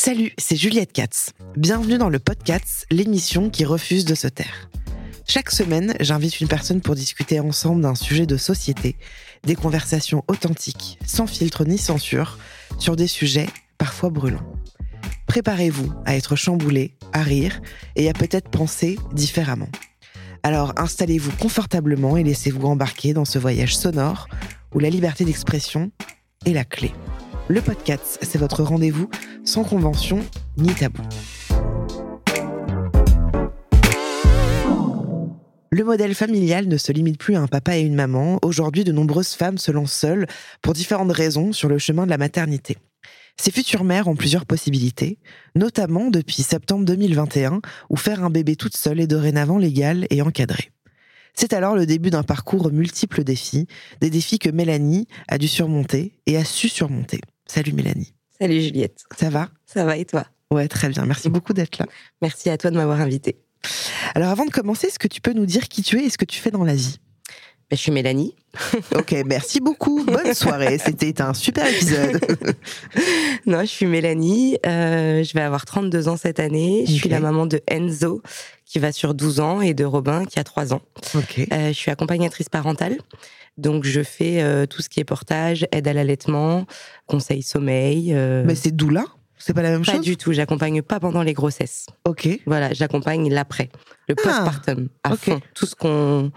Salut, c'est Juliette Katz. Bienvenue dans le podcast, l'émission qui refuse de se taire. Chaque semaine, j'invite une personne pour discuter ensemble d'un sujet de société, des conversations authentiques, sans filtre ni censure, sur des sujets parfois brûlants. Préparez-vous à être chamboulé, à rire et à peut-être penser différemment. Alors installez-vous confortablement et laissez-vous embarquer dans ce voyage sonore où la liberté d'expression est la clé. Le podcast, c'est votre rendez-vous sans convention ni tabou. Le modèle familial ne se limite plus à un papa et une maman. Aujourd'hui, de nombreuses femmes se lancent seules pour différentes raisons sur le chemin de la maternité. Ces futures mères ont plusieurs possibilités, notamment depuis septembre 2021, où faire un bébé toute seule est dorénavant légal et encadré. C'est alors le début d'un parcours aux multiples défis, des défis que Mélanie a dû surmonter et a su surmonter. Salut Mélanie. Salut Juliette. Ça va? Ça va et toi? Ouais, très bien. Merci beaucoup d'être là. Merci à toi de m'avoir invitée. Alors avant de commencer, est-ce que tu peux nous dire qui tu es et ce que tu fais dans la vie? Ben, je suis Mélanie. Ok, merci beaucoup. Bonne soirée. C'était un super épisode. non, je suis Mélanie. euh, je vais avoir 32 ans cette année. Je suis la maman de Enzo, qui va sur 12 ans, et de Robin, qui a 3 ans. Ok. Euh, je suis accompagnatrice parentale. Donc, je fais euh, tout ce qui est portage, aide à l'allaitement, conseil sommeil. euh, Mais c'est doula C'est pas la même pas chose? du tout. J'accompagne pas pendant les grossesses. Ok. Voilà, j'accompagne l'après, le Ah, postpartum, à ok. fond. Tout ce qu'on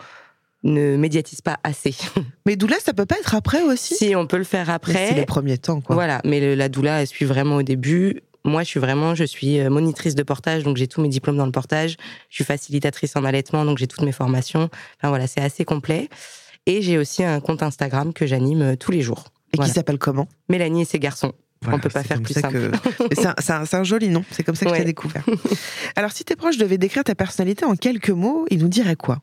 ne médiatise pas assez. Mais doula, ça peut pas être après aussi? Si on peut le faire après, C'est les premiers temps, quoi. Voilà, mais le- la doula, elle suit vraiment au début. Moi, je suis vraiment, je suis euh, monitrice de portage, donc j'ai tous mes diplômes dans le portage. Je suis facilitatrice en allaitement, donc j'ai toutes mes formations. Enfin voilà, c'est assez complet. Et j'ai aussi un compte Instagram que j'anime euh, tous les jours. Et Voilà. qui s'appelle comment? Mélanie et ses garçons. Voilà, peut pas faire plus ça simple. que- C'est un, joli nom, c'est comme ça que je t'ai Ouais. découvert. Alors, si tes proches devaient décrire ta personnalité en quelques mots, ils nous diraient quoi?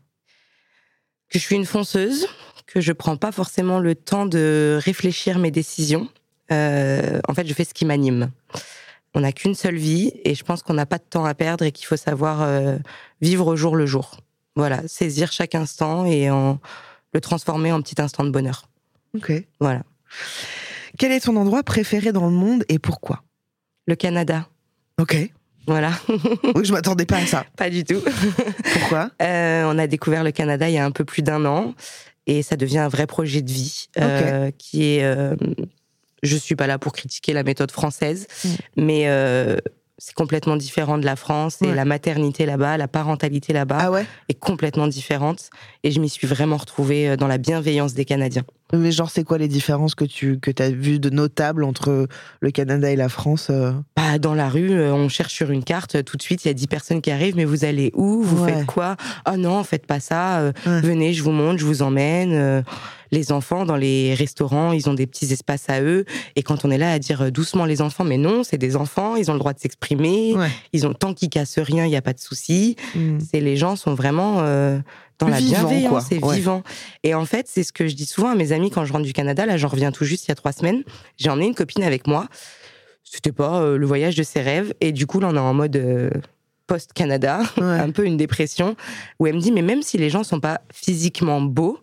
Que je suis une fonceuse, que je prends pas forcément le temps de réfléchir mes décisions. Euh, en fait, je fais ce qui m'anime. On n'a qu'une seule vie et je pense qu'on n'a pas de temps à perdre et qu'il faut savoir euh, vivre au jour le jour. Voilà, saisir chaque instant et en, le transformer en petit instant de bonheur. Ok. Voilà. Quel est ton endroit préféré dans le monde et pourquoi? Le Canada. Ok. Voilà, Oui, je m'attendais pas à ça. pas du tout. Pourquoi? Euh, on a découvert le Canada il y a un peu plus d'un an et ça devient un vrai projet de vie euh, qui est. euh, je suis pas là pour critiquer la méthode française, Mm. mais euh, c'est complètement différent de la France et la maternité là-bas, la parentalité là-bas Ah ouais est complètement différente et je m'y suis vraiment retrouvée euh, dans la bienveillance des Canadiens. Mais genre, c'est quoi les différences que tu que as vues de notables entre le Canada et la France euh? Bah, dans la rue, euh, on cherche sur une carte, euh, tout de suite, il y a 10 personnes qui arrivent, mais vous allez où? Vous Ouais. faites quoi? Ah non, faites pas ça, Ouais. venez, je vous montre, je vous emmène. les enfants, dans les restaurants, ils ont des petits espaces à eux, et quand on est là à dire doucement les enfants, mais non, c'est des enfants, ils ont le droit de s'exprimer, Ouais. ils ont tant qu'ils cassent rien, il n'y a pas de souci. Hmm. C'est les gens sont vraiment euh, dans la bienveillance, quoi. c'est Ouais. vivant. Et en fait, c'est ce que je dis souvent à mes amis quand je rentre du Canada. Là, j'en reviens tout juste il y a trois semaines. J'ai emmené une copine avec moi. C'était pas euh, le voyage de ses rêves. Et du coup, là, on est en mode euh, post-Canada, Ouais. un peu une dépression, où elle me dit, mais même si les gens sont pas physiquement beaux,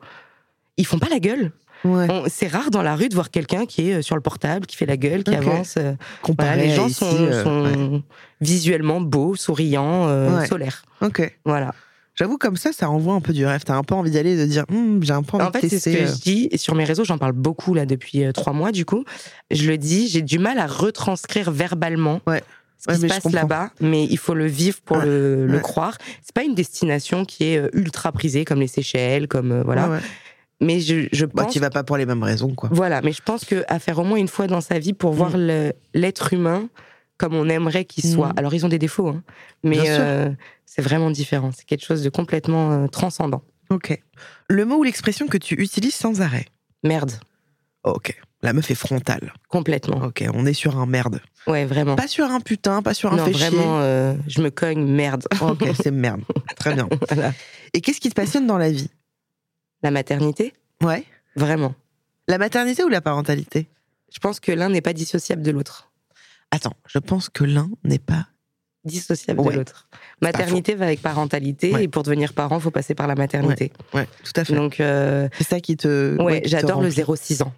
ils font pas la gueule. Ouais. On- C'est rare dans la rue de voir quelqu'un qui est euh, sur le portable, qui fait la gueule, qui avance. euh, Comparé voilà, les gens ici, sont, sont ouais. visuellement beaux, souriants, euh, Ouais. solaires. Ok. Voilà. J'avoue, comme ça, ça renvoie un peu du rêve. T'as un peu envie d'aller, de dire, Hum, j'ai un peu envie En fait, c'est ce que euh. je dis et sur mes réseaux, j'en parle beaucoup là depuis euh, trois mois. Du coup, je le dis, j'ai du mal à retranscrire verbalement Ouais. ce qui Ouais, se mais je passe là-bas, mais il faut le vivre pour le, le Ouais. croire. C'est pas une destination qui est euh, ultra prisée comme les Seychelles, comme euh, voilà. Mais je, je Bah, pense. tu vas pas pour les mêmes raisons, quoi. Voilà, mais je pense que à faire au moins une fois dans sa vie pour Mm. voir le- l'être humain comme on aimerait qu'il soit. Mm. Alors ils ont des défauts, hein, mais euh, c'est vraiment différent. C'est quelque chose de complètement euh, transcendant. Ok. Le mot ou l'expression que tu utilises sans arrêt? Merde, Ok. La meuf est frontale. complètement. Ok, on est sur un merde. Ouais, vraiment. Pas sur un putain, pas sur un non, vraiment, euh, je me cogne, merde. Ok, c'est merde. Très bien. Voilà. Et qu'est-ce qui te passionne dans la vie? La maternité, Ouais. vraiment. La maternité ou la parentalité? Je pense que l'un n'est pas dissociable de l'autre. Attends, je pense que l'un n'est pas. Dissociable Ouais. de l'autre. Maternité va avec parentalité, Ouais. et pour devenir parent, faut passer par la maternité. Ouais, tout à fait. Donc, euh, C'est ça qui te. ouais, j'adore le remplit. 0-6 ans.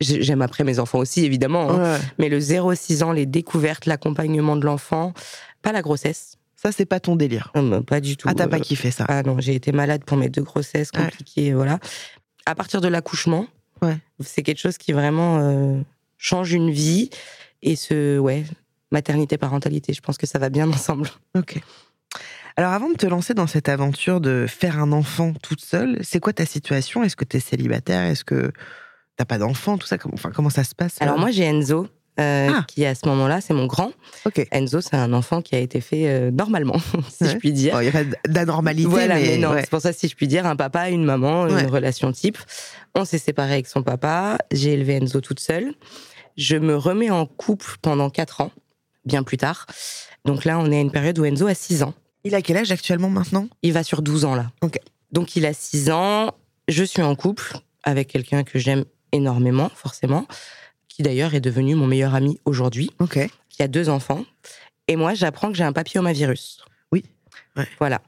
J'ai- J'aime après mes enfants aussi, évidemment. hein. Mais le 0-6 ans, les découvertes, l'accompagnement de l'enfant, pas la grossesse. Ça, c'est pas ton délire. Non, mais pas du tout. Ah, t'as pas Euh, kiffé ça. Ah non, j'ai été malade pour mes deux grossesses compliquées, voilà. À partir de l'accouchement, Ouais. c'est quelque chose qui vraiment euh, change une vie. Et ce, ouais, maternité, parentalité, je pense que ça va bien ensemble. Ok. Alors, avant de te lancer dans cette aventure de faire un enfant toute seule, c'est quoi ta situation? Est-ce que t'es célibataire? Est-ce que t'as pas d'enfant? Tout ça, enfin, comment ça se passe Alors euh? moi, j'ai Enzo, euh, Ah. qui à ce moment-là, c'est mon grand. Ok. Enzo, c'est un enfant qui a été fait euh, normalement, si Ouais. je puis dire. Il n'y a pas d'anormalité, Voilà, mais, mais, non, ouais. c'est pour ça, si je puis dire, un papa, une maman, Ouais. une relation type. On s'est séparés avec son papa, j'ai élevé Enzo toute seule. Je me remets en couple pendant 4 ans, bien plus tard. Donc là, on est à une période où Enzo a 6 ans. Il a quel âge actuellement maintenant? Il va sur 12 ans là. Ok. Donc il a 6 ans, je suis en couple avec quelqu'un que j'aime énormément, forcément, qui d'ailleurs est devenu mon meilleur ami aujourd'hui, Ok. qui a deux enfants. Et moi, j'apprends que j'ai un papillomavirus. Oui. Ouais. Voilà.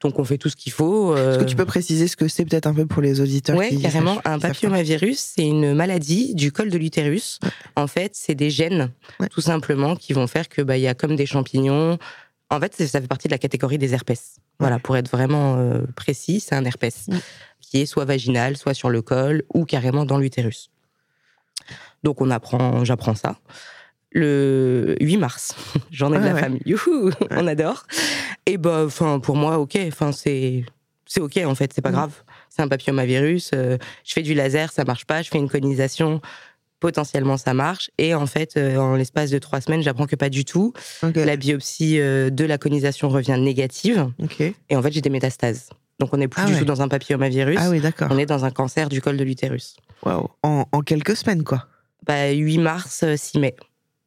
Donc on fait tout ce qu'il faut. Est-ce euh, que tu peux préciser ce que c'est peut-être un peu pour les auditeurs Oui, carrément. Un papillomavirus, c'est une maladie du col de l'utérus. En fait, c'est des gènes, Ouais. tout simplement, qui vont faire que bah il y a comme des champignons. En fait, ça fait partie de la catégorie des herpès. Voilà, pour être vraiment euh, précis, c'est un herpès Ouais. qui est soit vaginal, soit sur le col ou carrément dans l'utérus. Donc on apprend, j'apprends ça. Le 8 mars, journée de Ouais, la ouais. famille. Youhou, on adore. Et bah, enfin, pour moi, ok. Enfin, c'est c'est ok en fait, c'est pas Mhm. grave. C'est un papillomavirus. euh, je fais du laser, ça marche pas. Je fais une colonisation, potentiellement ça marche. Et en fait, euh, en l'espace de trois semaines, j'apprends que pas du tout. La biopsie euh, de la colonisation revient négative. Et en fait, j'ai des métastases. Donc on n'est plus Ah du ouais. tout dans un papillomavirus. Ah oui, d'accord. On est dans un cancer du col de l'utérus. Waouh. En, en quelques semaines, quoi. Bah, 8 mars, euh, 6 mai.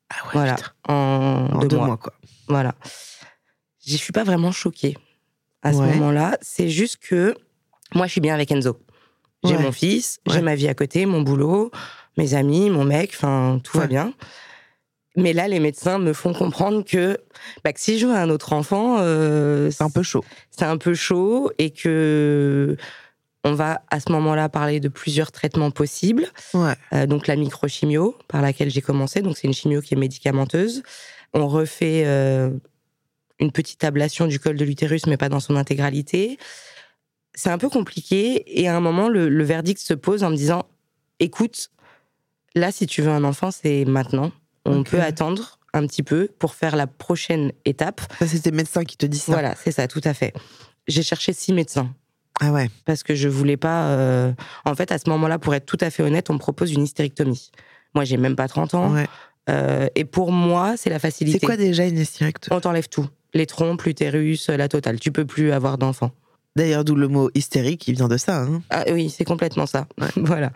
Ah ouais, voilà. putain. En, En deux, deux mois. mois, quoi. Voilà. Je suis pas vraiment choquée à ce moment-là. C'est juste que moi, je suis bien avec Enzo. J'ai Ouais. mon fils, j'ai ma vie à côté, mon boulot, mes amis, mon mec, enfin, tout va bien. Mais là, les médecins me font comprendre que, bah, que si je veux un autre enfant, euh, C'est un peu chaud. c'est un peu chaud et que on va à ce moment-là parler de plusieurs traitements possibles. Ouais. Euh, donc la microchimio par laquelle j'ai commencé, donc c'est une chimio qui est médicamenteuse. On refait euh, une petite ablation du col de l'utérus, mais pas dans son intégralité. C'est un peu compliqué et à un moment le, le verdict se pose en me disant écoute, là si tu veux un enfant c'est maintenant. On peut attendre un petit peu pour faire la prochaine étape. Ça, c'est tes médecins qui te disent ça. Voilà, c'est ça, tout à fait. J'ai cherché six médecins Ah ouais. parce que je voulais pas. euh, En fait, à ce moment-là, pour être tout à fait honnête, on me propose une hystérectomie. Moi, j'ai même pas 30 ans. ouais. euh, et pour moi, c'est la facilité. C'est quoi déjà une hystérectomie? On t'enlève tout. Les trompes, l'utérus, la totale. Tu peux plus avoir d'enfant. D'ailleurs, d'où le mot hystérique qui vient de ça. Hein. Ah oui, c'est complètement ça. Ouais. voilà.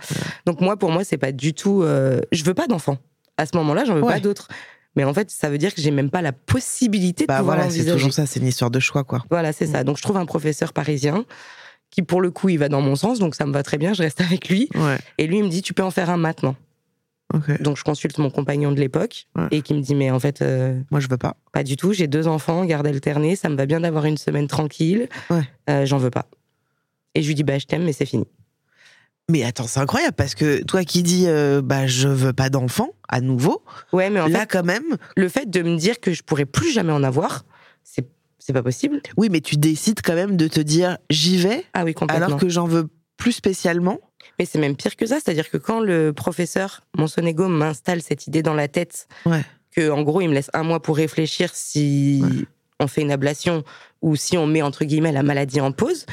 Donc moi, pour moi, c'est pas du tout. euh, Je veux pas d'enfant. À ce moment-là, j'en veux pas d'autres. Mais en fait, ça veut dire que j'ai même pas la possibilité de Bah pouvoir voilà, c'est toujours ça, c'est une histoire de choix, quoi. Voilà, c'est ça. Donc je trouve un professeur parisien qui, pour le coup, il va dans mon sens, donc ça me va très bien. Je reste avec lui. Ouais. Et lui, il me dit, tu peux en faire un maintenant. Donc je consulte mon compagnon de l'époque Ouais. et qui me dit, mais en fait, euh, Moi, je veux pas. pas du tout. J'ai deux enfants, garde alternée. Ça me va bien d'avoir une semaine tranquille. Ouais. Euh, J'en veux pas. Et je lui dis, bah je t'aime, mais c'est fini. Mais attends, c'est incroyable parce que toi qui dis euh, bah je veux pas d'enfant à nouveau, Ouais, mais en là fait, quand même, le fait de me dire que je pourrais plus jamais en avoir, c'est pas possible. oui, mais tu décides quand même de te dire j'y vais Ah oui, complètement. alors que j'en veux plus spécialement. Mais c'est même pire que ça, c'est-à-dire que quand le professeur Monsonego m'installe cette idée dans la tête, Ouais. que en gros il me laisse un mois pour réfléchir si Ouais. on fait une ablation ou si on met entre guillemets la maladie en pause,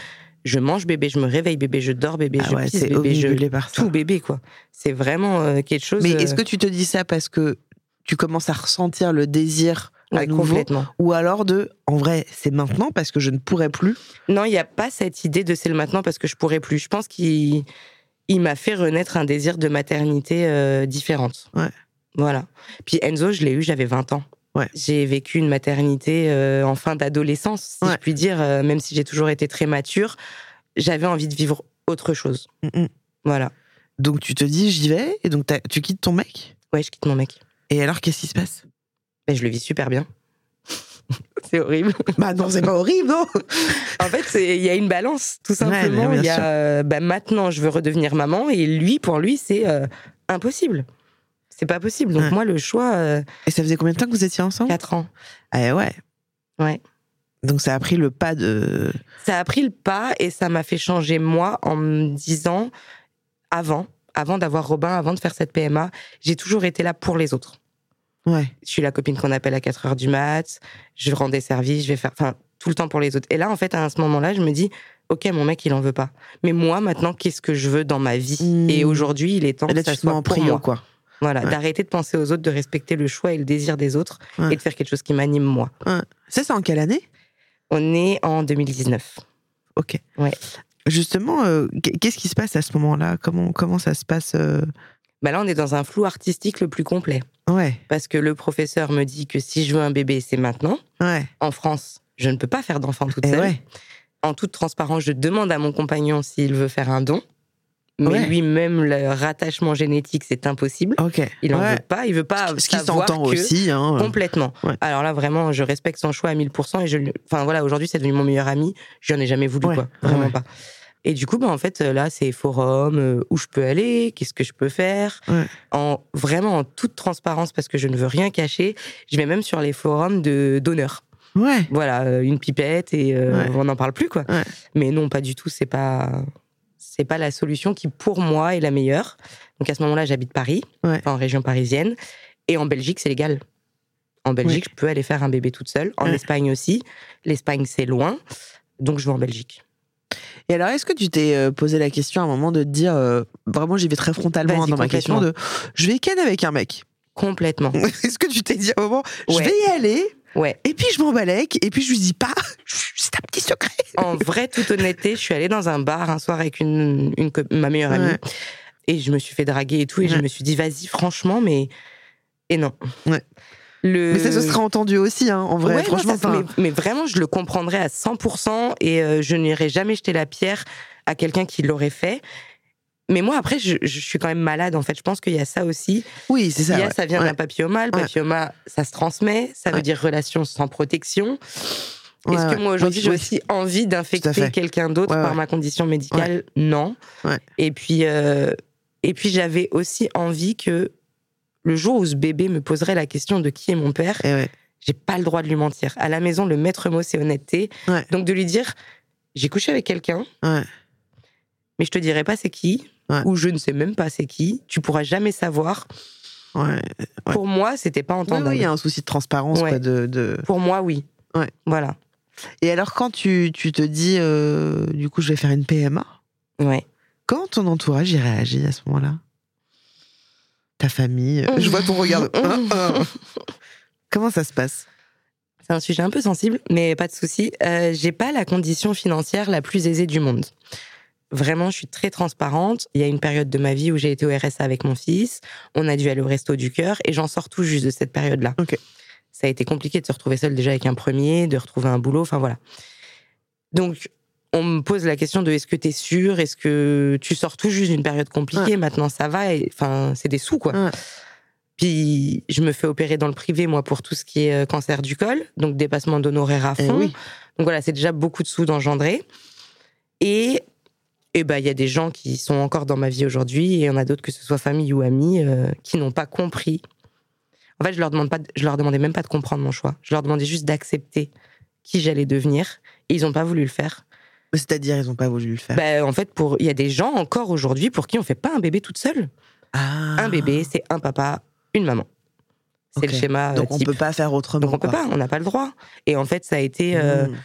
Je mange bébé, je me réveille bébé, je dors bébé, Ah je ouais, pisse bébé, je par tout bébé quoi. C'est vraiment euh, quelque chose. Mais euh, est-ce que tu te dis ça parce que tu commences à ressentir le désir à ouais, nouveau complètement. ou alors de en vrai c'est maintenant parce que je ne pourrais plus Non, il n'y a pas cette idée de c'est le maintenant parce que je pourrais plus. Je pense qu'il il m'a fait renaître un désir de maternité euh, différente. Ouais. Voilà. Puis Enzo, je l'ai eu, j'avais 20 ans. Ouais. J'ai vécu une maternité euh, en fin d'adolescence, si Ouais. je puis dire, euh, même si j'ai toujours été très mature. J'avais envie de vivre autre chose. Mm, mm. Voilà. donc tu te dis j'y vais et donc tu quittes ton mec? Ouais, je quitte mon mec. et alors qu'est-ce qui se passe? Mais je le vis super bien. c'est horrible. bah non c'est pas horrible non En fait, il y a une balance, tout simplement. il y a, euh, bah, maintenant, je veux redevenir maman, et lui, pour lui, c'est euh, impossible. C'est pas possible. Donc Ouais. moi, le choix, euh, et ça faisait combien de temps que vous étiez ensemble? 4 ans. ah ouais Ouais. donc ça a pris le pas de Ça a pris le pas et ça m'a fait changer moi en me disant, avant, avant d'avoir Robin, avant de faire cette PMA, j'ai toujours été là pour les autres. Ouais Je suis la copine qu'on appelle à 4 heures du mat, je rends des services, je vais faire, enfin, tout le temps pour les autres. Et là, en fait, à ce moment-là, je me dis, ok, mon mec, il en veut pas. Mais moi, maintenant, qu'est-ce que je veux dans ma vie? Mmh. Et aujourd'hui, il est temps là que ça soit en pour moi. quoi Voilà, Ouais. d'arrêter de penser aux autres, de respecter le choix et le désir des autres Ouais. et de faire quelque chose qui m'anime moi. ça c'est en quelle année? On est en 2019. ok Ouais. justement euh, qu'est-ce qui se passe à ce moment-là? Comment comment ça se passe euh, Bah là, on est dans un flou artistique le plus complet. ouais Parce que le professeur me dit que si je veux un bébé, c'est maintenant. ouais En France, je ne peux pas faire d'enfant toute et seule. ouais En toute transparence, je demande à mon compagnon s'il veut faire un don. Mais Ouais. lui-même, le rattachement génétique, c'est impossible. ok Il en Ouais. veut pas. Il veut pas ce qui s'entend aussi hein Complètement. Ouais. Alors là, vraiment, je respecte son choix à 1000%. Et je, enfin voilà, aujourd'hui, c'est devenu mon meilleur ami. Je n'en ai jamais voulu, quoi. Vraiment pas. Et du coup, bah, en fait, là, c'est forum, euh, où je peux aller, qu'est-ce que je peux faire. Ouais. En, vraiment en toute transparence, parce que je ne veux rien cacher. Je vais même sur les forums de d'honneur. ouais Voilà, euh, une pipette et euh, Ouais. on n'en parle plus, quoi. Ouais. Mais non, pas du tout. C'est pas, c'est pas la solution qui, pour moi, est la meilleure. Donc à ce moment-là, j'habite Paris, en région parisienne. Et en Belgique, c'est légal. En Belgique, je peux aller faire un bébé toute seule. En. Espagne aussi. L'Espagne, c'est loin. Donc je vais en Belgique. Et alors, est-ce que tu t'es euh, posé la question à un moment de te dire, euh, vraiment, j'y vais très frontalement Vas-y, dans ma question de, je vais ken avec un mec? Complètement. est-ce que tu t'es dit à un moment, je vais y aller, Ouais. et puis je m'emballe avec, et puis je lui dis pas, c'est un petit secret. En vraie toute honnêteté, je suis allée dans un bar un soir avec une, une ma meilleure amie. Ouais. Et je me suis fait draguer et tout. Et je me suis dit, vas-y, franchement, mais. Et non. Ouais. Le... Mais ça se serait entendu aussi, hein, en vrai, Ouais, non, franchement. ça mais, mais vraiment, je le comprendrais à 100% et euh, je n'irai jamais jeter la pierre à quelqu'un qui l'aurait fait. Mais moi, après, je, je suis quand même malade, en fait. Je pense qu'il y a ça aussi. oui, c'est ça. Il y a, ouais. ça vient Ouais. d'un papilloma. Le papilloma, ça se transmet. Ça veut dire relation sans protection. Ouais, Est-ce que moi, aujourd'hui, Oui, j'ai oui. aussi envie d'infecter quelqu'un d'autre Ouais, par ouais. ma condition médicale? Non. Et puis, euh, et puis j'avais aussi envie que le jour où ce bébé me poserait la question de qui est mon père, Et ouais. j'ai pas le droit de lui mentir. À la maison, le maître mot, c'est honnêteté. Ouais. Donc de lui dire, j'ai couché avec quelqu'un, Ouais. mais je te dirai pas c'est qui, ou je ne sais même pas c'est qui. Tu pourras jamais savoir. Pour moi, c'était pas entendable. oui, il y a un souci de transparence, quoi, de, de... Pour moi, oui. Ouais. Voilà. Et alors, quand tu, tu te dis, euh, du coup, je vais faire une PMA, Ouais. comment ton entourage y réagit à ce moment-là? Ta famille Je vois ton regard. Hein, hein. Comment ça se passe C'est un sujet un peu sensible, mais pas de souci. Euh, j'ai pas la condition financière la plus aisée du monde. Vraiment, je suis très transparente. Il y a une période de ma vie où j'ai été au RSA avec mon fils. On a dû aller au resto du cœur et j'en sors tout juste de cette période-là. Ça a été compliqué de se retrouver seule déjà avec un premier, de retrouver un boulot. Enfin voilà. Donc, on me pose la question de est-ce que tu es sûr? Est-ce que tu sors tout juste d'une période compliquée? Maintenant, ça va. et- Enfin, c'est des sous quoi. Ouais. Puis je me fais opérer dans le privé, moi, pour tout ce qui est euh, cancer du col, donc dépassement d'honoraires à Eh fond. oui. Donc voilà, c'est déjà beaucoup de sous d'engendrer. Et et ben il y a des gens qui sont encore dans ma vie aujourd'hui, et il y en a d'autres que ce soit famille ou amis euh, qui n'ont pas compris. En fait, je leur demande pas, de- je leur demandais même pas de comprendre mon choix. Je leur demandais juste d'accepter qui j'allais devenir. Et ils ont pas voulu le faire. C'est-à-dire, ils n'ont pas voulu le faire? Ben, en fait, pour il y a des gens encore aujourd'hui pour qui on fait pas un bébé toute seule. Ah. Un bébé, c'est un papa, une maman. C'est le schéma. euh, Donc, on type. peut pas faire autrement. Donc on peut pas, on n'a pas le droit. Et en fait, ça a été. euh, Mmh.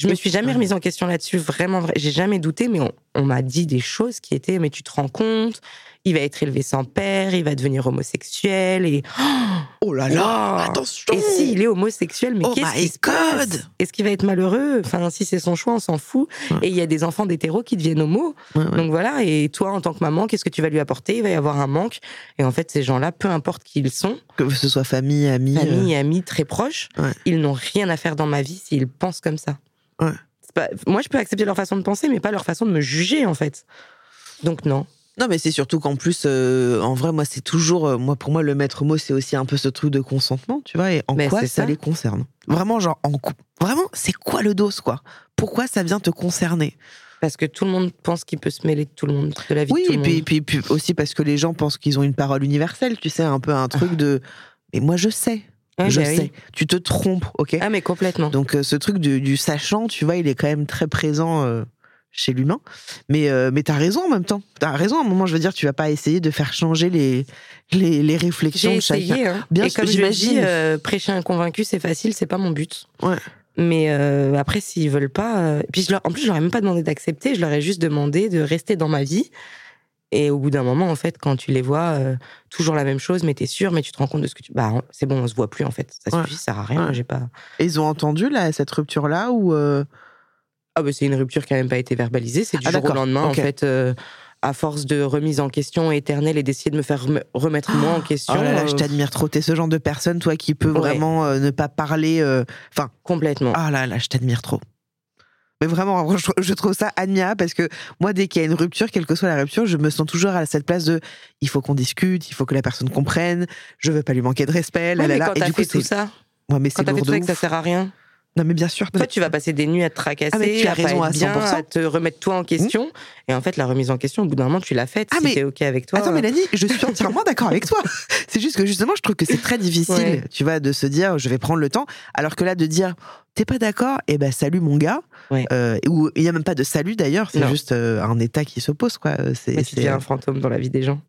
Je me suis jamais remise en question là-dessus, vraiment vrai. J'ai jamais douté, mais on, on m'a dit des choses qui étaient, mais tu te rends compte, il va être élevé sans père, il va devenir homosexuel et Oh là là, Wow. attention. et s'il est homosexuel, mais Oh qu'est-ce qui se passe. Est-ce qu'il va être malheureux? Enfin, si c'est son choix, on s'en fout. Ouais. Et il y a des enfants d'hétéros qui deviennent homo. Ouais, ouais. Donc voilà, et toi, en tant que maman, qu'est-ce que tu vas lui apporter? Il va y avoir un manque. Et en fait, ces gens-là, peu importe qui ils sont, Que ce soit famille, amis. euh, famille, amis, très proches, ils n'ont rien à faire dans ma vie s'ils pensent comme ça. Ouais. C'est pas- Moi, je peux accepter leur façon de penser, mais pas leur façon de me juger, en fait. Donc non. Non, mais c'est surtout qu'en plus, euh, en vrai, moi, c'est toujours, euh, moi, pour moi, le maître mot, c'est aussi un peu ce truc de consentement, tu vois, et en Mais quoi ça, ça. les concerne. Vraiment, genre, en vraiment, c'est quoi le dos, quoi? Pourquoi ça vient te concerner? Parce que tout le monde pense qu'il peut se mêler de tout le monde, de la vie Oui, de tout et le puis, monde. puis, puis aussi parce que les gens pensent qu'ils ont une parole universelle, tu sais, un peu un truc de. Mais moi, je sais, Ouais, je bah oui. sais. Tu te trompes, ok Ah, mais complètement. Donc euh, ce truc du, du sachant, tu vois, il est quand même très présent euh, chez l'humain. Mais, euh, mais t'as raison en même temps. T'as raison à un moment, je veux dire, tu vas pas essayer de faire changer les, les, les réflexions de chacun. essayé. Hein. Bien et sûr, comme je dis, prêcher un convaincu, c'est facile, c'est pas mon but. Ouais. Mais euh, après, s'ils veulent pas. euh, Puis je leur... en plus, je leur ai même pas demandé d'accepter, je leur ai juste demandé de rester dans ma vie. Et au bout d'un moment, en fait, quand tu les vois, euh, toujours la même chose, mais t'es sûr, mais tu te rends compte de ce que tu. Bah, c'est bon, on se voit plus, en fait. Ça Ouais. suffit, ça sert à rien. Ouais. J'ai pas. Et ils ont entendu là, cette rupture-là ou euh, Ah, bah, c'est une rupture qui a même pas été verbalisée. C'est du Ah, jour au lendemain, en fait. euh, à force de remise en question éternelle et d'essayer de me faire rem- remettre moi en question. Oh là là, je t'admire trop. T'es ce genre de personne, toi, qui peut Ouais. vraiment ne pas parler. Enfin, complètement. ah là là, je t'admire trop. Mais vraiment, je, trouve ça admirable parce que moi, dès qu'il y a une rupture, quelle que soit la rupture, je me sens toujours à cette place de il faut qu'on discute, il faut que la personne comprenne, je veux pas lui manquer de respect. là, Ouais, là, mais là. quand Et t'as du coup, fait tout ça, Ouais, mais quand c'est t'as fait tout de ça que ça sert à rien. Non, mais bien sûr. Toi, tu vas passer des nuits à te tracasser, Ah, mais tu as à pas raison à bien, 100%. à te remettre toi en question. Et en fait, la remise en question, au bout d'un moment, tu l'as faite. Ah, si mais- t'es OK avec toi. Attends, Mélanie, je suis entièrement d'accord avec toi. C'est juste que justement, je trouve que c'est très difficile, Ouais. tu vois, de se dire, je vais prendre le temps, alors que là, de dire, t'es pas d'accord, eh ben salut mon gars. Ouais. Euh, ou il y a même pas de salut d'ailleurs, c'est juste euh, un état qui s'oppose, quoi. Euh, C'est. Un fantôme dans la vie des gens.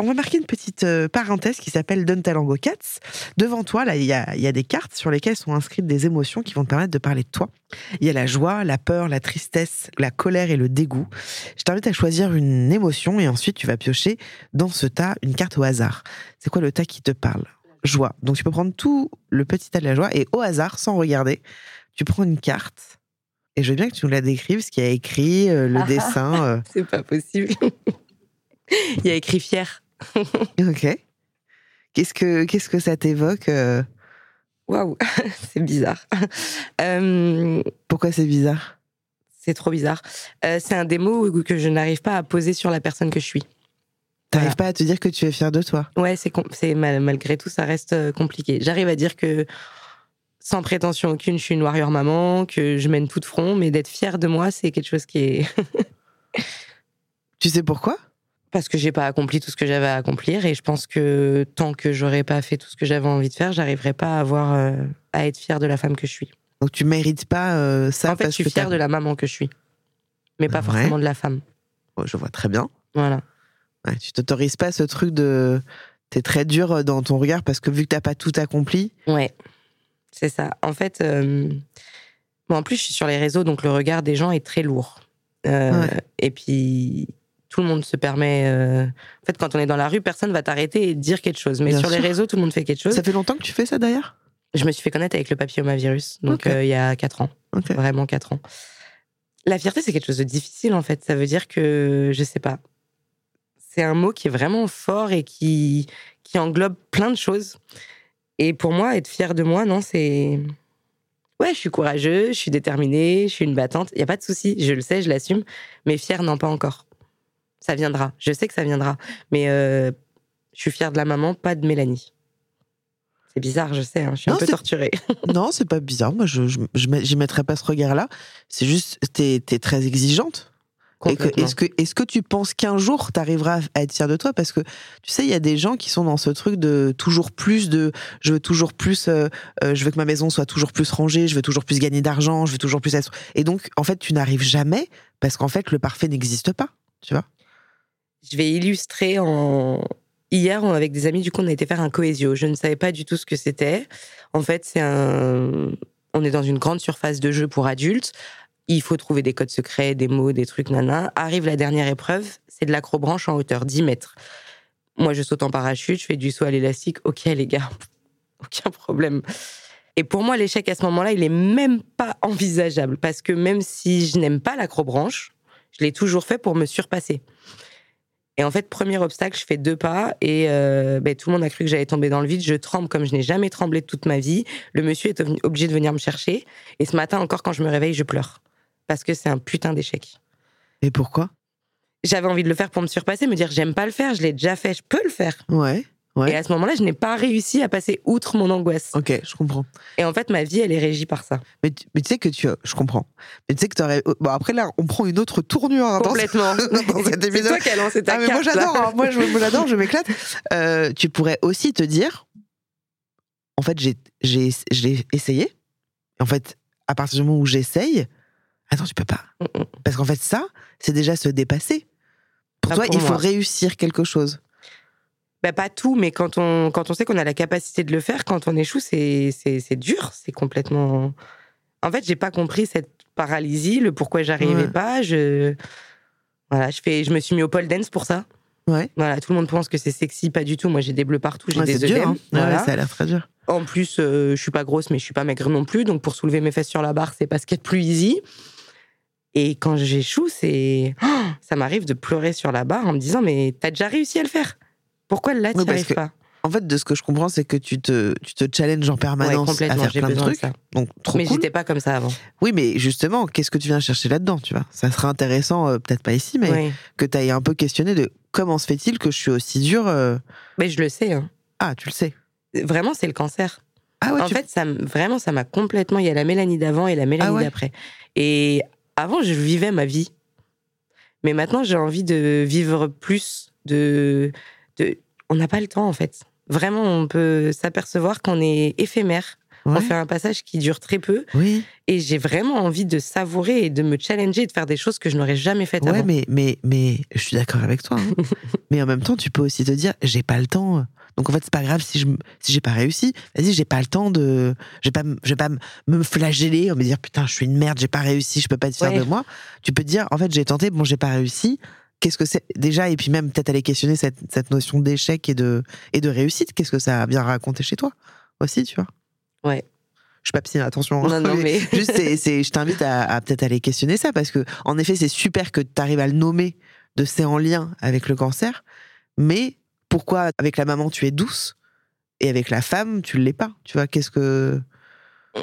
On va marquer une petite euh, parenthèse qui s'appelle Don Talango Cats. Devant toi, là, il y a, il y a des cartes sur lesquelles sont inscrites des émotions qui vont te permettre de parler de toi. Il y a la joie, la peur, la tristesse, la colère et le dégoût. Je t'invite à choisir une émotion et ensuite tu vas piocher dans ce tas une carte au hasard. C'est quoi le tas qui te parle? Joie. Donc tu peux prendre tout le petit tas de la joie et au hasard, sans regarder, tu prends une carte. Et je veux bien que tu nous la décrives, ce qu'il y a écrit, euh, le dessin. euh, C'est pas possible. Il y a écrit fier. Ok. Qu'est-ce que qu'est-ce que ça t'évoque euh, Waouh, c'est bizarre. Euh, Pourquoi c'est bizarre? C'est trop bizarre. Euh, c'est un des mots que je n'arrive pas à poser sur la personne que je suis. T'arrives Voilà. pas à te dire que tu es fier de toi? Ouais, c'est com- c'est mal- malgré tout, ça reste euh, compliqué. J'arrive à dire que sans prétention aucune, je suis une warrior maman, que je mène tout de front, mais d'être fière de moi, c'est quelque chose qui est Tu sais pourquoi? Parce que j'ai pas accompli tout ce que j'avais à accomplir et je pense que tant que j'aurais pas fait tout ce que j'avais envie de faire, j'arriverais pas à avoir euh, à être fière de la femme que je suis. Donc tu mérites pas euh, ça en fait, je parce suis que fière de la maman que je suis, mais pas Ouais. forcément de la femme. Oh, je vois très bien. Voilà. Ouais, tu t'autorises pas ce truc de t'es très dur dans ton regard parce que vu que t'as pas tout accompli. Ouais, c'est ça. En fait, euh, bon, en plus, je suis sur les réseaux, donc le regard des gens est très lourd. Euh, Ouais. Et puis, tout le monde se permet. euh, En fait, quand on est dans la rue, personne va t'arrêter et te dire quelque chose. Mais Bien sur les réseaux, tout le monde fait quelque chose. Ça fait longtemps que tu fais ça d'ailleurs? Je me suis fait connaître avec le papillomavirus, donc euh, il y a 4 ans. Vraiment 4 ans. La fierté, c'est quelque chose de difficile, en fait. Ça veut dire que, je sais pas, c'est un mot qui est vraiment fort et qui, qui englobe plein de choses. Et pour moi, être fier de moi, non, c'est. Ouais, je suis courageuse, je suis déterminée, je suis une battante. Il n'y a pas de souci, je le sais, je l'assume. Mais fier, non, pas encore. Ça viendra. Je sais que ça viendra. Mais euh, je suis fière de la maman, pas de Mélanie. C'est bizarre, je sais, hein, je suis Non, un peu torturée. Non, c'est pas bizarre. Moi, je j'y mettrais pas ce regard-là. C'est juste t'es es très exigeante. Est-ce que, est que tu penses qu'un jour, tu arriveras à être fier de toi? Parce que, tu sais, il y a des gens qui sont dans ce truc de toujours plus, de je veux toujours plus, euh, euh, je veux que ma maison soit toujours plus rangée, je veux toujours plus gagner d'argent, je veux toujours plus être... Et donc, en fait, tu n'arrives jamais parce qu'en fait, le parfait n'existe pas, tu vois? Je vais illustrer en, hier, avec des amis, du coup, on a été faire un cohésio. Je ne savais pas du tout ce que c'était. En fait, c'est un. On est dans une grande surface de jeu pour adultes. Il faut trouver des codes secrets, des mots, des trucs, nana. Arrive la dernière épreuve, c'est de l'acrobranche en hauteur 10 mètres. Moi, je saute en parachute, je fais du saut à l'élastique. Ok, les gars, aucun problème. Et pour moi, l'échec à ce moment-là, il est même pas envisageable parce que même si je n'aime pas l'acrobranche, je l'ai toujours fait pour me surpasser. Et en fait, premier obstacle, je fais deux pas et euh, ben, tout le monde a cru que j'allais tomber dans le vide. Je tremble comme je n'ai jamais tremblé de toute ma vie. Le monsieur est obligé de venir me chercher. Et ce matin encore, quand je me réveille, je pleure. Parce que c'est un putain d'échec. Et pourquoi? J'avais envie de le faire pour me surpasser, me dire j'aime pas le faire, je l'ai déjà fait, je peux le faire. Ouais. Ouais. Et à ce moment-là, je n'ai pas réussi à passer outre mon angoisse. Ok, je comprends. Et en fait, ma vie, elle est régie par ça. Mais tu, mais tu sais que tu. Je comprends. Mais tu sais que tu aurais. Bon, après, là, on prend une autre tournure hein, Complètement. dans cet C'est toi qui as lancé ta Ah, mais moi, carte, j'adore. hein. Moi, j'adore, je m'éclate. Euh, tu pourrais aussi te dire en fait, j'ai, essayé. En fait, à partir du moment où j'essaye, attends, tu peux pas. Mm, mm. Parce qu'en fait, ça, c'est déjà se dépasser. Pour toi, pour il faut réussir quelque chose. Bah, pas tout, mais quand on, quand on sait qu'on a la capacité de le faire, quand on échoue, c'est, c'est, c'est dur. C'est complètement. En fait, j'ai pas compris cette paralysie, le pourquoi j'arrivais Ouais. pas. Je. Voilà, je, fais, je me suis mis au pole dance pour ça. Ouais. Voilà, tout le monde pense que c'est sexy, pas du tout. Moi, j'ai des bleus partout, j'ai Ouais, des œdèmes. hein. Voilà. ça a l'air très dur. En plus, euh, je suis pas grosse, mais je suis pas maigre non plus. Donc, pour soulever mes fesses sur la barre, c'est pas ce qu'il y a de plus easy. Et quand j'échoue, c'est. Oh, ça m'arrive de pleurer sur la barre en me disant Mais t'as déjà réussi à le faire? Pourquoi là, tu Oui, arrives que pas En fait, de ce que je comprends, c'est que tu te, tu te challenges en Ouais, permanence à complètement, faire plein de trucs. Donc, trop Mais cool. j'étais pas comme ça avant. Oui, mais justement, qu'est-ce que tu viens chercher là-dedans, tu vois? Ça serait intéressant, euh, peut-être pas ici, mais Oui. que tu ailles un peu questionné de comment se fait-il que je suis aussi dur euh, Mais je le sais. hein. Ah, tu le sais. Vraiment, c'est le cancer. Ah ouais, en tu- fait, ça, vraiment, ça m'a complètement. Il y a la Mélanie d'avant et la Mélanie Ah ouais d'après. Et avant, je vivais ma vie. Mais maintenant, j'ai envie de vivre plus. De, de... On n'a pas le temps, en fait. Vraiment, on peut s'apercevoir qu'on est éphémère. Ouais. On fait un passage qui dure très peu. Oui, Et j'ai vraiment envie de savourer et de me challenger et de faire des choses que je n'aurais jamais faites ouais avant. mais, mais, mais je suis d'accord avec toi. hein. mais en même temps, tu peux aussi te dire, j'ai pas le temps. Donc en fait, c'est pas grave si je si j'ai pas réussi. Vas-y, j'ai pas le temps de. Je vais pas, pas me flageller, me dire putain, je suis une merde, j'ai pas réussi, je peux pas être fier Ouais. de moi. Tu peux te dire, en fait, j'ai tenté, bon, j'ai pas réussi. Qu'est-ce que c'est déjà Et puis même peut-être aller questionner cette, cette notion d'échec et de, et de réussite. Qu'est-ce que ça a bien raconté chez toi aussi, tu vois? Ouais. Je suis pas psy, attention. hein. Non, non, mais. Juste, c'est, c'est- je t'invite à, à peut-être aller questionner ça parce que, en effet, c'est super que tu arrives à le nommer de c'est en lien avec le cancer, mais pourquoi avec la maman tu es douce et avec la femme tu l'es pas? Tu vois, qu'est-ce que.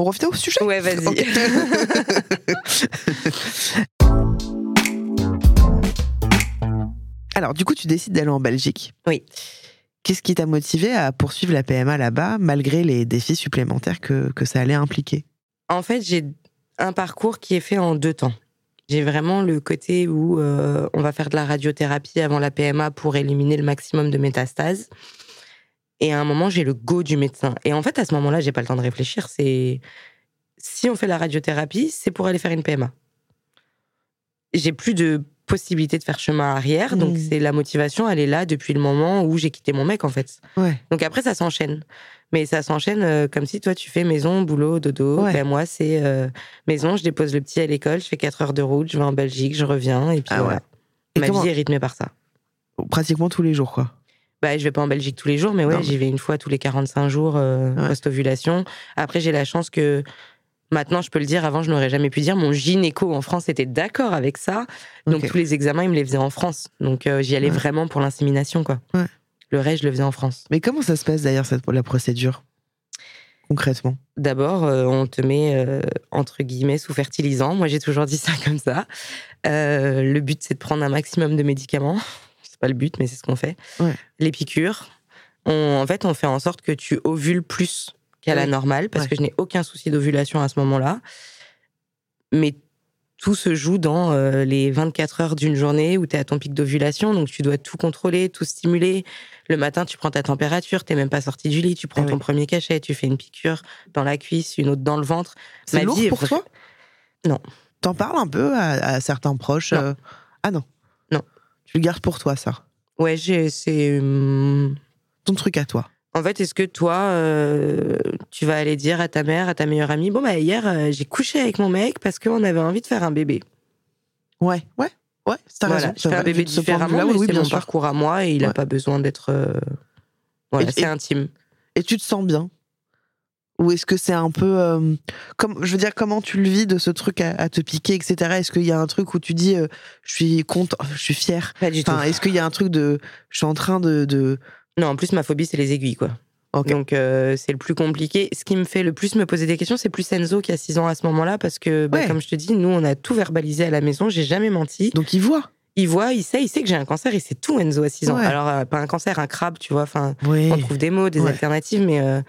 On revient au sujet Ouais, vas-y. Alors, du coup, tu décides d'aller en Belgique. Oui. Qu'est-ce qui t'a motivé à poursuivre la PMA là-bas, malgré les défis supplémentaires que, que ça allait impliquer? En fait, j'ai un parcours qui est fait en deux temps. J'ai vraiment le côté où euh, on va faire de la radiothérapie avant la PMA pour éliminer le maximum de métastases. Et à un moment, j'ai le go du médecin. Et en fait, à ce moment-là, j'ai pas le temps de réfléchir. C'est si on fait la radiothérapie, c'est pour aller faire une PMA. J'ai plus de possibilité de faire chemin arrière, donc Mm. c'est la motivation, elle est là depuis le moment où j'ai quitté mon mec en fait. Ouais. Donc après, ça s'enchaîne. Mais ça s'enchaîne euh, comme si toi, tu fais maison, boulot, dodo. Ouais. Ben, moi, c'est euh, maison, je dépose le petit à l'école, je fais 4 heures de route, je vais en Belgique, je reviens. Et puis Ah ouais. voilà. Et Ma comment- vie est rythmée par ça. Pratiquement tous les jours, quoi. Bah, je vais pas en Belgique tous les jours, mais ouais, mais- j'y vais une fois tous les 45 jours euh, Ouais. post-ovulation. Après, j'ai la chance que maintenant, je peux le dire. Avant, je n'aurais jamais pu dire. Mon gynéco en France était d'accord avec ça. Donc, tous les examens, il me les faisait en France. Donc, euh, j'y allais Ouais. vraiment pour l'insémination, quoi. Ouais. Le reste, je le faisais en France. Mais comment ça se passe d'ailleurs, cette, la procédure Concrètement? D'abord, euh, on te met euh, entre guillemets sous fertilisant. Moi, j'ai toujours dit ça comme ça. Euh, le but, c'est de prendre un maximum de médicaments. Pas le but, mais c'est ce qu'on fait. Ouais. Les piqûres. On- en fait, on fait en sorte que tu ovules plus qu'à la normale, parce Ouais. que je n'ai aucun souci d'ovulation à ce moment-là. Mais tout se joue dans euh, les 24 heures d'une journée où tu es à ton pic d'ovulation, donc tu dois tout contrôler, tout stimuler. Le matin, tu prends ta température, t'es même pas sorti du lit, tu prends Ah ton premier cachet, tu fais une piqûre dans la cuisse, une autre dans le ventre. C'est lourd vie pour toi? Non. T'en parles un peu à, à certains proches Non. euh, Ah Non. Tu le gardes pour toi, ça. Ouais, c'est. hum, Ton truc à toi. En fait, est-ce que toi, euh, tu vas aller dire à ta mère, à ta meilleure amie, bon bah hier euh, j'ai couché avec mon mec parce qu'on avait envie de faire un bébé. Ouais, ouais, ouais, t'as Voilà, raison. je fais un bébé différemment, mais oui, c'est mon sûr. parcours à moi et il a Ouais. pas besoin d'être. euh, Voilà, c'est intime. Et tu te sens bien Ou est-ce que c'est un peu. euh, comme, je veux dire, comment tu le vis de ce truc à, à te piquer, etc. Est-ce qu'il y a un truc où tu dis, euh, je suis content, je suis fier. Enfin, est-ce qu'il y a un truc de. Je suis en train de. de... Non, en plus ma phobie c'est les aiguilles quoi. Donc euh, c'est le plus compliqué. Ce qui me fait le plus me poser des questions, c'est plus Enzo qui a 6 ans à ce moment-là parce que bah, Ouais. comme je te dis, nous on a tout verbalisé à la maison, j'ai jamais menti. Donc il voit. Il voit, il sait, il sait que j'ai un cancer, il sait tout Enzo à 6 ans. Ouais. Alors euh, pas un cancer, un crabe, tu vois, enfin Oui. on trouve des mots, des Ouais. alternatives, mais euh,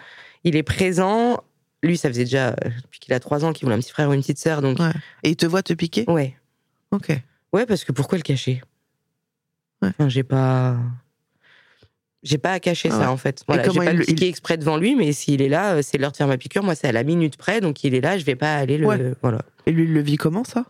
il est présent. Lui, ça faisait déjà euh, depuis qu'il a 3 ans qu'il voulait un petit frère ou une petite sœur, donc Ouais. Et il te voit te piquer? Ouais. Ok. Ouais, parce que pourquoi le cacher? Ouais. Enfin, j'ai pas. J'ai pas à cacher Ah ça en fait. Voilà, j'ai pas il le exprès devant lui, mais s'il est là, euh, c'est l'heure de faire ma piqûre. Moi, c'est à la minute près, donc il est là, je vais pas aller le. Voilà. Et lui, il le vit comment ça?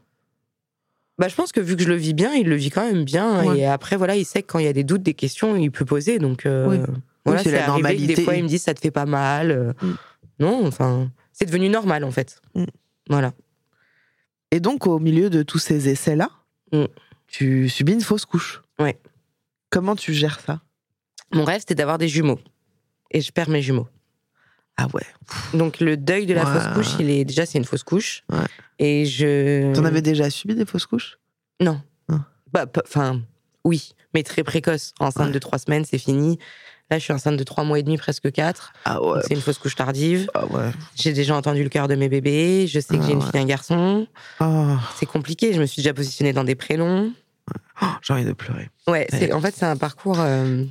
Bah, je pense que vu que je le vis bien, il le vit quand même bien. Ouais. Et après, voilà, il sait que quand il y a des doutes, des questions, il peut poser. Donc, euh, Oui. Voilà, Oui, c'est la que normalité. des fois, il me dit ça te fait pas mal. euh, Mm. Non, enfin, c'est devenu normal en fait. Mm. Voilà. Et donc, au milieu de tous ces essais-là, Mm. tu subis une fausse couche. Ouais. Comment tu gères ça? Mon rêve, c'était d'avoir des jumeaux. Et je perds mes jumeaux. Ah ouais. Donc le deuil de la Ouais. fausse couche, il est déjà c'est une fausse couche. Ouais. Et je. T'en avais déjà subi des fausses couches? Non. Non. Bah, enfin, oui, mais très précoce. Enceinte Ouais. de trois semaines, c'est fini. Là, je suis enceinte de trois mois et demi, presque quatre. Ah ouais. C'est une fausse couche tardive. Ah ouais. J'ai déjà entendu le cœur de mes bébés. Je sais que Ah j'ai une ouais. fille et un garçon. Oh, C'est compliqué. Je me suis déjà positionnée dans des prénoms. oh, j'ai envie de pleurer. Ouais, c'est, en fait, c'est un parcours. euh,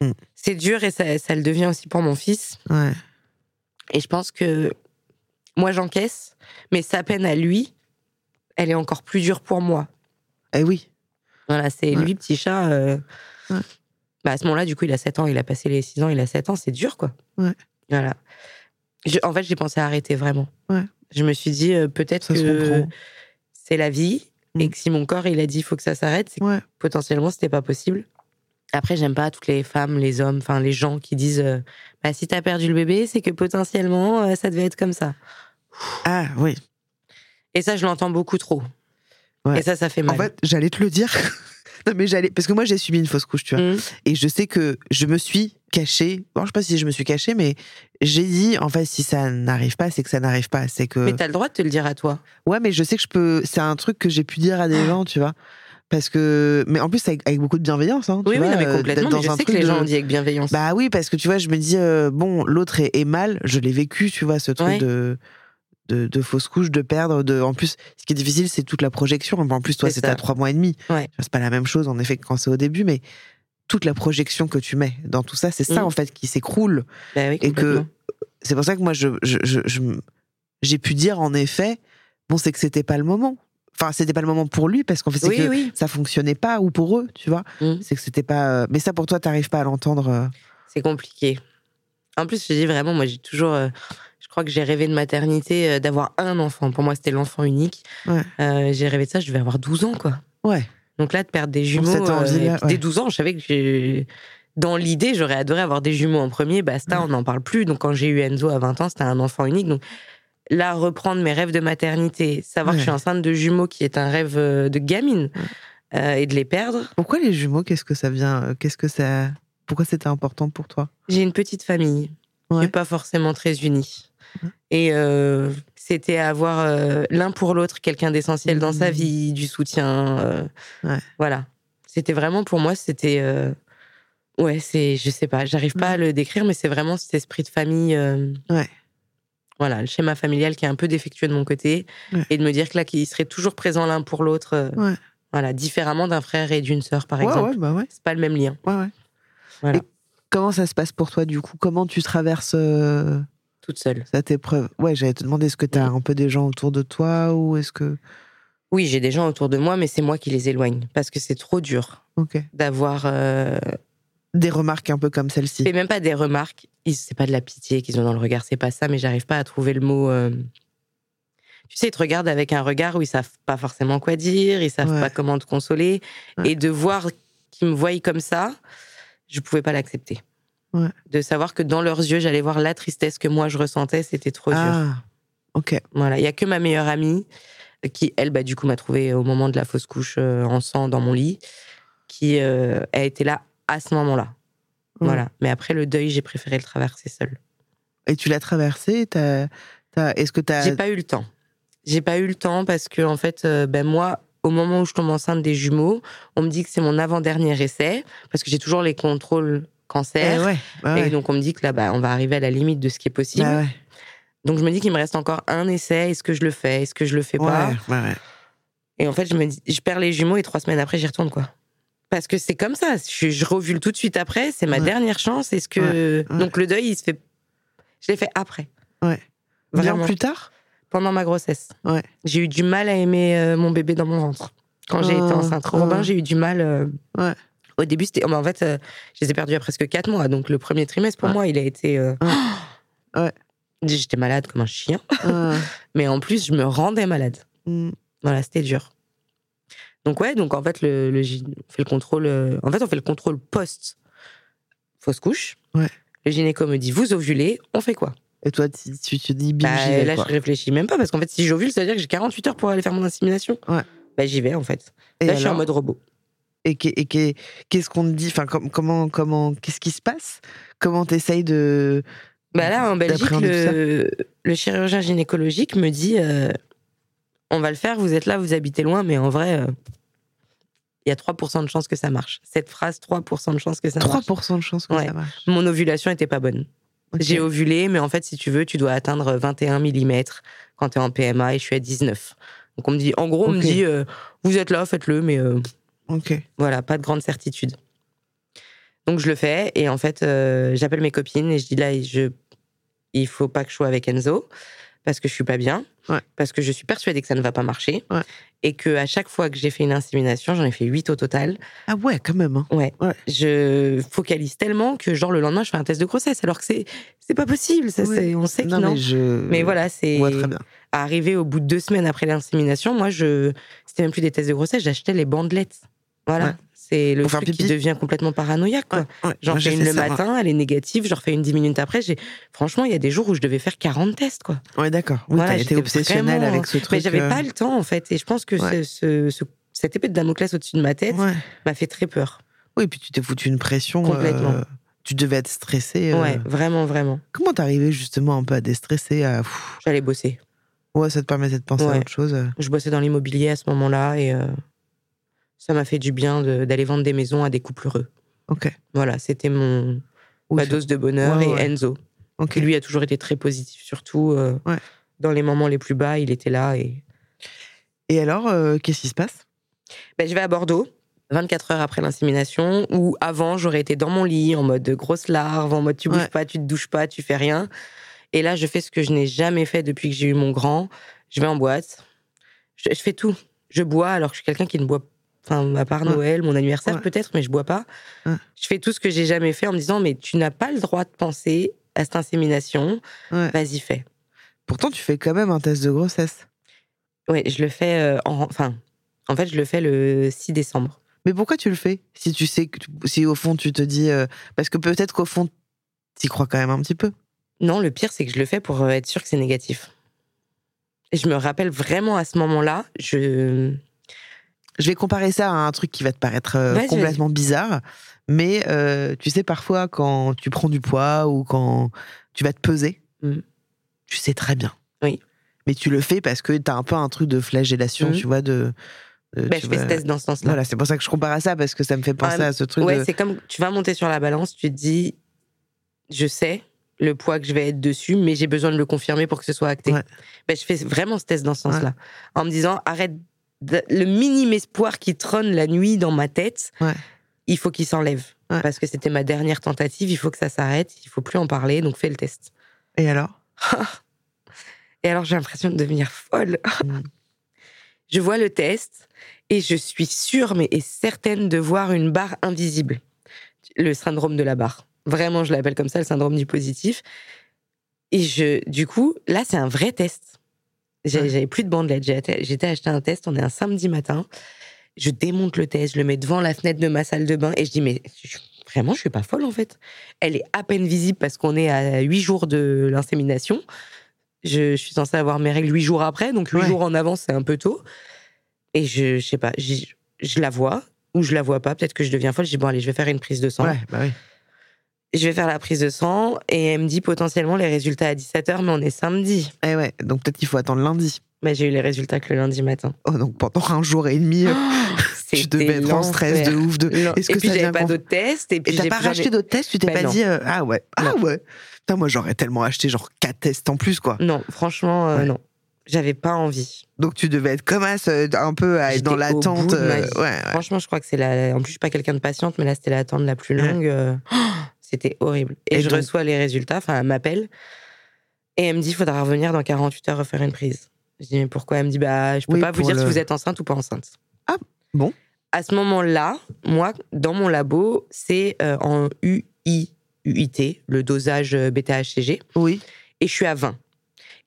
Ouais. Mm. C'est dur et ça, ça le devient aussi pour mon fils. Et je pense que moi, j'encaisse, mais sa peine à lui, elle est encore plus dure pour moi. Eh oui. Voilà, c'est lui, petit chat. euh. Bah, à ce moment-là, du coup, il a 7 ans, il a passé les 6 ans, il a 7 ans, c'est dur, quoi. Ouais. Voilà. Je- en fait, j'ai pensé à arrêter vraiment. Ouais. Je me suis dit, euh, peut-être que c'est la vie et Mm. que si mon corps, il a dit, il faut que ça s'arrête, c'est que Ouais. potentiellement, c'était pas possible. Après, j'aime pas toutes les femmes, les hommes, enfin, les gens qui disent, euh, bah, si t'as perdu le bébé, c'est que potentiellement, euh, ça devait être comme ça. Ah oui. Et ça, je l'entends beaucoup trop. Ouais. Et ça, ça fait mal. En fait, j'allais te le dire. Non, mais j'allais. Parce que moi, j'ai subi une fausse couche, tu vois. Mm. Et je sais que je me suis cachée. Bon, je sais pas si je me suis cachée, mais j'ai dit, en fait, si ça n'arrive pas, c'est que ça n'arrive pas. C'est que. Mais t'as le droit de te le dire à toi. Ouais, mais je sais que je peux. C'est un truc que j'ai pu dire à des gens, tu vois. Parce que. Mais en plus, avec, avec beaucoup de bienveillance. Hein, tu Oui, oui, non, mais euh, complètement. d'être Mais je dans un sais que les de- gens ont dit avec bienveillance. Bah oui, parce que tu vois, je me dis, euh, bon, l'autre est, est mal, je l'ai vécu, tu vois, ce truc Ouais. de, de, de fausse couche, de perdre. De... En plus, ce qui est difficile, c'est toute la projection. En plus, toi, C'est à trois mois et demi. Ouais. C'est pas la même chose, en effet, que quand c'est au début, mais toute la projection que tu mets dans tout ça, c'est ça, Mm. en fait, qui s'écroule. Bah oui, Et que c'est pour ça que moi, je, je, je- je m- j'ai pu dire, en effet, bon, c'est que c'était pas le moment. Enfin, c'était pas le moment pour lui, parce qu'en fait, c'est Oui, que oui. ça fonctionnait pas, ou pour eux, tu vois. Mm. C'est que c'était pas. euh, Mais ça, pour toi, t'arrives pas à l'entendre. euh, C'est compliqué. En plus, je dis vraiment, moi, j'ai toujours. Je crois que j'ai rêvé de maternité, euh, d'avoir un enfant. Pour moi, c'était l'enfant unique. Ouais. Euh, j'ai rêvé de ça, je devais avoir 12 ans, quoi. Ouais. Donc là, de perdre des jumeaux. cette ouais. Dès 12 ans, je savais que dans l'idée, j'aurais adoré avoir des jumeaux en premier. Basta, Ouais. on n'en parle plus. Donc quand j'ai eu Enzo à 20 ans, c'était un enfant unique. Donc là, reprendre mes rêves de maternité, savoir que je suis enceinte de jumeaux, qui est un rêve euh, de gamine, euh, et de les perdre. Pourquoi les jumeaux Qu'est-ce que ça vient Qu'est-ce que ça Pourquoi c'était important pour toi? J'ai une petite famille, Ouais. n'est pas forcément très. Ouais. Et euh, c'était avoir euh, l'un pour l'autre quelqu'un d'essentiel dans sa Mmh. vie, du soutien. euh, Ouais. Voilà. C'était vraiment pour moi, c'était. ouais, c'est. Je sais pas, j'arrive pas à le décrire, mais c'est vraiment cet esprit de famille. Ouais. Voilà, le schéma familial qui est un peu défectueux de mon côté. Ouais. Et de me dire que là, qu'ils seraient toujours présents l'un pour l'autre. euh, Ouais. Voilà, différemment d'un frère et d'une sœur, par ouais, exemple. ouais, bah ouais. C'est pas le même lien. ouais, ouais. Voilà. Et comment ça se passe pour toi du coup? Comment tu traverses euh, Toute seule. cette épreuve? Ouais, j'allais te demander, est-ce que tu as un peu des gens autour de toi ou est-ce que. Oui, j'ai des gens autour de moi, mais c'est moi qui les éloigne. Parce que c'est trop dur d'avoir. euh, Des remarques un peu comme celle-ci. C'est même pas des remarques. C'est pas de la pitié qu'ils ont dans le regard, c'est pas ça, mais j'arrive pas à trouver le mot. euh, tu sais, ils te regardent avec un regard où ils savent pas forcément quoi dire, ils savent Ouais. pas comment te consoler. Ouais. Et de voir qu'ils me voient comme ça, je pouvais pas l'accepter. Ouais. De savoir que dans leurs yeux, j'allais voir la tristesse que moi je ressentais, c'était trop dur. Ah, ok. Voilà, il y a que ma meilleure amie qui, elle, bah, du coup, m'a trouvé au moment de la fausse couche euh, en sang dans mon lit, qui euh, a été là à ce moment-là. Voilà. Mais après le deuil, j'ai préféré le traverser seule. Et tu l'as traversé? Est-ce que tu as. J'ai pas eu le temps. J'ai pas eu le temps parce que en fait, euh, ben moi, au moment où je tombe enceinte des jumeaux, on me dit que c'est mon avant-dernier essai parce que j'ai toujours les contrôles cancer. ouais, bah Et donc on me dit que là, bah, on va arriver à la limite de ce qui est possible. Bah ouais. Donc je me dis qu'il me reste encore un essai. Est-ce que je le fais? Est-ce que je le fais pas? Ouais. Et en fait, je me dis, je perds les jumeaux et trois semaines après, j'y retourne quoi. Parce que c'est comme ça. Je, je revule tout de suite après. C'est ma dernière chance. Est-ce que donc le deuil, il se fait Je l'ai fait après. Ouais. Bien Vraiment. plus tard? Pendant ma grossesse. Ouais. J'ai eu du mal à aimer euh, mon bébé dans mon ventre. Quand j'ai Ah, été enceinte. ah. Robin, j'ai eu du mal. euh, Ouais. Au début, c'était. oh, en fait, euh, je les ai perdus à presque quatre mois. Donc le premier trimestre, pour Ouais. moi, il a été. Ouais. J'étais malade comme un chien. Ah, Mais en plus, je me rendais malade. mm. Voilà, c'était dur. Donc ouais, donc en fait, le, le on fait le contrôle. en fait, on fait le contrôle post fausse couche. Le gynéco me dit vous ovulez, on fait quoi? Et toi, tu, tu te dis bim, Bah, j'y vais, Là, quoi. je réfléchis même pas parce qu'en fait, si j'ovule, ça veut dire que j'ai 48 heures pour aller faire mon insémination. Ouais. Bah j'y vais en fait. Et là, je suis en mode robot. Et qu'est- et qu'est- qu'est-ce qu'on te dit? Enfin, com- comment, comment, qu'est-ce qui se passe? Comment t'essayes de Bah là, en Belgique, le, le chirurgien gynécologique me dit euh, on va le faire, vous êtes là, vous habitez loin, mais en vrai, euh, il y a 3% de chances que ça marche. Cette phrase, 3% de chances que ça marche. 3% de chance que Ouais. ça marche. Mon ovulation était pas bonne. J'ai ovulé, mais en fait, si tu veux, tu dois atteindre 21 mm quand tu es en PMA et je suis à 19. Donc on me dit, en gros, on me dit, euh, vous êtes là, faites-le, mais euh, voilà, pas de grande certitude. Donc je le fais et en fait, euh, j'appelle mes copines et je dis là, je, il faut pas que je sois avec Enzo parce que je suis pas bien, Ouais. parce que je suis persuadée que ça ne va pas marcher Ouais. et que à chaque fois que j'ai fait une insémination, j'en ai fait 8 au total. Ah ouais, quand même. hein. Ouais. Ouais. Je focalise tellement que genre le lendemain, je fais un test de grossesse alors que c'est c'est pas possible. Ça, c'est- on sait que non, non. mais je. Mais voilà, c'est Ouais, très bien. arrivé au bout de deux semaines après l'insémination. Moi, je c'était même plus des tests de grossesse, j'achetais les bandelettes. Voilà. C'est le truc qui devient complètement paranoïaque. Quoi. Ouais, ouais. J'en fais une le ça, matin, elle est négative, j'en refais une dix minutes après. J'ai franchement, il y a des jours où je devais faire 40 tests, quoi. Ouais, d'accord. Oui, Voilà, t'as été j'étais obsessionnel vraiment- avec ce truc. Mais j'avais euh, pas le temps en fait, et je pense que ce, ce- ce- cette épée de Damoclès au-dessus de ma tête m'a fait très peur. Oui, puis tu t'es foutu une pression. Complètement. euh, Tu devais être stressé. euh. Ouais, vraiment, vraiment. Comment t'arrivais justement un peu à déstresser à... J'allais bosser. Ouais, ça te permettait de penser à autre chose. euh. Je bossais dans l'immobilier à ce moment-là, et euh, ça m'a fait du bien de- d'aller vendre des maisons à des couples heureux. Ok. Voilà, c'était mon ma dose de bonheur Ouais, et ouais. Enzo, qui lui a toujours été très positif, surtout euh, Ouais. dans les moments les plus bas, il était là. Et Et alors, euh, qu'est-ce qui se passe? Ben, je vais à Bordeaux. 24 heures après l'insémination, où avant j'aurais été dans mon lit en mode grosse larve, en mode tu bouges pas, tu te douches pas, tu fais rien. Et là, je fais ce que je n'ai jamais fait depuis que j'ai eu mon grand. Je vais en boîte. Je, je fais tout. Je bois alors que je suis quelqu'un qui ne boit Enfin, à part Ouais. Noël, mon anniversaire Ouais. peut-être, mais je bois pas. Ouais. Je fais tout ce que j'ai jamais fait en me disant, mais tu n'as pas le droit de penser à cette insémination. Ouais. Vas-y, fais. Pourtant, tu fais quand même un test de grossesse. Oui, je le fais euh, en, enfin, en fait, je le fais le 6 décembre. Mais pourquoi tu le fais? Si tu sais que, tu- si au fond tu te dis, euh, parce que peut-être qu'au fond, t'y crois quand même un petit peu. Non, le pire, c'est que je le fais pour euh, être sûr que c'est négatif. Et je me rappelle vraiment à ce moment-là, je. Je vais comparer ça à un truc qui va te paraître euh, complètement bizarre, mais euh, tu sais parfois quand tu prends du poids ou quand tu vas te peser, Mm. tu sais très bien. Oui. Mais tu le fais parce que t'as un peu un truc de flagellation, Mm. tu vois, de. de- Bah, tu je fais ce test dans ce sens-là. Voilà, c'est pour ça que je compare à ça parce que ça me fait penser Ah, à ce truc Ouais, de. c'est comme tu vas monter sur la balance, tu te dis, je sais le poids que je vais être dessus, mais j'ai besoin de le confirmer pour que ce soit acté. Ouais. Ben, je fais vraiment ce test dans ce sens-là, en me disant, arrête, le minime espoir qui trône la nuit dans ma tête, Ouais. il faut qu'il s'enlève. Ouais. Parce que c'était ma dernière tentative, il faut que ça s'arrête, il faut plus en parler, donc fais le test. Et alors? Et alors j'ai l'impression de devenir folle. Mm. Je vois le test et je suis sûre mais et certaine de voir une barre invisible. Le syndrome de la barre. Vraiment, je l'appelle comme ça, le syndrome du positif. Et je, du coup, là, c'est un vrai test. J'avais plus de bandelettes. J'étais acheter un test. On est un samedi matin. Je démonte le test, je le mets devant la fenêtre de ma salle de bain et je dis mais vraiment je suis pas folle en fait. Elle est à peine visible parce qu'on est à huit jours de l'insémination. Je, je suis censée avoir mes règles huit jours après, donc huit Ouais. jours en avance c'est un peu tôt. Et je, je sais pas, je, je la vois ou je la vois pas. Peut-être que je deviens folle. Je dis bon allez je vais faire une prise de sang. Ouais, bah oui. Je vais faire la prise de sang et elle me dit potentiellement les résultats à 17h, mais on est samedi. Eh ouais, donc peut-être qu'il faut attendre lundi. Mais j'ai eu les résultats que le lundi matin. Oh, donc pendant un jour et demi, euh, tu devais être en stress de ouf. De... Est-ce et que puis ça vient pas d'autres tests. Et puis t'as pas racheté d'autres tests Tu t'es Ben pas non. dit euh, ah ouais, ah Non. ouais. Putain, moi j'aurais tellement acheté genre 4 tests en plus quoi. Non, franchement, euh, Ouais. non. J'avais pas envie. Donc tu devais être comme as, euh, un peu à être dans l'attente. euh, ouais, ouais. Franchement, je crois que c'est la. En plus, je suis pas quelqu'un de patiente, mais là, c'était l'attente la plus longue. euh, C'était horrible. Et, Et je donc- reçois les résultats. Enfin, elle m'appelle et elle me dit, il faudra revenir dans 48 heures refaire une prise. Je dis, mais pourquoi? Elle me dit, bah, je peux Oui, pas vous dire le- si vous êtes enceinte ou pas enceinte. Ah, bon. À ce moment-là, moi, dans mon labo, c'est euh, en UI, UIT, le dosage euh, bêta-HCG, Oui. et je suis à 20.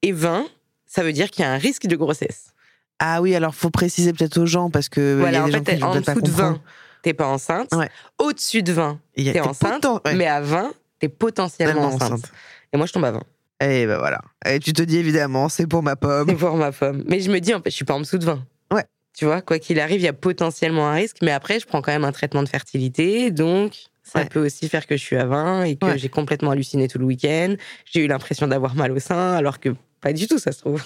Et 20, ça veut dire qu'il y a un risque de grossesse. Ah oui, alors faut préciser peut-être aux gens parce que il y Voilà, a en des gens fait, qui vont en peut-être pas dessous de comprendre. 20, t'es pas enceinte. Ouais. Au-dessus de 20, Il y a t'es enceinte. potent- ouais, Mais à 20, t'es potentiellement enceinte. enceinte. Et moi, je tombe à 20. Et ben voilà. Et tu te dis évidemment, c'est pour ma pomme. C'est pour ma femme. Mais je me dis, en fait, je suis pas en dessous de 20. Ouais. Tu vois, quoi qu'il arrive, il y a potentiellement un risque. Mais après, je prends quand même un traitement de fertilité. Donc, ça Ouais. peut aussi faire que je suis à 20 et que Ouais. j'ai complètement halluciné tout le week-end. J'ai eu l'impression d'avoir mal au sein, alors que pas du tout, ça se trouve.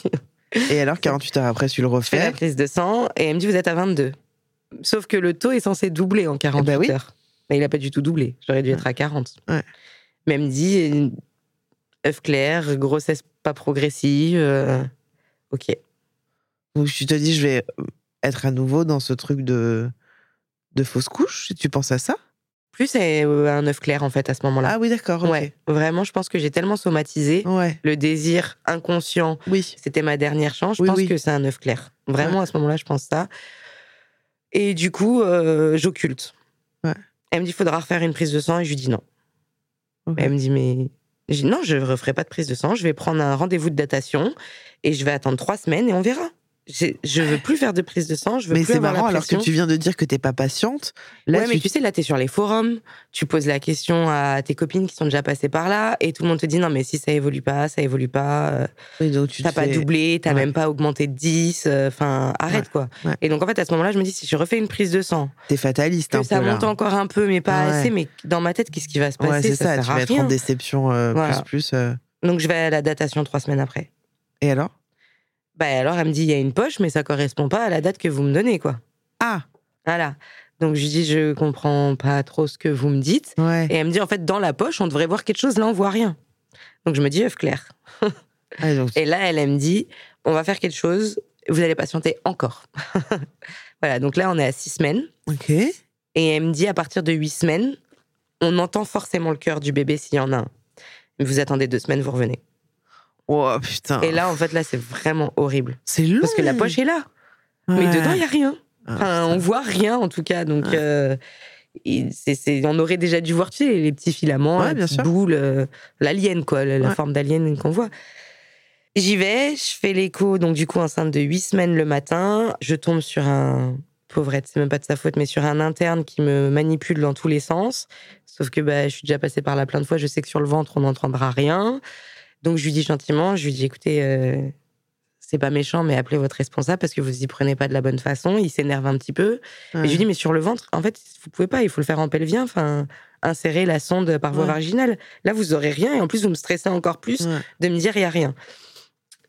Et alors 48 heures après, tu le Je fais la refais? prise de sang et elle me dit vous êtes à 22. Sauf que le taux est censé doubler en 48 Eh ben oui. heures. Mais il n'a pas du tout doublé. J'aurais dû être à 40. Ouais. Mais elle me dit œuf clair, grossesse pas progressive. euh, ok. Donc tu te dis, je vais être à nouveau dans ce truc de de fausse couche. Tu penses à ça Plus c'est euh, un œuf clair en fait à ce moment-là. Ah oui, d'accord. Ouais, vraiment, je pense que j'ai tellement somatisé Ouais. le désir inconscient. Oui. C'était ma dernière chance. Je Oui, pense oui. que c'est un œuf clair. Vraiment, à ce moment-là, je pense ça. Et du coup, euh, j'occulte. Ouais. Elle me dit, il faudra refaire une prise de sang. Et je lui dis non. Elle me dit, mais. Je dis, non, je ne referai pas de prise de sang. Je vais prendre un rendez-vous de datation et je vais attendre trois semaines et on verra. Je veux plus faire de prise de sang. Je veux Mais plus c'est avoir marrant la alors que tu viens de dire que t'es pas patiente. Là, ouais, mais tu- tu sais, là, tu es sur les forums, tu poses la question à tes copines qui sont déjà passées par là, et tout le monde te dit non, mais si ça évolue pas, ça évolue pas, euh, Oui, donc tu t'as pas fais- doublé, t'as Ouais. même pas augmenté de 10, euh, enfin, arrête quoi. Et donc, en fait, à ce moment-là, je me dis, si je refais une prise de sang, T'es fataliste que un ça peu là. monte encore un peu, mais pas assez, mais dans ma tête, qu'est-ce qui va se passer? Ouais, c'est ça. Tu vas être en déception euh, Voilà. plus plus. euh. Donc, je vais à la datation trois semaines après. Et alors? Bah, alors, elle me dit, il y a une poche, mais ça correspond pas à la date que vous me donnez, quoi. Ah. Voilà. Donc, je lui dis, je comprends pas trop ce que vous me dites. Ouais. Et elle me dit, en fait, dans la poche, on devrait voir quelque chose, là, on voit rien. Donc je me dis, œuf clair. Ah, Et là, elle, elle me dit, on va faire quelque chose, vous allez patienter encore. voilà, donc là, on est à six semaines. Ok. Et elle me dit, à partir de huit semaines, on entend forcément le cœur du bébé s'il y en a un. Vous attendez deux semaines, vous revenez. Oh putain. Et là, en fait, là, c'est vraiment horrible. c'est long. Parce que la poche est là. Mais dedans, il n'y a rien. Ah, Enfin, on voit rien, en tout cas. Donc, Ouais. euh, on aurait déjà dû voir, tu sais, les petits filaments, Ouais, les boules, euh, l'alien, quoi, la forme d'alien qu'on voit. J'y vais, je fais l'écho, donc du coup, enceinte de huit semaines le matin. Je tombe sur un. Pauvrette, c'est même pas de sa faute, mais sur un interne qui me manipule dans tous les sens. Sauf que bah, je suis déjà passée par là plein de fois, je sais que sur le ventre, on n'entendra rien. Donc je lui dis gentiment, je lui dis écoutez, euh, c'est pas méchant, mais appelez votre responsable parce que vous y prenez pas de la bonne façon. Il s'énerve un petit peu. Et je lui dis mais sur le ventre, en fait, vous pouvez pas, il faut le faire en pelvien, enfin, insérer la sonde par voie Ouais. vaginale. Là, vous aurez rien et en plus, vous me stressez encore plus Ouais. de me dire il y a rien.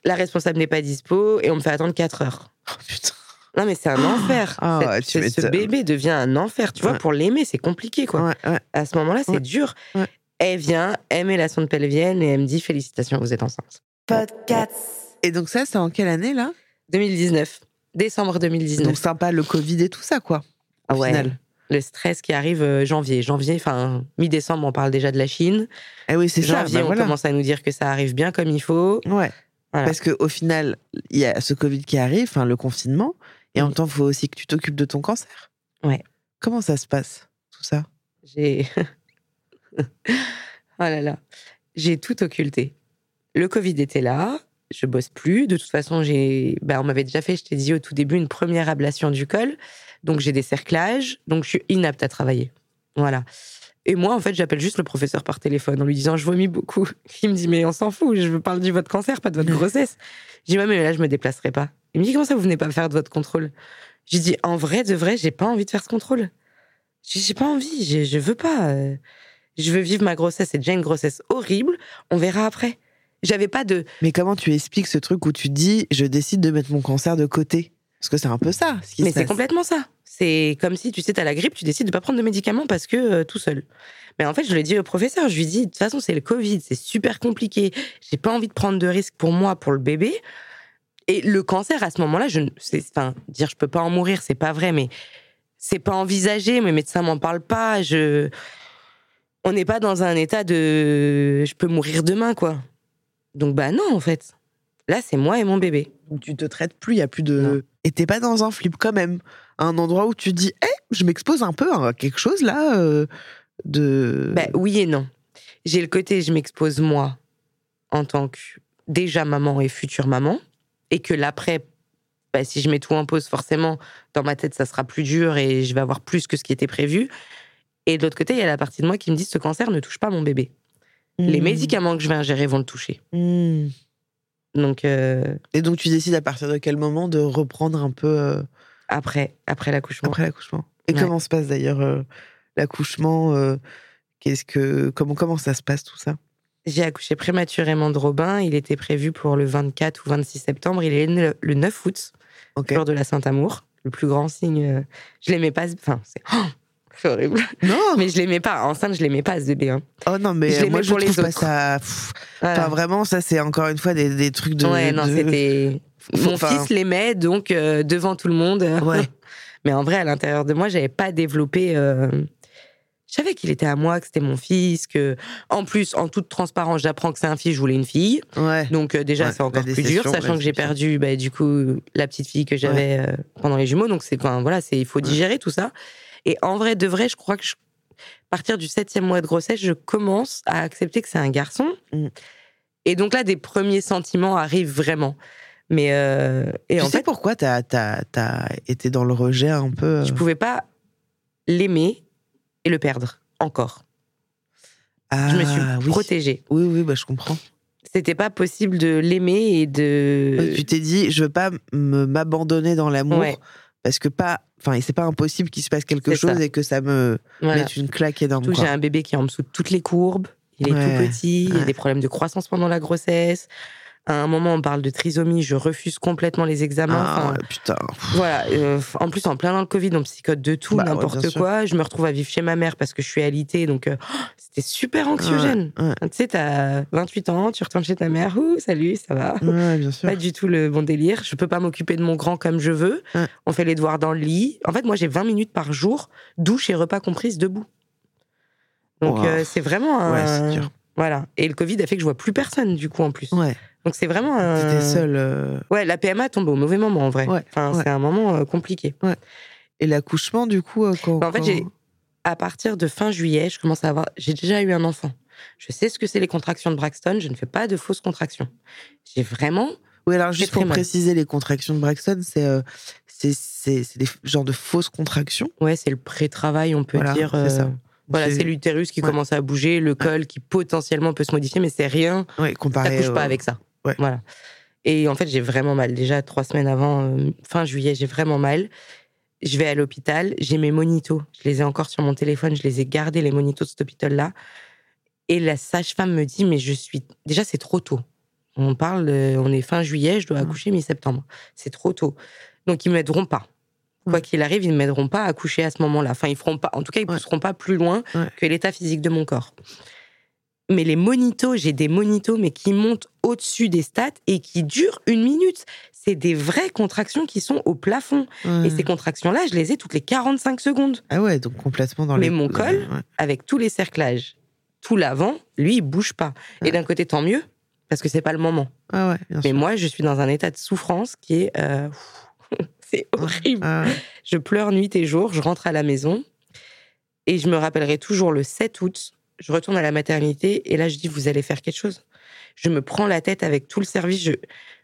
La responsable n'est pas dispo et on me fait attendre 4 heures. Oh, putain. Non, mais c'est un enfer. Ah Cette- ouais, ce, bébé devient un enfer. Tu vois, Ouais. pour l'aimer, c'est compliqué, quoi. Ouais, ouais. À ce moment-là, c'est Ouais. dur. Elle vient, elle met la sonde pelvienne et elle me dit Félicitations, vous êtes enceinte. Et donc ça, c'est en quelle année là? 2019. Décembre 2019. Donc sympa le Covid et tout ça quoi. Ah Au ouais. final. Le stress qui arrive euh, janvier. Janvier, enfin, mi-décembre, on parle déjà de la Chine. Eh oui, c'est ça. Janvier, bah on voilà. commence à nous dire que ça arrive bien comme il faut. Ouais. Voilà. Parce qu'au final, il y a ce Covid qui arrive, enfin le confinement, et en même temps, il faut aussi que tu t'occupes de ton cancer. Ouais. Comment ça se passe, tout ça? J'ai. oh là là. J'ai tout occulté. Le Covid était là. je bosse plus. De toute façon, j'ai, bah, on m'avait déjà fait, je t'ai dit au tout début, une première ablation du col. Donc j'ai des cerclages, donc je suis inapte à travailler. Voilà. Et moi, en fait, j'appelle juste le professeur par téléphone en lui disant je vomis beaucoup. Il me dit mais on s'en fout, je veux parler de votre cancer, pas de votre grossesse. Je dis mais là, je me déplacerai pas. Il me dit comment ça, vous venez pas faire de votre contrôle? Je dis en vrai, de vrai, j'ai pas envie de faire ce contrôle. J'ai pas envie, je, je veux pas. Je veux vivre ma grossesse. C'est déjà une grossesse horrible. On verra après. J'avais pas de. Mais comment tu expliques ce truc où tu dis je décide de mettre mon cancer de côté? Parce que c'est un peu ça. Ce qui Mais c'est complètement ça. C'est comme si, tu sais, t'as la grippe, tu décides de pas prendre de médicaments parce que euh, tout seul. Mais en fait, je l'ai dit au professeur, je lui dis, de toute façon, c'est le Covid, c'est super compliqué. J'ai pas envie de prendre de risques pour moi, pour le bébé. Et le cancer, à ce moment-là, je, enfin, dire je peux pas en mourir, c'est pas vrai, mais c'est pas envisagé. Mes médecins m'en parlent pas. Je, on n'est pas dans un état de, je peux mourir demain, quoi. Donc bah non, en fait. Là, c'est moi et mon bébé. Donc tu te traites plus, il y a plus de. Non. Et t'es pas dans un flip quand même. Un endroit où tu dis, hé, je m'expose un peu à quelque chose là euh, de. Ben, oui et non. J'ai le côté, je m'expose moi en tant que déjà maman et future maman, et que l'après, ben, si je mets tout en pause, forcément, dans ma tête, ça sera plus dur et je vais avoir plus que ce qui était prévu. Et de l'autre côté, il y a la partie de moi qui me dit ce cancer ne touche pas mon bébé. Les Hmm. médicaments que je vais ingérer vont le toucher. Hmm. Donc euh, Et donc tu décides à partir de quel moment de reprendre un peu euh, après, après l'accouchement. après l'accouchement. Et Ouais. comment se passe d'ailleurs euh, l'accouchement euh, Qu'est-ce que comment comment ça se passe tout ça? J'ai accouché prématurément de Robin. Il était prévu pour le 24 ou 26 septembre. Il est né le- le 9 août. Ok. jour de la Saint-Amour, le plus grand signe. Je l'aimais pas. Enfin, c'est oh, c'est horrible. Non. Mais je l'aimais pas. Enceinte, je l'aimais pas ce bébé. hein. Oh non mais Je euh, l'aimais moi je pour les trouve pas autres. ça. pff, Voilà. Enfin vraiment ça c'est encore une fois des, des trucs de. ouais, non, de- c'était. Mon enfin- fils l'aimait, donc euh, devant tout le monde. Ouais. Mais en vrai, à l'intérieur de moi, j'avais pas développé. euh, Je savais qu'il était à moi, que c'était mon fils, que en plus, en toute transparence, j'apprends que c'est un fils, je voulais une fille. Ouais. Donc euh, déjà, Ouais, c'est encore plus dur, sachant que j'ai perdu bah, du coup la petite fille que j'avais euh, pendant les jumeaux. Donc c'est enfin, voilà, c'est il faut digérer tout ça. Et en vrai, de vrai, je crois que je- à partir du septième mois de grossesse, je commence à accepter que c'est un garçon. Mm. Et donc là, des premiers sentiments arrivent vraiment. Mais euh, et tu en sais fait, pourquoi t'as as, été dans le rejet un peu euh, je pouvais pas l'aimer et le perdre encore. ah, je me suis oui. protégée. Oui oui bah je comprends. C'était pas possible de l'aimer et de. tu t'es dit je veux pas m'abandonner dans l'amour Ouais. Parce que pas enfin c'est pas impossible qu'il se passe quelque ça. chose et que ça me Voilà. mette une claque énorme. J'ai un bébé qui est en dessous de toutes les courbes. Il est Ouais, tout petit. Il y a des problèmes de croissance pendant la grossesse. À un moment, on parle de trisomie. Je refuse complètement les examens. Ah, Enfin, ouais, putain. Voilà. euh, en plus, en plein dans le Covid, on psychote de tout, Bah ouais, n'importe sûr. quoi. Je me retrouve à vivre chez ma mère parce que je suis alitée. Donc, euh, c'était super anxiogène. Ouais, Tu sais, t'as 28 ans, tu retournes chez ta mère. Ouh, salut, ça va ouais, bien sûr. pas du tout le bon délire. Je peux pas m'occuper de mon grand comme je veux. On fait les devoirs dans le lit. En fait, moi, j'ai 20 minutes par jour, douche et repas comprises debout. Donc, Wow. euh, c'est vraiment un. Ouais, c'est dur. Voilà. Et le Covid a fait que je vois plus personne, du coup, en plus. Ouais. Donc, c'est vraiment un. T'étais seule. euh, Ouais, la PMA tombe au mauvais moment, en vrai. Ouais, Enfin, ouais. c'est un moment euh, compliqué. Et l'accouchement, du coup, euh, quand. En fait, j'ai. À partir de fin juillet, je commence à avoir. J'ai déjà eu un enfant. Je sais ce que c'est les contractions de Braxton. Je ne fais pas de fausses contractions. J'ai vraiment. Oui, alors juste pour mal. préciser, les contractions de Braxton, c'est euh, c'est des genres de fausses contractions. Ouais, c'est le pré-travail, on peut Voilà, dire. c'est ça. euh, Voilà, c'est l'utérus qui Ouais. commence à bouger, le col qui potentiellement peut se modifier, mais c'est rien. Ouais, Ça comparé. couche pas au- avec ça. Ouais. Voilà. Et en fait, j'ai vraiment mal. Déjà, trois semaines avant, euh, fin juillet, j'ai vraiment mal. Je vais à l'hôpital, j'ai mes monitos. Je les ai encore sur mon téléphone, je les ai gardés, les monitos de cet hôpital-là. Et la sage-femme me dit, mais je suis. Déjà, c'est trop tôt. On parle, de- on est fin juillet, je dois Mm. accoucher mi-septembre. C'est trop tôt. Donc, ils m'aideront pas. Quoi Mm. qu'il arrive, ils ne m'aideront pas à accoucher à ce moment-là. Enfin, ils feront pas. En tout cas, ils Ouais. pousseront pas plus loin Ouais. que l'état physique de mon corps. Mais les monitos, j'ai des monitos, mais qui montent au-dessus des stats et qui durent une minute. C'est des vraies contractions qui sont au plafond. Ouais. Et ces contractions-là, je les ai toutes les 45 secondes. Ah ouais, donc complètement dans Mais les. mon col, Ouais. Avec tous les cerclages, tout l'avant, lui, il bouge pas. Ouais. Et d'un côté, tant mieux, parce que c'est pas le moment. Ah ouais, bien Mais sûr. moi, je suis dans un état de souffrance qui est. euh, c'est horrible. Ah. Je pleure nuit et jour, je rentre à la maison et je me rappellerai toujours le 7 août, je retourne à la maternité et là je dis vous allez faire quelque chose. Je me prends la tête avec tout le service. Je...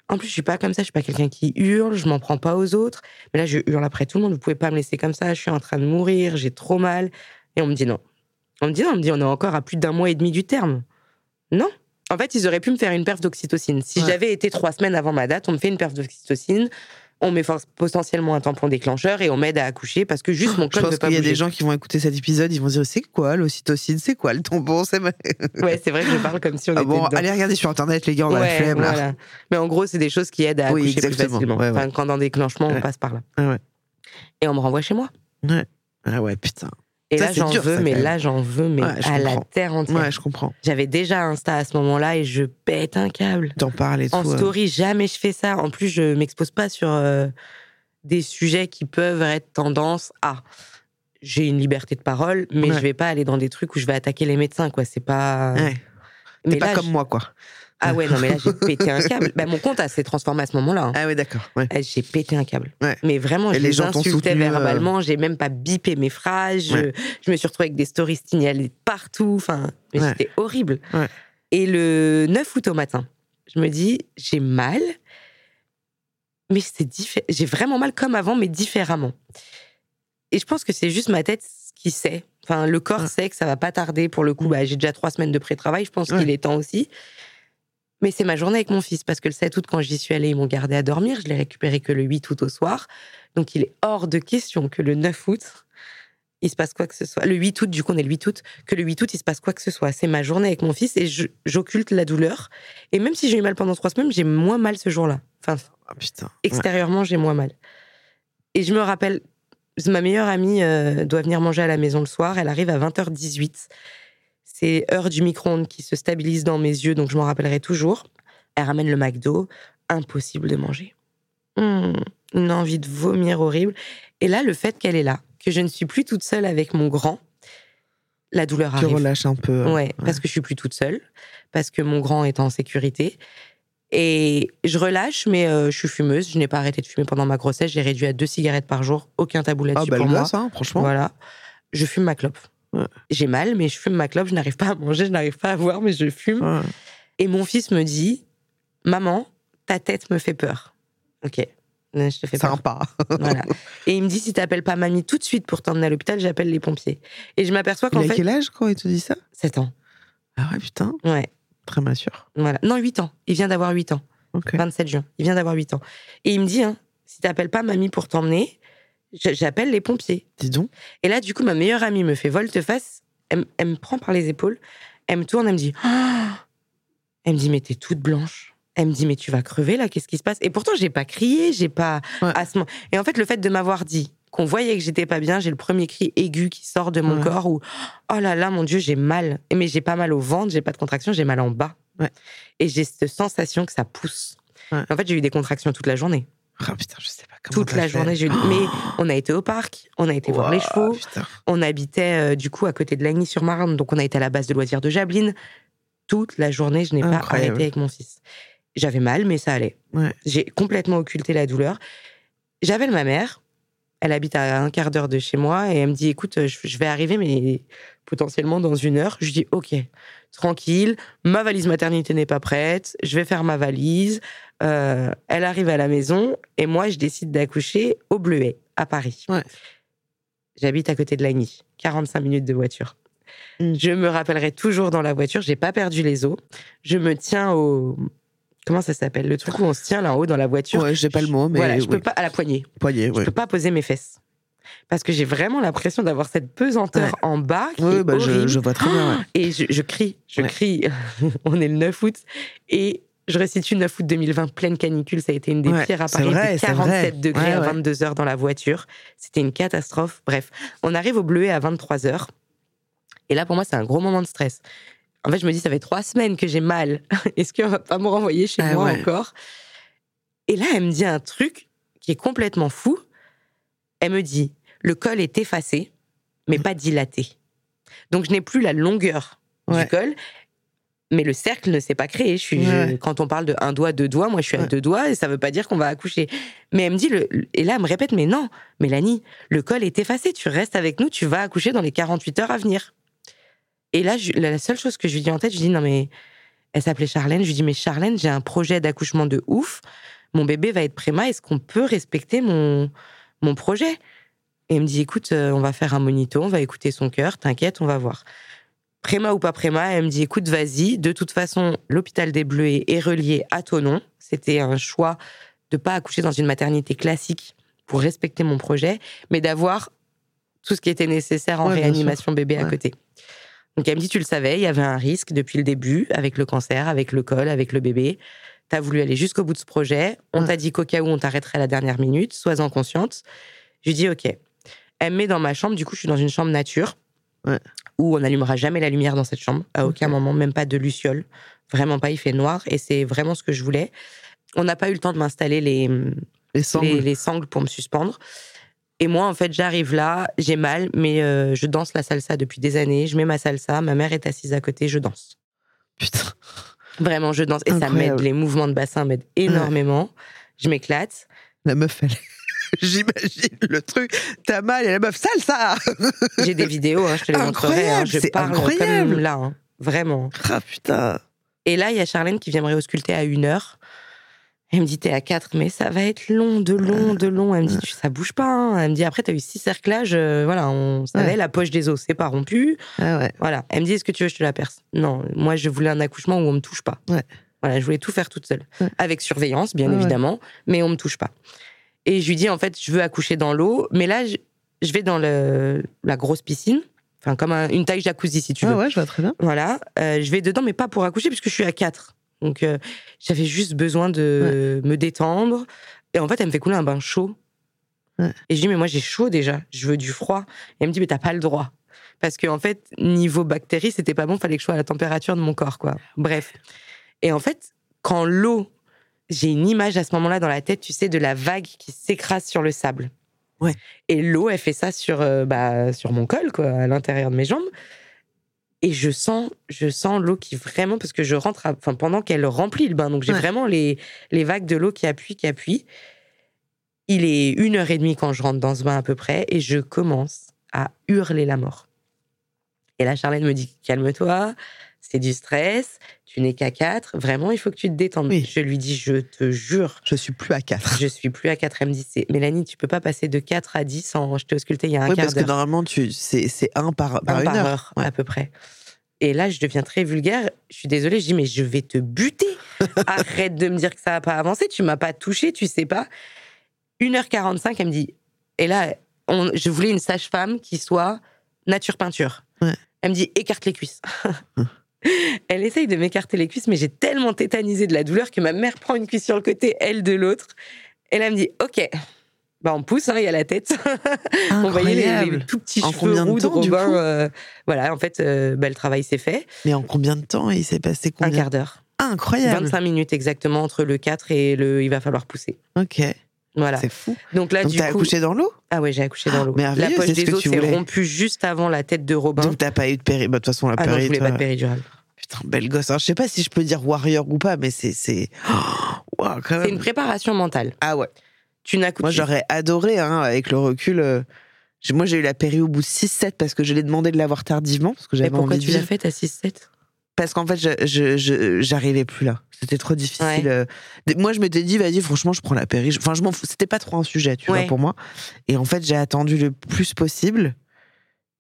En plus, je suis pas comme ça. Je suis pas quelqu'un qui hurle. Je m'en prends pas aux autres. Mais là, je hurle après tout le monde. Vous pouvez pas me laisser comme ça. Je suis en train de mourir. J'ai trop mal. Et on me dit non. On me dit non. On me dit on est encore à plus d'un mois et demi du terme. Non. En fait, ils auraient pu me faire une perf d'oxytocine. Si Ouais. j'avais été trois semaines avant ma date, on me fait une perf d'oxytocine. On met potentiellement un tampon déclencheur et on m'aide à accoucher parce que juste mon Je col ne pense veut pas qu'il y a bouger. des gens qui vont écouter cet épisode, ils vont dire c'est quoi l'ocytocine, c'est quoi le tampon, c'est vrai. Ouais, c'est vrai que je parle comme si on Ah était bon, dedans. allez regarder sur internet les gars, on a la Ouais, flemme là. voilà. Mais en gros, c'est des choses qui aident à Oui, accoucher plus exactement. facilement. Ouais, ouais. Enfin, quand dans déclenchement, Ouais. on passe par là. Ah ouais. Et on me renvoie chez moi. Ah ouais, putain. Et Ça, là, j'en veux, mais là, j'en veux, mais Ouais, à la terre entière. Ouais, je comprends. J'avais déjà Insta à ce moment-là et je pète un câble. T'en parles et tout. En euh. story, jamais je fais ça. En plus, je m'expose pas sur euh, des sujets qui peuvent être tendance à. J'ai une liberté de parole, mais Ouais. je vais pas aller dans des trucs où je vais attaquer les médecins, quoi. C'est pas. Ouais. T'es pas là, comme je- moi, quoi. Ah ouais, non, mais là, j'ai pété un câble. Bah, mon compte a s'est transformé à ce moment-là. hein. Ah ouais, d'accord. Ouais. Eh, J'ai pété un câble. Ouais. Mais vraiment, Et je les les, gens t'ont insultais soutenu, euh, verbalement. J'ai même pas bipé mes phrases. Je, Ouais. je me suis retrouvée avec des stories signalées partout. Enfin, mais Ouais. c'était horrible. Ouais. Et le 9 août au matin, je me dis, j'ai mal, mais c'est diffé- J'ai vraiment mal comme avant, mais différemment. Et je pense que c'est juste ma tête qui sait. Enfin, le corps Ouais. sait que ça va pas tarder. Pour le coup, bah, j'ai déjà trois semaines de pré-travail. Je pense Ouais. qu'il est temps aussi. Mais c'est ma journée avec mon fils, parce que le 7 août, quand j'y suis allée, ils m'ont gardé à dormir. Je l'ai récupéré que le 8 août au soir. Donc, il est hors de question que le 9 août, il se passe quoi que ce soit. Le 8 août, du coup, on est le 8 août, que le 8 août, il se passe quoi que ce soit. C'est ma journée avec mon fils et j'occulte la douleur. Et même si j'ai eu mal pendant trois semaines, j'ai moins mal ce jour-là. Enfin, Ah putain. Ouais. extérieurement, j'ai moins mal. Et je me rappelle, ma meilleure amie euh, doit venir manger à la maison le soir. Elle arrive à 20h18. C'est heure du micro-ondes qui se stabilise dans mes yeux, donc je m'en rappellerai toujours. Elle ramène le McDo. Impossible de manger. Hum, une envie de vomir horrible. Et là, le fait qu'elle est là, que je ne suis plus toute seule avec mon grand, la douleur Tu arrive. relâches un peu. Ouais, parce que je suis plus toute seule, parce que mon grand est en sécurité. Et je relâche, mais euh, je suis fumeuse. Je n'ai pas arrêté de fumer pendant ma grossesse. J'ai réduit à deux cigarettes par jour. Aucun tabou Ah là-dessus bah pour moi. gosse, hein, franchement. Voilà. Je fume ma clope. Ouais. J'ai mal, mais je fume ma clope. Je n'arrive pas à manger, je n'arrive pas à voir, mais je fume. Ouais. Et mon fils me dit Maman, ta tête me fait peur. Ok. Je te fais peur. Sympa. Voilà. Et il me dit Si t'appelles pas mamie tout de suite pour t'emmener à l'hôpital, j'appelle les pompiers. Et je m'aperçois Il qu'en a fait. quel âge quand il te dit ça? 7 ans. Ah ouais, putain, Ouais. très mature. Voilà. Non, 8 ans. Il vient d'avoir 8 ans. Ok. 27 juin. Il vient d'avoir 8 ans. Et il me dit, hein, si t'appelles pas mamie pour t'emmener, j'appelle les pompiers. Dis donc. Et là, du coup, ma meilleure amie me fait volte-face. Elle, me prend par les épaules. Elle me tourne, elle me dit, Ah elle me dit, mais t'es toute blanche. Elle me dit, mais tu vas crever là, qu'est-ce qui se passe? Et pourtant, j'ai pas crié, j'ai pas. Ouais. à ce moment- Et en fait, le fait de m'avoir dit qu'on voyait que j'étais pas bien, j'ai le premier cri aigu qui sort de mon Ouais. corps où, oh là là, mon Dieu, j'ai mal. Et Mais j'ai pas mal au ventre, j'ai pas de contraction, j'ai mal en bas. Ouais. Et j'ai cette sensation que ça pousse. En fait, j'ai eu des contractions toute la journée. Ah putain, je sais pas comment. Toute la fait. journée, j'ai eu. Mais on a été au parc, on a été voir les chevaux, putain. on habitait euh, du coup à côté de Lagny-sur-Marne, donc on a été à la base de loisirs de Jablines. Toute la journée, je n'ai pas arrêté avec mon fils. J'avais mal, mais ça allait. Ouais. J'ai complètement occulté la douleur. J'avais ma mère. Elle habite à un quart d'heure de chez moi et elle me dit écoute, je vais arriver, mais potentiellement dans une heure. Je dis ok, tranquille. Ma valise maternité n'est pas prête. Je vais faire ma valise. Euh, elle arrive à la maison et moi, je décide d'accoucher au Bleuet, à Paris. Ouais. J'habite à côté de Lagny, 45 minutes de voiture. Mm. Je me rappellerai toujours dans la voiture, j'ai pas perdu les os. Je me tiens au. Comment ça s'appelle? Le truc où on se tient là en haut dans la voiture. Ouais, j'ai pas le mot, mais voilà, je peux oui. pas à la poignée. Poignet, Je ouais. peux pas poser mes fesses. Parce que j'ai vraiment l'impression d'avoir cette pesanteur Ouais. en bas qui Oui, est bah, je, horrible. je vois très bien. ouais. Et je, je crie, je Ouais. crie. on est le 9 août. Et je restitue 9 août 2020, pleine canicule. Ça a été une des pires à Paris. Vrai, était c'est vrai. 47 degrés à ouais. 22 heures dans la voiture. C'était une catastrophe. Bref, on arrive au Bleuet à 23 heures. Et là, pour moi, c'est un gros moment de stress. En fait, je me dis, ça fait trois semaines que j'ai mal. Est-ce qu'on va pas me renvoyer chez Ah moi ouais. encore? Et là, elle me dit un truc qui est complètement fou. Elle me dit, le col est effacé, mais pas dilaté. Donc, je n'ai plus la longueur Ouais. du col, mais le cercle ne s'est pas créé. Je suis, je- Ouais. quand on parle de un doigt, deux doigts, moi, je suis à deux doigts et ça veut pas dire qu'on va accoucher. Mais elle me dit, le, et là, elle me répète, mais non, Mélanie, le col est effacé. Tu restes avec nous, tu vas accoucher dans les 48 heures à venir. Et là, je- la seule chose que je lui dis en tête, je dis, non, mais Elle s'appelait Charlène. Je lui dis, mais Charlène, j'ai un projet d'accouchement de ouf. Mon bébé va être préma. Est-ce qu'on peut respecter mon, mon projet? Et elle me dit, écoute, euh, on va faire un monito, on va écouter son cœur. T'inquiète, on va voir. Préma ou pas préma, elle me dit, écoute, vas-y. De toute façon, l'hôpital des Bleus est relié à ton nom. C'était un choix de pas accoucher dans une maternité classique pour respecter mon projet, mais d'avoir tout ce qui était nécessaire en Ouais, réanimation bébé à côté. Donc elle me dit, tu le savais, il y avait un risque depuis le début, avec le cancer, avec le col, avec le bébé. Tu as voulu aller jusqu'au bout de ce projet. On Ouais. t'a dit qu'au cas où on t'arrêterait à la dernière minute, sois-en consciente. Je lui dis, OK. Elle me met dans ma chambre, du coup, je suis dans une chambre nature, Ouais. où on n'allumera jamais la lumière dans cette chambre, à aucun moment, même pas de luciole. Vraiment pas, il fait noir, et c'est vraiment ce que je voulais. On n'a pas eu le temps de m'installer les, Les sangles. les, les sangles pour me suspendre. Et moi, en fait, j'arrive là, j'ai mal, mais euh, je danse la salsa depuis des années. Je mets ma salsa, ma mère est assise à côté, je danse. Putain. Vraiment, je danse. Et ça m'aide, les mouvements de bassin m'aident énormément. Je m'éclate. La meuf, elle. J'imagine le truc. T'as mal et la meuf, sale ça J'ai des vidéos, hein, je te les montrerai. hein. Je c'est parle incroyable. comme là, hein. vraiment. Ah putain. Et là, il y a Charlène qui vient me réausculter à une heure. Elle me dit, t'es à 4, mais ça va être long, de long, de long. Elle me dit, ça bouge pas. hein. Elle me dit, après, t'as eu six cerclages. euh, voilà, on savait, Ouais. la poche des os, c'est pas rompu. Ah ouais. Voilà. Elle me dit, est-ce que tu veux que je te la perce? Non, moi, je voulais un accouchement où on me touche pas. Ouais. Voilà, je voulais tout faire toute seule. Avec surveillance, bien évidemment, mais on me touche pas. Et je lui dis, en fait, je veux accoucher dans l'eau, mais là, je, je vais dans le, la grosse piscine, enfin, comme un- une taille jacuzzi, si tu veux. Ah ouais, je vois très bien. Voilà, euh, je vais dedans, mais pas pour accoucher, puisque je suis à 4. Donc, euh, j'avais juste besoin de me détendre. Et en fait, elle me fait couler un bain chaud. Ouais. Et je dis, mais moi, j'ai chaud déjà, je veux du froid. Et elle me dit, mais t'as pas le droit. Parce qu'en fait, niveau bactéries, c'était pas bon, fallait que je sois à la température de mon corps, quoi. Bref. Et en fait, quand l'eau, j'ai une image à ce moment-là dans la tête, tu sais, de la vague qui s'écrase sur le sable. Ouais. Et l'eau, elle fait ça sur, euh, bah, sur mon col, quoi, à l'intérieur de mes jambes. Et je sens, je sens l'eau qui vraiment, parce que je rentre, à- enfin, pendant qu'elle remplit le bain, donc j'ai Ouais. vraiment les, les vagues de l'eau qui appuient, qui appuient. Il est une heure et demie quand je rentre dans ce bain à peu près, et je commence à hurler la mort. Et là, Charlène me dit calme-toi, c'est du stress, tu n'es qu'à 4, vraiment, il faut que tu te détendes. Oui. Je lui dis, je te jure, Je suis plus à 4. je suis plus à 4. Elle me dit, c'est- Mélanie, tu peux pas passer de 4 à 10 en. Je t'ai ausculté il y a un Oui, quart parce que normalement, tu, c'est, c'est un par, par Un une par heure. heure, Ouais. à peu près. Et là, je deviens très vulgaire. Je suis désolée, je dis, mais je vais te buter. Arrête de me dire que ça n'a pas avancé. Tu m'as pas touché, tu sais pas. 1h45, elle me dit. Et là, on- je voulais une sage-femme qui soit nature peinture. Ouais. Elle me dit, écarte les cuisses. Elle essaye de m'écarter les cuisses, mais j'ai tellement tétanisé de la douleur que ma mère prend une cuisse sur le côté, elle de l'autre. Et là, elle me dit, OK. Bah, on pousse, hein, il y a la tête. on voyait les, les tout petits En cheveux roux de temps, du Robin. coup euh, voilà, en fait, euh, bah, le travail s'est fait. Mais en combien de temps il s'est passé Un combien quart d'heure. Incroyable. 25 minutes exactement entre le 4 et le il va falloir pousser. Ok. Voilà. C'est fou. Donc là, Donc du t'as coup. accouché dans l'eau? Ah ouais, j'ai accouché dans l'eau. La merveilleux, poche des os s'est rompue juste avant la tête de Robin. Donc t'as pas eu de péri. Bah, de toute façon, la ah non, je péri. voulais toi- pas de péridurale. Putain, belle gosse. Alors, je sais pas si je peux dire warrior ou pas, mais c'est. c'est... Oh, C'est une préparation mentale. Ah ouais. Tu n'accouches Moi, j'aurais adoré, hein, avec le recul. euh, Moi, j'ai eu la péri au bout de 6-7 parce que je l'ai demandé de l'avoir tardivement. Parce que j'avais pourquoi envie tu l'as faite à 6-7 Parce qu'en fait, je, je, je- j'arrivais plus là. C'était trop difficile. Ouais. euh. Moi, je m'étais dit, vas-y, franchement, je prends la péri. Enfin, je m'en fous. C'était pas trop un sujet, tu Ouais. vois, pour moi. Et en fait, j'ai attendu le plus possible.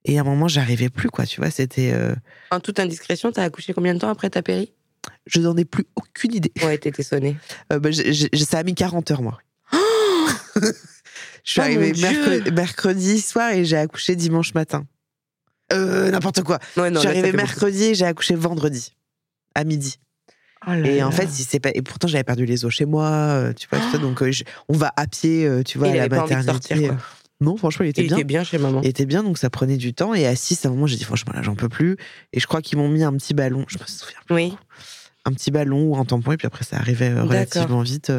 Et à un moment, j'arrivais plus, quoi. Tu vois, c'était. euh, En toute indiscrétion, t'as accouché combien de temps après ta péri? Je n'en ai plus aucune idée. Ouais, t'étais sonnée. Euh, bah, j'ai- j'ai- ça a mis 40 heures, moi. je suis Oh, arrivée mercredi soir et j'ai accouché dimanche matin. Euh, n'importe quoi. Ouais, non, je suis là, ça arrivée fait beaucoup. mercredi et j'ai accouché vendredi, à midi. Oh là Et là. en fait, il s'est pas... et pourtant j'avais perdu les os chez moi, euh, tu vois, tout ça, donc euh, je- on va à pied, tu vois, il à la avait pas envie de maternité. sortir. Quoi. Non, franchement, il était Il bien. était bien chez maman. Il était bien, donc ça prenait du temps. Et à 6, à un moment, j'ai dit, franchement, là, j'en peux plus. Et je crois qu'ils m'ont mis un petit ballon, je me souviens plus. Oui. Un petit ballon ou un tampon, et puis après, ça arrivait relativement vite.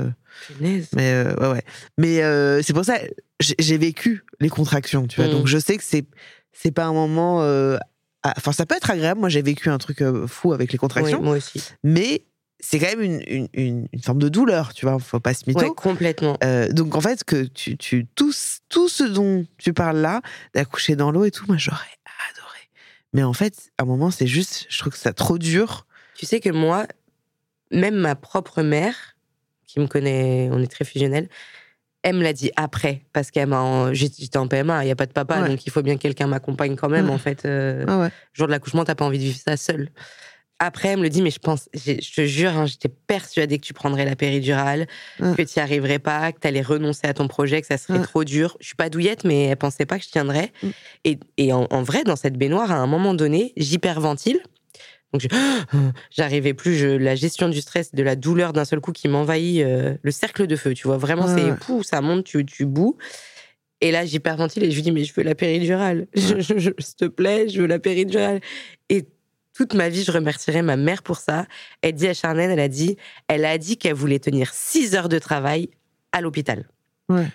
Punaise. Mais euh, ouais, ouais. Mais euh, c'est pour ça, j'ai j'ai vécu les contractions, tu vois. Mm. Donc je sais que c'est c'est pas un moment. euh, Enfin, ça peut être agréable. Moi, j'ai vécu un truc euh, fou avec les Oui, contractions, moi aussi. mais c'est quand même une, une, une, une forme de douleur, tu vois. Faut pas se mytho. Ouais, complètement. Euh, donc en fait, que tu, tu tout, ce- tout ce dont tu parles là, d'accoucher dans l'eau et tout, moi j'aurais adoré. Mais en fait, à un moment, c'est juste, je trouve que c'est trop dur. Tu sais que moi, même ma propre mère, qui me connaît, on est très fusionnels, elle me l'a dit après, parce qu'elle m'a. J'étais en PMA, il n'y a pas de papa, Ouais. donc il faut bien que quelqu'un m'accompagne quand même, Ouais. en fait. euh, Ah ouais. jour de l'accouchement, t'as pas envie de vivre ça seule. Après, elle me le dit, mais je pense, je te jure, hein, j'étais persuadée que tu prendrais la péridurale, que tu n'y arriverais pas, que tu allais renoncer à ton projet, que ça serait trop dur. Je suis pas douillette, mais elle pensait pas que je tiendrais. Mm. Et, et en, en vrai, dans cette baignoire, à un moment donné, j'hyperventile. Donc, je- j'arrivais plus, je, la gestion du stress, de la douleur d'un seul coup qui m'envahit, euh, le cercle de feu, tu vois. Vraiment, Ouais, c'est ouais. ça monte, tu, tu boues. Et là, j'hyperventile et je lui dis, mais je veux la péridurale. Je- je- je- S'il te plaît, je veux la péridurale. Et toute ma vie, je remercierai ma mère pour ça. Elle dit à Charnène, elle a dit, elle a dit qu'elle voulait tenir 6 heures de travail à l'hôpital. Ouais.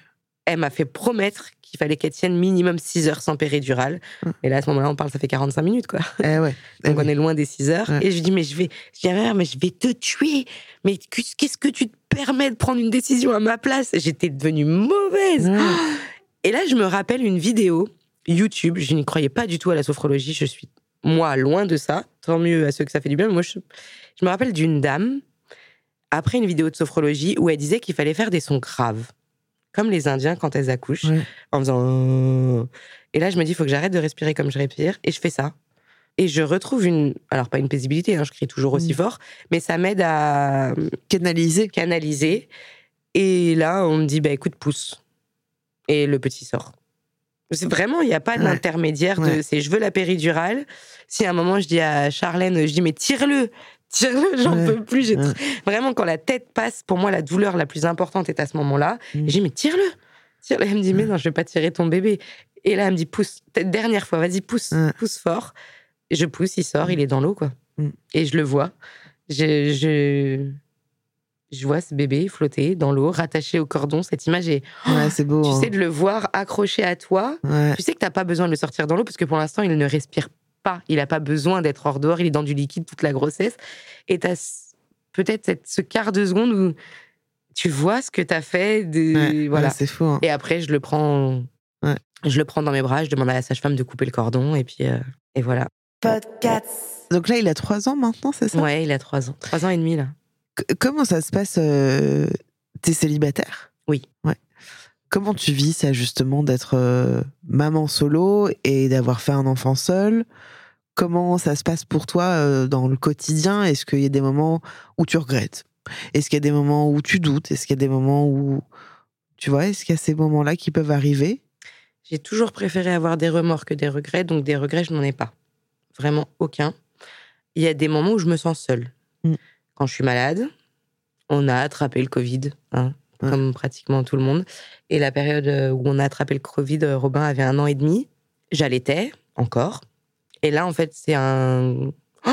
Elle m'a fait promettre qu'il fallait qu'elle tienne minimum 6 heures sans péridurale. Ouais. Et là, à ce moment-là, on parle, ça fait 45 minutes, quoi. Eh ouais. Eh Donc oui. on est loin des 6 heures. Ouais. Et je lui dis, mais je vais, je dis, mais je vais te tuer. Mais qu'est-ce que tu te permets de prendre une décision à ma place? J'étais devenue mauvaise. Ouais. Et là, je me rappelle une vidéo YouTube. Je n'y croyais pas du tout à la sophrologie. Je suis, moi, loin de ça. Tant mieux à ceux que ça fait du bien. Mais moi, je, je me rappelle d'une dame, après une vidéo de sophrologie, où elle disait qu'il fallait faire des sons graves. Comme les Indiens quand elles accouchent, Ouais. en faisant. euh. Et là, je me dis, il faut que j'arrête de respirer comme je respire. Et je fais ça. Et je retrouve une. Alors, pas une paisibilité, hein, je crie toujours aussi Mm. fort, mais ça m'aide à Canaliser. canaliser. Et là, on me dit, bah écoute, pousse. Et le petit sort. C'est vraiment, il n'y a pas Ouais. d'intermédiaire de Ouais. c'est je veux la péridurale. Si à un moment je dis à Charlène, je dis mais tire-le, j'en Ouais. peux plus. j'ai Ouais. Vraiment, quand la tête passe, pour moi, la douleur la plus importante est à ce moment-là. Mm. Je dis mais tire-le, tire-le. Elle me dit mais non, je vais pas tirer ton bébé. Et là, elle me dit pousse, dernière fois, vas-y, pousse, Ouais. pousse fort. Je pousse, il sort, il est dans l'eau, quoi. Mm. Et je le vois. Je, je, je vois ce bébé flotter dans l'eau, rattaché au cordon. Cette image est. Ouais, c'est beau. Tu hein. sais, de le voir accroché à toi. Tu sais que t'as pas besoin de le sortir dans l'eau parce que pour l'instant, il ne respire pas. Il n'a pas besoin d'être hors dehors. Il est dans du liquide toute la grossesse. Et tu as peut-être ce quart de seconde où tu vois ce que tu as fait. De, Ouais, voilà. ouais, c'est fou. hein. Et après, je le prends. Ouais. Je le prends dans mes bras. Je demande à la sage-femme de couper le cordon. Et puis, euh, et voilà. Donc là, il a trois ans maintenant, c'est ça? Ouais, il a trois ans. Trois ans et demi, là. C- Comment ça se passe euh, T'es célibataire? Oui. Ouais. Comment tu vis ça justement d'être euh, maman solo et d'avoir fait un enfant seul? Comment ça se passe pour toi euh, dans le quotidien? Est-ce qu'il y a des moments où tu regrettes? Est-ce qu'il y a des moments où tu doutes? Est-ce qu'il y a des moments où tu vois Est-ce qu'il y a ces moments-là qui peuvent arriver? J'ai toujours préféré avoir des remords que des regrets, donc des regrets, je n'en ai pas. Vraiment aucun. Il y a des moments où je me sens seule. Mm. Quand je suis malade, on a attrapé le Covid, hein, comme pratiquement tout le monde. Et la période euh, où on a attrapé le Covid, euh, Robin avait un an et demi. J'allaitais encore. Et là, en fait, c'est un. Oh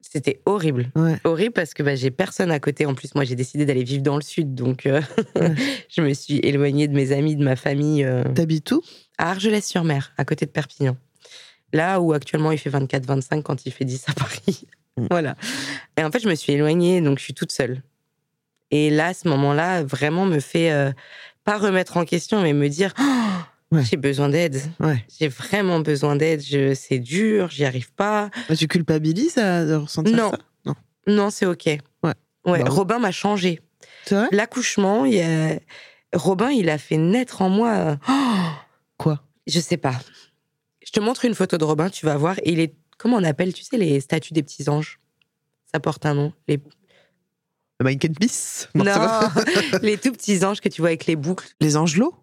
C'était horrible. Ouais. Horrible parce que bah, j'ai personne à côté. En plus, moi, j'ai décidé d'aller vivre dans le sud. Donc, euh, Ouais. je me suis éloignée de mes amis, de ma famille. euh, T'habites où? à Argelès-sur-Mer, à côté de Perpignan. Là où actuellement il fait 24-25 quand il fait 10 à Paris. Mm. voilà. Et en fait, je me suis éloignée, donc je suis toute seule. Et là, ce moment-là, vraiment me fait euh, pas remettre en question, mais me dire Oh, Ouais. j'ai besoin d'aide. Ouais. J'ai vraiment besoin d'aide. Je, c'est dur, j'y arrive pas. Tu culpabilises à de ressentir Non. ça? Non. Non, c'est ok. Ouais. Ouais. Bravo. Robin m'a changé. L'accouchement, il y a... Robin, il a fait naître en moi. euh, Quoi? Je sais pas. Je te montre une photo de Robin, tu vas voir. Il est, comment on appelle, tu sais, les statues des petits anges? Ça porte un nom. Les... Le Mike Peace? Non, les tout petits anges que tu vois avec les boucles. Les angelots?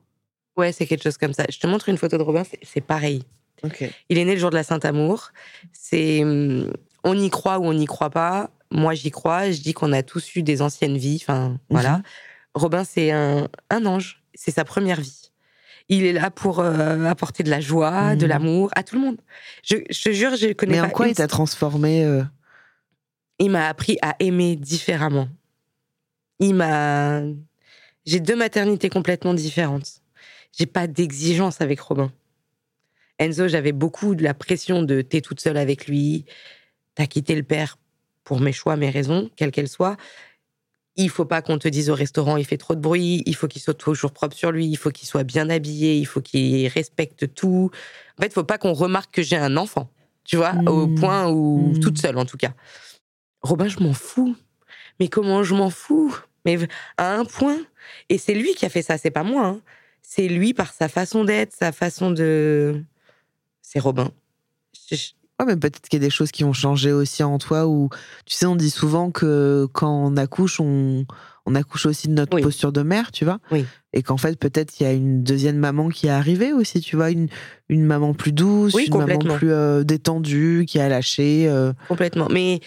Ouais, c'est quelque chose comme ça. Je te montre une photo de Robin, c'est- pareil. Ok. Il est né le jour de la Saint-Amour. C'est, hum, on y croit ou on n'y croit pas. Moi, j'y crois. Je dis qu'on a tous eu des anciennes vies. Enfin, voilà. Robin, c'est un, un ange. C'est sa première vie. Il est là pour euh, apporter de la joie, de Mhm. l'amour à tout le monde. Je, je te jure, je connais Mais pas en quoi une il t'a transformé euh, il m'a appris à aimer différemment. Il m'a. J'ai deux maternités complètement différentes. J'ai pas d'exigence avec Robin. Enzo, j'avais beaucoup de la pression de t'es toute seule avec lui, t'as quitté le père pour mes choix, mes raisons, quelles qu'elles soient. Il faut pas qu'on te dise au restaurant il fait trop de bruit, il faut qu'il soit toujours propre sur lui, il faut qu'il soit bien habillé, il faut qu'il respecte tout. En fait, il faut pas qu'on remarque que j'ai un enfant, tu vois, au Mm. point où Mm. toute seule en tout cas. Robin, je m'en fous. Mais comment je m'en fous? Mais à un point. Et c'est lui qui a fait ça, c'est pas moi. hein. C'est lui par sa façon d'être, sa façon de. C'est Robin. Je- Ouais, mais peut-être qu'il y a des choses qui ont changé aussi en toi ou tu sais, on dit souvent que quand on accouche, on, on accouche aussi de notre Oui. posture de mère, tu vois. Oui. Et qu'en fait, peut-être il y a une deuxième maman qui est arrivée aussi, tu vois, une, une maman plus douce, Oui, une maman plus euh, détendue, qui a lâché. euh, Complètement. Mais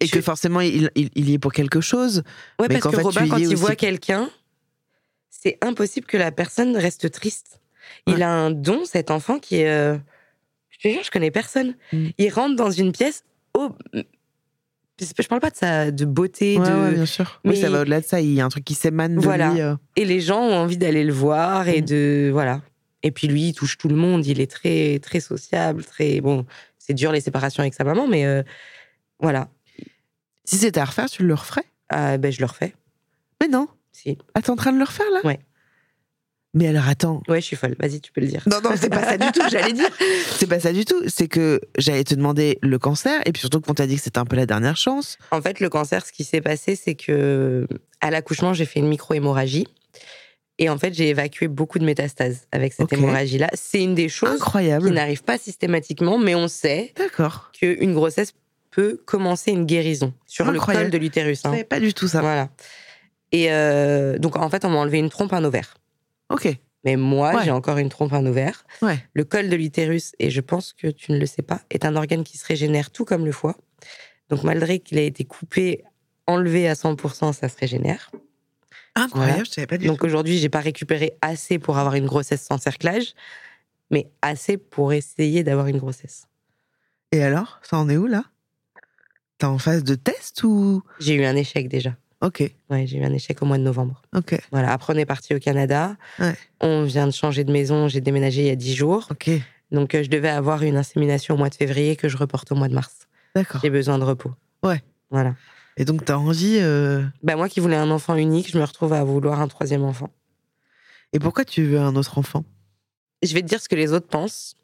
et Je- que forcément, il, il, il y est pour quelque chose. Ouais, Mais parce que fait, Robin, quand il voit quelqu'un, c'est impossible que la personne reste triste. Il a un don, cet enfant, qui est. euh, Je te jure, je connais personne. Mm. Il rentre dans une pièce. Oh, je parle pas de sa de beauté, Ouais, de... ouais, bien sûr. Oui, mais- ça va au-delà de ça. Il y a un truc qui s'émane de Voilà. lui. euh. et les gens ont envie d'aller le voir et Mm. de voilà. Et puis lui, il touche tout le monde. Il est très très sociable, très bon. C'est dur les séparations avec sa maman, mais euh, voilà. Si c'était à refaire, tu le referais? Ah, ben je le refais. Mais non. Si. Ah, t'es en train de le refaire là? Ouais. Mais alors attends. Ouais, je suis folle. Vas-y, tu peux le dire. Non, non, c'est pas ça du tout, j'allais dire. C'est pas ça du tout. C'est que j'allais te demander le cancer, et puis surtout qu'on t'a dit que c'était un peu la dernière chance. En fait, le cancer, ce qui s'est passé, c'est que à l'accouchement, j'ai fait une micro-hémorragie. Et en fait, j'ai évacué beaucoup de métastases avec cette hémorragie-là. C'est une des choses qui n'arrive pas systématiquement, mais on sait qu'une grossesse peut commencer une guérison sur Incroyable. le col de l'utérus. Je hein. savais pas du tout ça. Voilà. Et euh, donc, en fait, on m'a enlevé une trompe, un ovaire. Ok. Mais moi, Ouais. j'ai encore une trompe, un ovaire. Ouais. Le col de l'utérus, et je pense que tu ne le sais pas, est un organe qui se régénère tout comme le foie. Donc, malgré qu'il ait été coupé, enlevé à 100%, ça se régénère. Incroyable, Voilà. je savais pas du Donc aujourd'hui, j'ai pas récupéré assez pour avoir une grossesse sans cerclage, mais assez pour essayer d'avoir une grossesse. Et alors, ça en est où là? T'es en phase de test ou? J'ai eu un échec déjà. Ok, Ouais, j'ai eu un échec au mois de novembre. ok, Voilà, après on est parti au Canada. Ouais. On vient de changer de maison, j'ai déménagé il y a 10 jours. ok. Donc euh, je devais avoir une insémination au mois de février que je reporte au mois de mars. D'accord. J'ai besoin de repos. Ouais. Voilà. Et donc t'as envie. euh, Bah, moi qui voulais un enfant unique, je me retrouve à vouloir un troisième enfant. Et pourquoi tu veux un autre enfant? Je vais te dire ce que les autres pensent.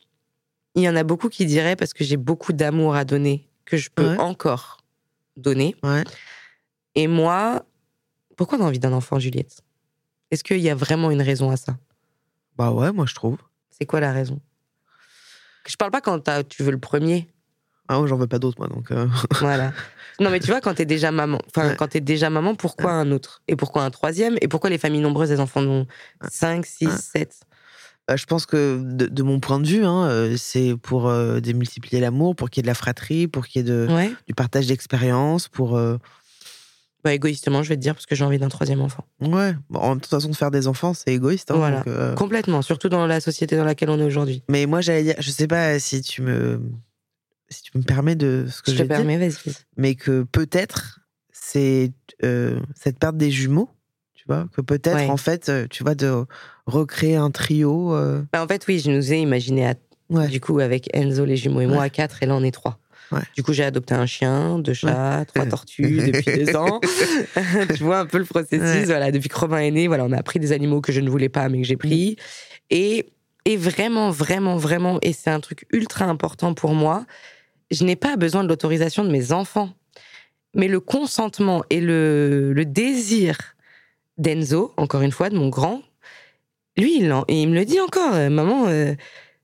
Il y en a beaucoup qui diraient parce que j'ai beaucoup d'amour à donner, que je peux Ouais. encore donner. Ouais. Et moi, pourquoi on a envie d'un enfant, Juliette? Est-ce qu'il y a vraiment une raison à ça? Bah ouais, moi je trouve. C'est quoi la raison? Je parle pas quand tu veux le premier. Ah ouais, j'en veux pas d'autres moi donc. euh, Voilà. Non, mais tu vois, quand t'es déjà maman, enfin, Ouais. quand t'es déjà maman, pourquoi un autre? Et pourquoi un troisième? Et pourquoi les familles nombreuses, les enfants ont 5, 6, Ouais. 7 bah, je pense que de, de mon point de vue, hein, euh, c'est pour euh, démultiplier l'amour, pour qu'il y ait de la fratrie, pour qu'il y ait de, Ouais. du partage d'expérience, pour. euh, Bah, égoïstement, je vais te dire, parce que j'ai envie d'un troisième enfant. Ouais. Bon, en toute façon, de faire des enfants, c'est égoïste. hein, Voilà. donc, euh, Complètement, surtout dans la société dans laquelle on est aujourd'hui. Mais moi, j'allais dire, je sais pas si tu me, si tu me permets de ce que Je je te permets, vas-y. mais que peut-être c'est euh, cette perte des jumeaux, tu vois, que peut-être Ouais. en fait, euh, tu vois, de recréer un trio. euh, Bah, en fait, oui, je nous ai imaginé à ouais. Du coup, avec Enzo, les jumeaux et moi, à quatre, et là, on est trois. Ouais. Du coup, j'ai adopté un chien, deux chats, trois tortues depuis deux ans. tu vois un peu le processus. Ouais. Voilà, depuis que Robin est né, voilà, on a pris des animaux que je ne voulais pas, mais que j'ai pris. Et, et vraiment, vraiment, vraiment, et c'est un truc ultra important pour moi, je n'ai pas besoin de l'autorisation de mes enfants. Mais le consentement et le, le désir d'Enzo, encore une fois, de mon grand, lui, il, en- il me le dit encore, maman, euh,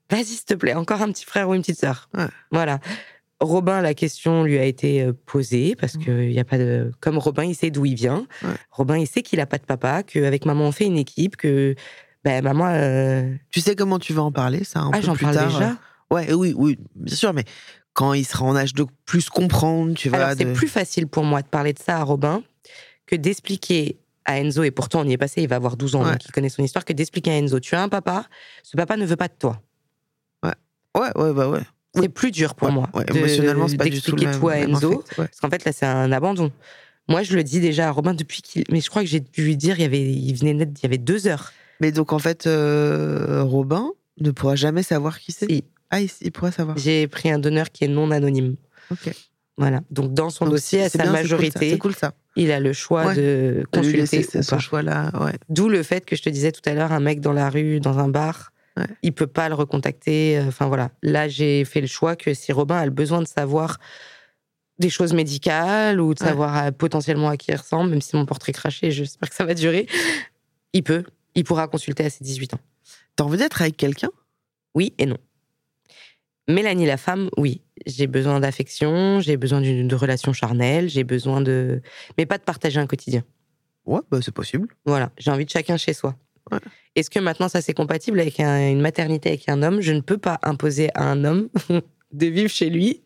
vas-y, s'il te plaît, encore un petit frère ou une petite sœur. Voilà. Robin, la question lui a été euh, posée parce que il y a pas de. Comme Robin, il sait d'où il vient. Ouais. Robin, il sait qu'il a pas de papa, qu'avec maman, on fait une équipe, que ben, maman. euh, Tu sais comment tu vas en parler, ça un Ah, peu j'en plus parle tard. déjà. euh, Ouais, oui, oui, bien sûr, mais quand il sera en âge de plus comprendre, tu vas. Alors, c'est de- plus facile pour moi de parler de ça à Robin que d'expliquer à Enzo, et pourtant on y est passé, il va avoir 12 ans, Ouais. donc il connaît son histoire, que d'expliquer à Enzo, tu as un papa, ce papa ne veut pas de toi. Ouais, ouais, bah ouais. C'est plus dur pour Ouais, moi ouais, de- émotionnellement, c'est pas du tout le d'expliquer même, tout à Enzo. ouais. Parce qu'en fait, là, c'est un abandon. Moi, je le dis déjà à Robin depuis qu'il. Mais je crois que j'ai dû lui dire, il, y avait... il venait net, il y avait deux heures. Mais donc en fait, euh, Robin ne pourra jamais savoir qui c'est? Si. Ah, il, il pourra savoir. J'ai pris un donneur qui est non anonyme. Ok. Voilà. Donc, dans son Donc, dossier, à sa bien, c'est cool, ça, majorité, C'est cool ça. il a le choix de lui consulter laisser ou ce pas. choix-là, ouais. D'où le fait que je te disais tout à l'heure, un mec dans la rue, dans un bar, Ouais. il peut pas le recontacter. euh, Enfin voilà. Là, j'ai fait le choix que si Robin a le besoin de savoir des choses médicales ou de Ouais. savoir euh, potentiellement à qui il ressemble, même si mon portrait craché, j'espère que ça va durer, il peut. Il pourra consulter à ses 18 ans. T'as envie d'être avec quelqu'un? Oui et non. Mélanie la femme, oui. J'ai besoin d'affection, j'ai besoin d'une de relations charnelles, j'ai besoin de... Mais pas de partager un quotidien. Ouais, bah c'est possible. Voilà, j'ai envie de chacun chez soi. Ouais. Est-ce que maintenant ça c'est compatible avec un- une maternité avec un homme? Je ne peux pas imposer à un homme de vivre chez lui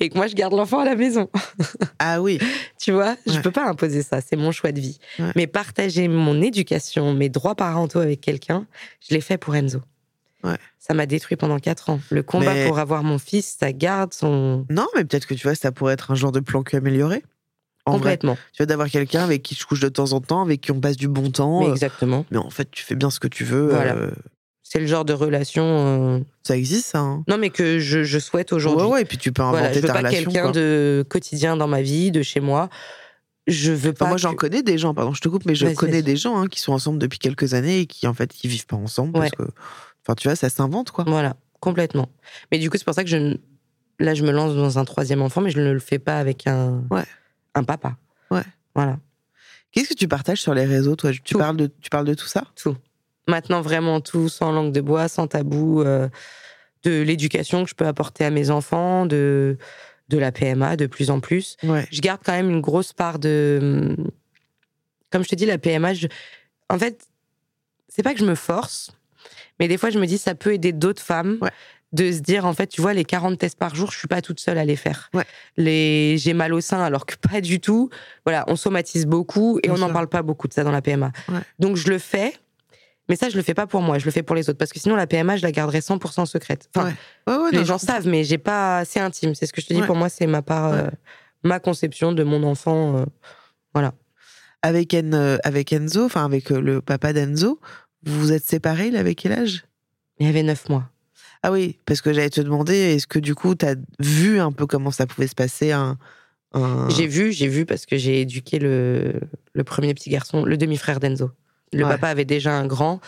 et que moi je garde l'enfant à la maison. Ah oui. Tu vois, je Ouais. peux pas imposer ça, c'est mon choix de vie. Ouais. Mais partager mon éducation, mes droits parentaux avec quelqu'un, je l'ai fait pour Enzo. Ouais. Ça m'a détruit pendant quatre ans. Le combat Mais- pour avoir mon fils, sa garde, son Non, mais peut-être que tu vois, ça pourrait être un genre de plan que amélioré. En vrai, complètement. tu vois, d'avoir quelqu'un avec qui tu couches de temps en temps, avec qui on passe du bon temps. Mais euh, exactement. mais en fait, tu fais bien ce que tu veux. Voilà. euh, C'est le genre de relation. euh, ça existe, ça. hein. Non, mais que je, je souhaite aujourd'hui. Ouais, ouais, et puis tu peux inventer Voilà, je veux ta pas relation. quelqu'un de quotidien dans ma vie, de chez moi. Je veux Enfin, pas. moi, j'en connais des gens, pardon, je te coupe, mais je Vas-y, connais vas-y. des gens hein, qui sont ensemble depuis quelques années et qui, en fait, qui vivent pas ensemble parce que, enfin, tu vois, ça s'invente, quoi. Voilà, complètement. Mais du coup, c'est pour ça que je, là, je me lance dans un troisième enfant, mais je ne le fais pas avec un, Ouais. Un papa. Ouais. Voilà, Qu'est-ce que tu partages sur les réseaux, toi? Tu Tout. parles de, tu parles de tout ça? Tout. Maintenant, vraiment tout, sans langue de bois, sans tabou, euh, de l'éducation que je peux apporter à mes enfants, de, de la PMA de plus en plus. Ouais. je garde quand même une grosse part de. Comme je te dis, la PMA, je- en fait, c'est pas que je me force, mais des fois, je me dis, ça peut aider d'autres femmes Ouais. De se dire, en fait, tu vois, les 40 tests par jour, je suis pas toute seule à les faire. Ouais. Les... J'ai mal au sein, alors que pas du tout. Voilà, on somatise beaucoup et Bien on n'en parle pas beaucoup de ça dans la PMA. Ouais. Donc, je le fais. Mais ça, je le fais pas pour moi, je le fais pour les autres. Parce que sinon, la PMA, je la garderai 100% secrète. Enfin, Ouais. Ouais, ouais, les non, gens savent, mais j'ai pas. C'est intime. C'est ce que je te dis. Pour moi, c'est ma part, euh, ma conception de mon enfant. euh, voilà. Avec, En- euh, avec Enzo, enfin, avec euh, le papa d'Enzo, vous vous êtes séparés, il avait quel âge? Il y avait neuf mois. Ah oui, parce que j'allais te demander, est-ce que du coup, tu as vu un peu comment ça pouvait se passer un, un- J'ai vu, j'ai vu parce que j'ai éduqué le, le premier petit garçon, le demi-frère d'Enzo. Le Ouais. papa avait déjà un grand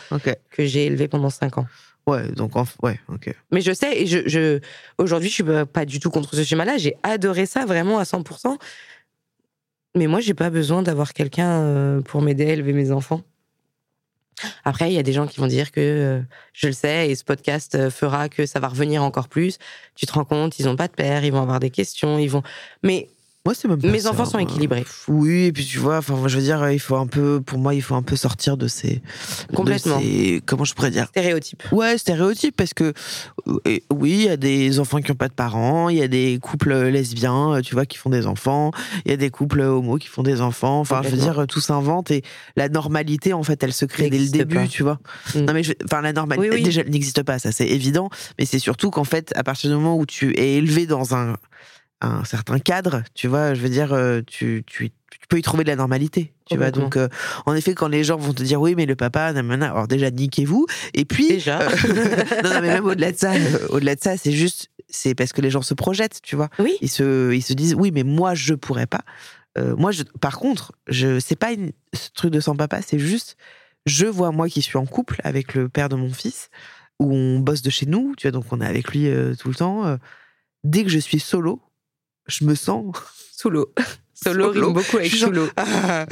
que j'ai élevé pendant cinq ans. Ouais, donc, en... ouais, ok. Mais je sais, et je, je aujourd'hui, je suis pas- pas du tout contre ce schéma-là. J'ai adoré ça vraiment à 100%. Mais moi, j'ai pas besoin d'avoir quelqu'un euh, pour m'aider à élever mes enfants. Après, il y a des gens qui vont dire que euh, je le sais et ce podcast euh, fera que ça va revenir encore plus. Tu te rends compte, ils ont pas de père, ils vont avoir des questions, ils vont. Mais Moi, c'est même pas mes ça, enfants sont moi. équilibrés. Oui, et puis tu vois, enfin, je veux dire, il faut un peu, pour moi, il faut un peu sortir de ces. de Complètement. ces- comment je pourrais dire? Stéréotype. Ouais, stéréotype, parce que euh, et oui, il y a des enfants qui n'ont pas de parents, il y a des couples lesbiens, euh, tu vois, qui font des enfants, il y a des couples homos qui font des enfants. Enfin, je veux dire, euh, tout s'invente et la normalité, en fait, elle se crée dès le début, pas. tu vois. Mm. Non, mais je- enfin, la normalité, Oui, oui. déjà, elle n'existe pas, ça, c'est évident. Mais c'est surtout qu'en fait, à partir du moment où tu es élevé dans un, un certain cadre, tu vois, je veux dire, euh, tu, tu, tu peux y trouver de la normalité. Tu vois, donc, euh, en effet, quand les gens vont te dire oui, mais le papa, nanana, alors déjà, niquez-vous. Et puis, Déjà. euh, non, non, mais même au-delà de ça, euh, au-delà de ça, c'est juste, c'est parce que les gens se projettent, tu vois. Oui. Ils se, ils se disent, oui, mais moi, je pourrais pas. Moi, je, par contre, je, c'est pas une, ce truc de sans papa, c'est juste, je vois moi qui suis en couple avec le père de mon fils, où on bosse de chez nous, tu vois, donc on est avec lui tout le temps. dès que je suis solo, je me sens Sous l'eau. Solo Solo. rime beaucoup avec l'eau. ah,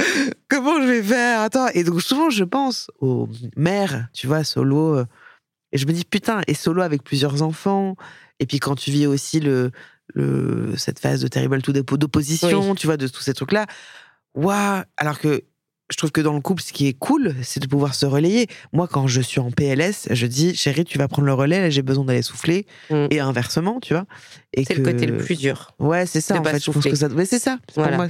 comment je vais faire? Attends. Et donc souvent je pense aux mères, tu vois, solo. euh, et je me dis putain, et solo avec plusieurs enfants. Et puis quand tu vis aussi le, le cette phase de terrible tout dépôt d'opposition, tu vois, de tous ces trucs là. Waouh Alors que je trouve que dans le couple, ce qui est cool, c'est de pouvoir se relayer. Moi, quand je suis en PLS, je dis, chérie, tu vas prendre le relais, là, j'ai besoin d'aller souffler. Mm. Et inversement, tu vois. Et C'est le côté le plus dur. Ouais, c'est ça, en fait. Je pense que ça. Mais c'est ça. Pour moi.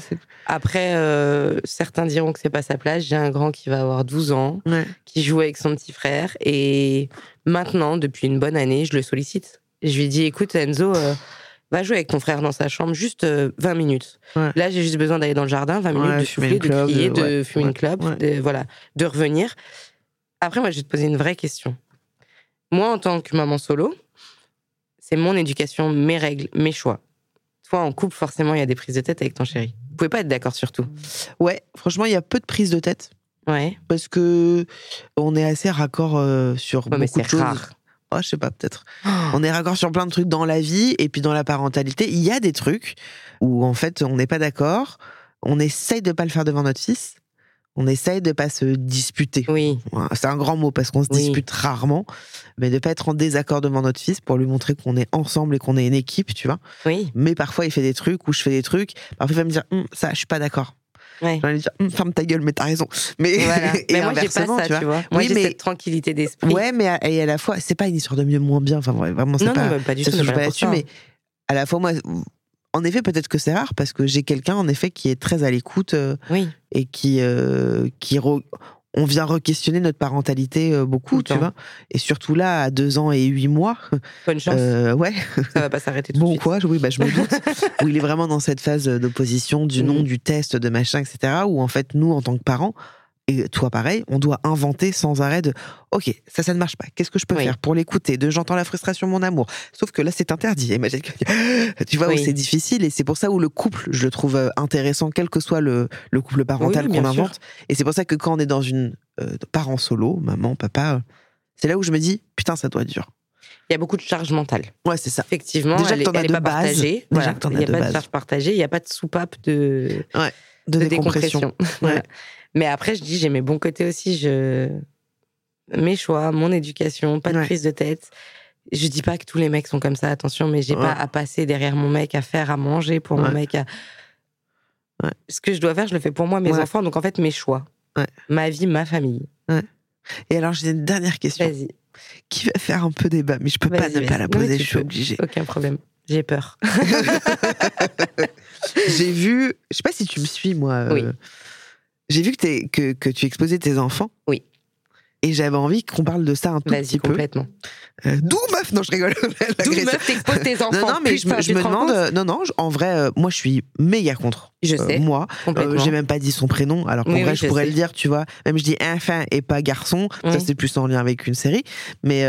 Après, euh, certains diront que c'est pas sa place. J'ai un grand qui va avoir 12 ans, Ouais. qui joue avec son petit frère. Et maintenant, depuis une bonne année, je le sollicite. Je lui dis, écoute, Enzo, euh, va jouer avec ton frère dans sa chambre juste euh, 20 minutes. Ouais. Là, j'ai juste besoin d'aller dans le jardin, 20 minutes, Ouais, de souffler, de crier, de- fumer une clope, de, voilà, de revenir. Après, moi, je vais te poser une vraie question. Moi, en tant que maman solo, c'est mon éducation, mes règles, mes choix. Toi, en couple, forcément, il y a des prises de tête avec ton chéri. Vous pouvez pas être d'accord sur tout. Ouais, franchement, il y a peu de prise de tête Ouais. parce que on est assez raccord euh, sur Ouais, mais beaucoup c'est de choses. rare. Oh, je sais pas, peut-être. On est raccord sur plein de trucs dans la vie et puis dans la parentalité. Il y a des trucs où, en fait, on n'est pas d'accord. On essaye de pas le faire devant notre fils. On essaye de pas se disputer. Oui. C'est un grand mot parce qu'on se Oui. dispute rarement, mais de pas être en désaccord devant notre fils pour lui montrer qu'on est ensemble et qu'on est une équipe, tu vois. Oui. Mais parfois, il fait des trucs ou je fais des trucs. Parfois, il va me dire, Hum, ça, je suis pas d'accord. Ouais. Je vais lui dire, Hum, ferme ta gueule, mais t'as raison. Mais, Voilà. mais moi, j'ai pas ça, tu vois. Moi, Oui, j'ai mais- cette tranquillité d'esprit. Ouais, mais à, et à la fois, c'est pas une histoire de mieux moins bien. Enfin, vraiment, c'est non, pas. non, pas du tout. joue pas là-dessus, mais à la fois, moi, en effet, peut-être que c'est rare parce que j'ai quelqu'un, en effet, qui est très à l'écoute euh, Oui. et qui, euh, qui re- on vient re-questionner notre parentalité euh, beaucoup, tu vois. Et surtout là, à deux ans et huit mois, Bonne chance. euh, ouais, Ça va pas s'arrêter tout de bon suite. quoi, oui, bah, je me doute, où il est vraiment dans cette phase d'opposition du nom, Mhm. du test, de machin, etc. Où en fait, nous, en tant que parents, et toi pareil, on doit inventer sans arrêt de OK, ça, ça ne marche pas. Qu'est-ce que je peux Oui. faire pour l'écouter? De j'entends la frustration, mon amour. Sauf que là, c'est interdit. Imagine que- tu vois, où Oui. c'est difficile. Et c'est pour ça où le couple, je le trouve euh, intéressant, quel que soit le, le couple parental Oui, qu'on sûr. invente. Et c'est pour ça que quand on est dans une euh, parent solo, maman, papa, euh, c'est là où je me dis, putain, ça doit être dur. Il y a beaucoup de charge mentale. Ouais, c'est ça. Effectivement, Déjà elle que est, t'en as elle est de pas base. partagée. Déjà Voilà. que t'en Il n'y a de pas base. de charge partagée, il n'y a pas de soupape de, De, de décompression. décompression. Voilà. Mais après, je dis, j'ai mes bons côtés aussi. Je... Mes choix, mon éducation, pas de Ouais. prise de tête. Je dis pas que tous les mecs sont comme ça, attention, mais j'ai Ouais. pas à passer derrière mon mec, à faire à manger pour mon mec. À... Ce que je dois faire, je le fais pour moi, mes enfants. Donc en fait, mes choix. Ma vie, ma famille. Et alors, j'ai une dernière question Vas-y, qui va faire un peu débat, mais je peux pas ne pas la poser, je suis peux. obligée. aucun problème. J'ai peur. J'ai vu, je sais pas si tu me suis, moi. euh, Oui. J'ai vu que, t'es- que, que tu exposais tes enfants. Oui. Et j'avais envie qu'on parle de ça un tout petit peu. complètement. Euh, D'où meuf Non, je rigole. D'où meuf t'exposes tes enfants. Non, non, mais je me, Putain, je demande. euh, non, non, en vrai, euh, moi, je suis méga contre. Je Euh, sais, moi, euh, j'ai même pas dit son prénom, alors qu'en Oui, vrai, oui, je je pourrais le dire, tu vois. Même je dis enfant et pas garçon. Ça, Oui. c'est plus en lien avec une série. Mais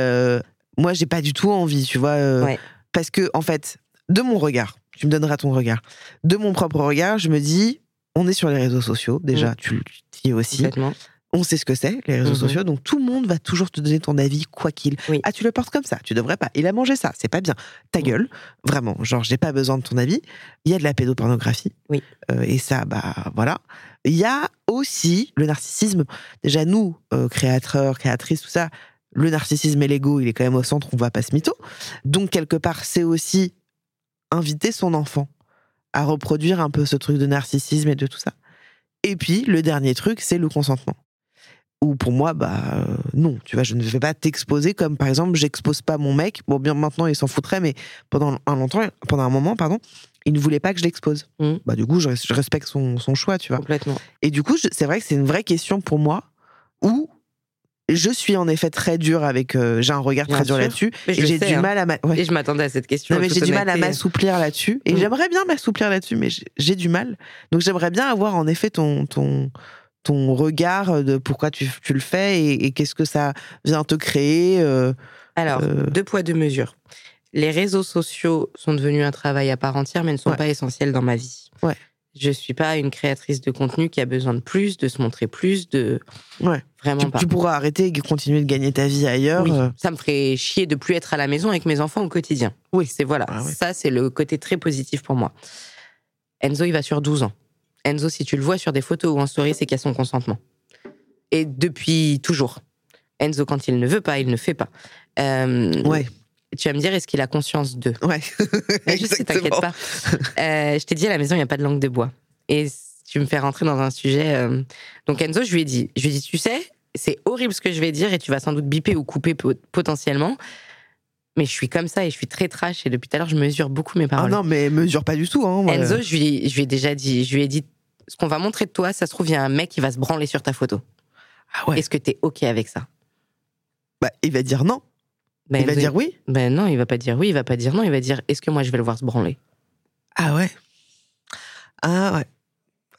moi, j'ai pas du tout envie, tu vois. Ouais. Parce que, en fait, de mon regard, tu me donneras ton regard. De mon propre regard, je me dis, on est sur les réseaux sociaux, déjà, Mm. tu le dis aussi. Complètement. On sait ce que c'est, les réseaux Mhm. sociaux, donc tout le monde va toujours te donner ton avis, quoi qu'il. Oui. Ah, tu le portes comme ça, tu devrais pas. Il a mangé ça, c'est pas bien. Ta Mm. gueule, vraiment, genre, j'ai pas besoin de ton avis. Il y a de la pédopornographie. Oui. Euh, et ça, bah, voilà. Il y a aussi le narcissisme. Déjà, nous, euh, créateurs, créatrices, tout ça, le narcissisme et l'ego, il est quand même au centre, on va pas se mytho. Donc, quelque part, c'est aussi inviter son enfant à reproduire un peu ce truc de narcissisme et de tout ça. Et puis, le dernier truc, c'est le consentement. Où pour moi, bah euh, non, tu vois, je ne vais pas t'exposer comme par exemple, j'expose pas mon mec. Bon, bien maintenant, il s'en foutrait, mais pendant un longtemps, pendant un moment, pardon, il ne voulait pas que je l'expose. Mhm. Bah du coup, je, res- je respecte son, son choix, tu vois. Complètement. Et du coup, c'est vrai que c'est une vraie question pour moi où je suis en effet très dur avec. euh, j'ai un regard Bien très dur là-dessus. Et j'ai du hein. mal à. Et je m'attendais à cette question. Non, mais j'ai du mal à m'assouplir là-dessus. Et Mm. j'aimerais bien m'assouplir là-dessus, mais j'ai- j'ai du mal. Donc j'aimerais bien avoir en effet ton, ton, ton regard de pourquoi tu, tu le fais et, et qu'est-ce que ça vient te créer. euh, Alors, Euh. deux poids, deux mesures. Les réseaux sociaux sont devenus un travail à part entière, mais ne sont Ouais. pas essentiels dans ma vie. Ouais. Je suis pas une créatrice de contenu qui a besoin de plus, de se montrer plus, de. Ouais. Vraiment tu, pas. tu pourras arrêter et continuer de gagner ta vie ailleurs. Oui, euh, ça me ferait chier de plus être à la maison avec mes enfants au quotidien. Oui. C'est voilà, Ah ça c'est le côté très positif pour moi. Enzo, il va sur 12 ans. Enzo, si tu le vois sur des photos ou en story, c'est qu'il y a son consentement. Et depuis toujours. Enzo, quand il ne veut pas, il ne fait pas. Euh, Ouais. Tu vas me dire, est-ce qu'il a conscience d'eux? Ouais. Je sais, t'inquiète pas. Euh, je t'ai dit, à la maison, il n'y a pas de langue de bois. Et tu me fais rentrer dans un sujet. euh, Donc, Enzo, je lui ai dit, je lui ai dit, tu sais, c'est horrible ce que je vais dire et tu vas sans doute biper ou couper po- potentiellement. Mais je suis comme ça et je suis très trash et depuis tout à l'heure, je mesure beaucoup mes Ah paroles. non, mais mesure pas du tout. Hein. Enzo, je lui, je lui ai déjà dit, je lui ai dit, ce qu'on va montrer de toi, ça se trouve, il y a un mec qui va se branler sur ta photo. Ah ouais. Est-ce que t'es OK avec ça? Bah, il va dire non. Ben, il va Enzo, dire oui? Ben non, il va pas dire oui, il va pas dire non, il va dire, est-ce que moi je vais le voir se branler? Ah ouais? Ah ouais.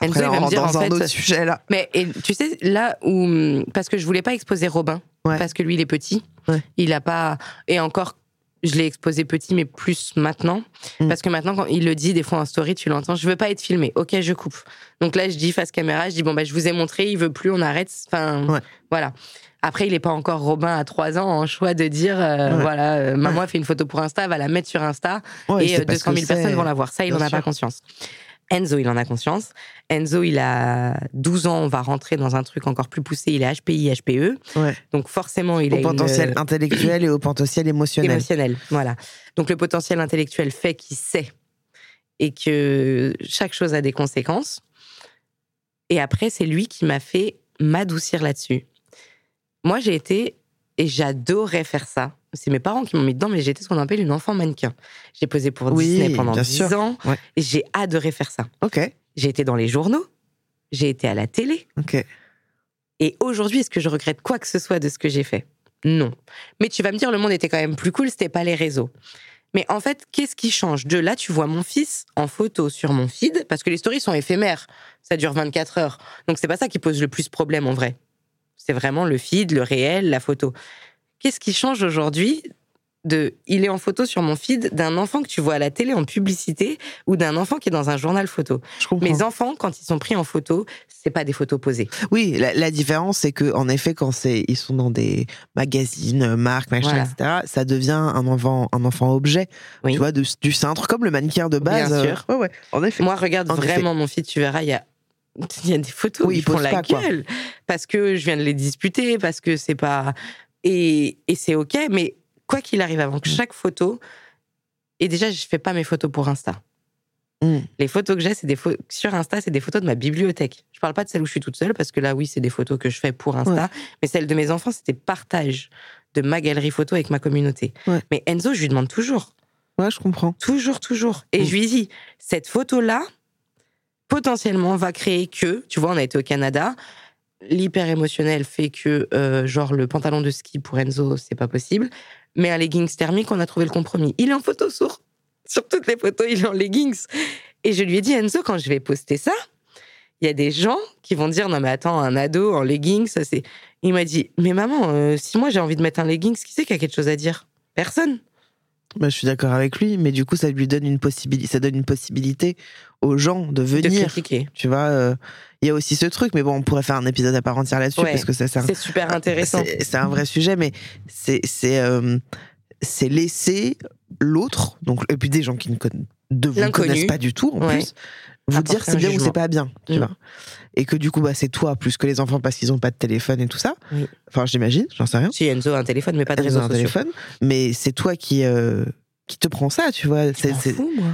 Enzo, Après, il là, va me dire, en dans un autre sujet là. Mais et, tu sais, là où. Parce que je voulais pas exposer Robin, Ouais. parce que lui, il est petit. Ouais. Il a pas. Et encore, je l'ai exposé petit, mais plus maintenant. Mm. Parce que maintenant, quand il le dit, des fois en story, tu l'entends, je veux pas être filmé. Ok, je coupe. Donc là, je dis face caméra, je dis, bon, bah, je vous ai montré, il veut plus, on arrête. Enfin, Ouais. voilà. Après, il est pas encore Robin à 3 ans en choix de dire, euh, Ouais. voilà, euh, maman a fait une photo pour Insta, va la mettre sur Insta Ouais, et c'est euh, parce 200 que 000 personnes c'est- vont la voir. Ça, il Bien en a sûr. pas conscience. Enzo, il en a conscience. Enzo, il a 12 ans, on va rentrer dans un truc encore plus poussé. Il est HPI, HPE. Ouais. Donc forcément, il Au a potentiel une, intellectuel et au potentiel émotionnel. émotionnel. Voilà. Donc le potentiel intellectuel fait qu'il sait et que chaque chose a des conséquences. Et après, c'est lui qui m'a fait m'adoucir là-dessus. Moi, j'ai été, et j'adorais faire ça. C'est mes parents qui m'ont mis dedans, mais j'étais ce qu'on appelle une enfant mannequin. J'ai posé pour Oui, Disney pendant bien 10 sûr. ans. Ouais. Et j'ai adoré faire ça. Ok, J'ai été dans les journaux, j'ai été à la télé. ok. Et aujourd'hui, est-ce que je regrette quoi que ce soit de ce que j'ai fait? Non. Mais tu vas me dire, le monde était quand même plus cool, c'était pas les réseaux. Mais en fait, qu'est-ce qui change? De là, tu vois mon fils en photo sur mon feed, parce que les stories sont éphémères. Ça dure 24 heures. Donc c'est pas ça qui pose le plus problème en vrai. C'est vraiment le feed, le réel, la photo. Qu'est-ce qui change aujourd'hui de il est en photo sur mon feed d'un enfant que tu vois à la télé en publicité ou d'un enfant qui est dans un journal photo? Mes enfants, quand ils sont pris en photo, c'est pas des photos posées. Oui, la, la différence, c'est que en effet, quand c'est, ils sont dans des magazines, euh, marques, machin, Voilà. etc., ça devient un enfant, un enfant objet. Oui. Tu vois, de- du cintre, comme le mannequin de base. Bien euh, sûr. ouais, ouais, en effet. Moi, regarde En vraiment mon feed, tu verras, il y a, il y a des photos, Oui, ils font la pas, quoi. gueule. Parce que je viens de les disputer, parce que c'est pas. Et, et c'est OK, mais quoi qu'il arrive, avant Mm. que chaque photo. Et déjà, je fais pas mes photos pour Insta. Mm. Les photos que j'ai, c'est des photos sur Insta, c'est des photos de ma bibliothèque. Je parle pas de celles où je suis toute seule, parce que là, oui, c'est des photos que je fais pour Insta. Mais celles de mes enfants, c'était partage de ma galerie photo avec ma communauté. Ouais. Mais Enzo, je lui demande toujours. Ouais, je comprends. Toujours, toujours. Et Mm. je lui dis, cette photo-là, potentiellement, va créer que, tu vois, on a été au Canada, l'hyper émotionnel fait que, euh, genre, le pantalon de ski pour Enzo, c'est pas possible, mais un leggings thermique, on a trouvé le compromis. Il est en photo sur, sur toutes les photos, il est en leggings. Et je lui ai dit, Enzo, quand je vais poster ça, il y a des gens qui vont dire, non mais attends, un ado en leggings, ça c'est... Il m'a dit, mais maman, euh, si moi j'ai envie de mettre un leggings, qui c'est qui a quelque chose à dire? Personne. Bah, je suis d'accord avec lui, mais du coup, ça lui donne une possibilité, ça donne une possibilité aux gens de De venir. critiquer. Tu vois, euh, il y a aussi ce truc, mais bon, on pourrait faire un épisode à part entière là-dessus Ouais, parce que ça, c'est super intéressant. c'est- un vrai sujet, mais c'est c'est euh, c'est laisser l'autre, donc et puis des gens qui ne conna- de vous connaissent pas du tout en Ouais. plus, vous dire c'est bien ou c'est pas bien, tu Mm. vois. Et que du coup, bah, c'est toi plus que les enfants parce qu'ils ont pas de téléphone et tout ça. Enfin, j'imagine, j'en sais rien. Si Enzo a un téléphone, mais pas de ont un téléphone, mais c'est toi qui euh, qui te prends ça, tu vois. C'est fous, moi.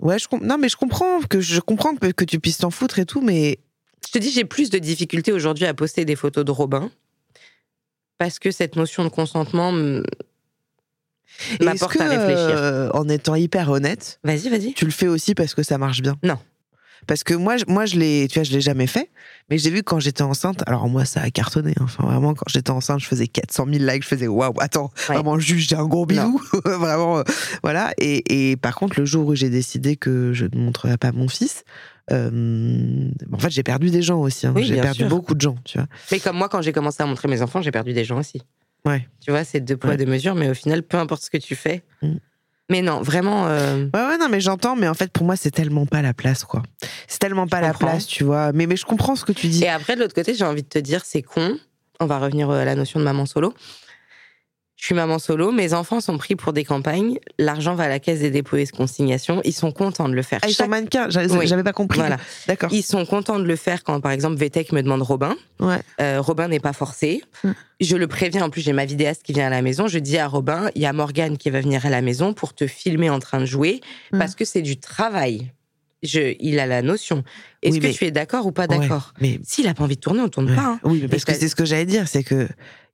Ouais, je non, mais je comprends que je comprends que, que tu puisses t'en foutre et tout, mais Je te dis, j'ai plus de difficultés aujourd'hui à poster des photos de Robin. Parce que cette notion de consentement me- est-ce m'apporte à réfléchir. euh, en étant hyper honnête, Vas-y, vas-y. tu le fais aussi parce que ça marche bien? Non. Parce que moi, je- moi, je l'ai, tu vois, je l'ai jamais fait, mais j'ai vu quand j'étais enceinte. Alors moi, ça a cartonné. hein. Enfin, vraiment, quand j'étais enceinte, je faisais 400 000 likes. Je faisais waouh, attends, Ouais. vraiment, juste j'ai un gros bisou, vraiment, euh, voilà. Et, et par contre, le jour où j'ai décidé que je ne montrerais pas mon fils, euh, en fait, j'ai perdu des gens aussi. hein. Oui, j'ai perdu sûr. beaucoup de gens, tu vois. Mais comme moi, quand j'ai commencé à montrer mes enfants, j'ai perdu des gens aussi. Ouais. Tu vois, c'est deux poids, Ouais. deux mesures, mais au final, peu importe ce que tu fais. Mm. Mais non, vraiment. euh, Ouais, ouais, non, mais j'entends, mais en fait, pour moi, c'est tellement pas la place, quoi. C'est tellement pas la comprends. place, tu vois. Mais, mais je comprends ce que tu dis. Et après, de l'autre côté, j'ai envie de te dire, c'est con. On va revenir à la notion de maman solo. Je suis maman solo, mes enfants sont pris pour des campagnes, l'argent va à la caisse des dépôts et consignations, ils sont contents de le faire. Ah, ils sont Chaque- mannequins, j'avais Oui. pas compris. Voilà. D'accord. Ils sont contents de le faire quand, par exemple, VTech me demande Robin. Ouais. Euh, Robin n'est pas forcé. Mm. Je le préviens, en plus, j'ai ma vidéaste qui vient à la maison. Je dis à Robin, il y a Morgane qui va venir à la maison pour te filmer en train de jouer, Mm. parce que c'est du travail. Je, il a la notion. Est-ce Oui, que mais- tu es d'accord ou pas Ouais, d'accord? Mais S'il a pas envie de tourner, on tourne Ouais. pas. hein. Oui, mais parce que c'est ce que j'allais dire, c'est que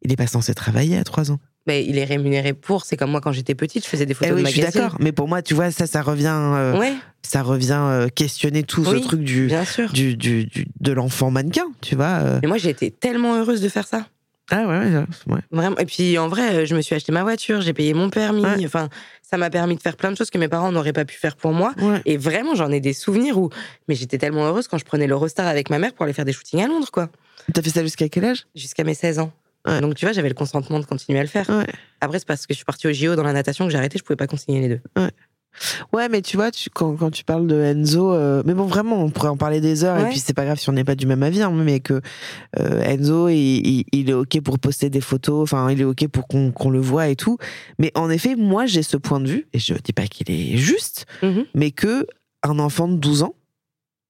il est pas censé travailler à 3 ans. Mais il est rémunéré pour. C'est comme moi quand j'étais petite, je faisais des Eh photos oui, de je suis d'accord. Mais pour moi, tu vois, ça, ça revient, euh, Ouais, ça revient euh, questionner tout Oui, ce truc du, bien sûr. du, du, du- de l'enfant mannequin, tu vois. euh. Mais moi, j'ai été tellement heureuse de faire ça. Ah ouais, ouais, ouais. Vraiment. Et puis, en vrai, euh, je me suis acheté ma voiture, j'ai payé mon permis. Ouais. Enfin, ça m'a permis de faire plein de choses que mes parents n'auraient pas pu faire pour moi. ouais. Et vraiment, j'en ai des souvenirs où. Mais j'étais tellement heureuse quand je prenais l'Eurostar avec ma mère pour aller faire des shootings à Londres, quoi. T'as fait ça jusqu'à quel âge? Jusqu'à mes 16 ans. Ouais. Donc tu vois, j'avais le consentement de continuer à le faire. Ouais. Après, c'est parce que je suis partie au JO dans la natation que j'ai arrêté, je pouvais pas consigner les deux. Ouais, mais tu vois, tu, quand, quand tu parles de Enzo, euh, mais bon, vraiment, on pourrait en parler des heures, et puis c'est pas grave si on n'est pas du même avis, hein, mais que euh, Enzo, il, il- il est OK pour poster des photos, enfin, il est OK pour qu'on le voit et tout. Mais en effet, moi, j'ai ce point de vue, et je dis pas qu'il est juste, Mhm. mais que un enfant de 12 ans,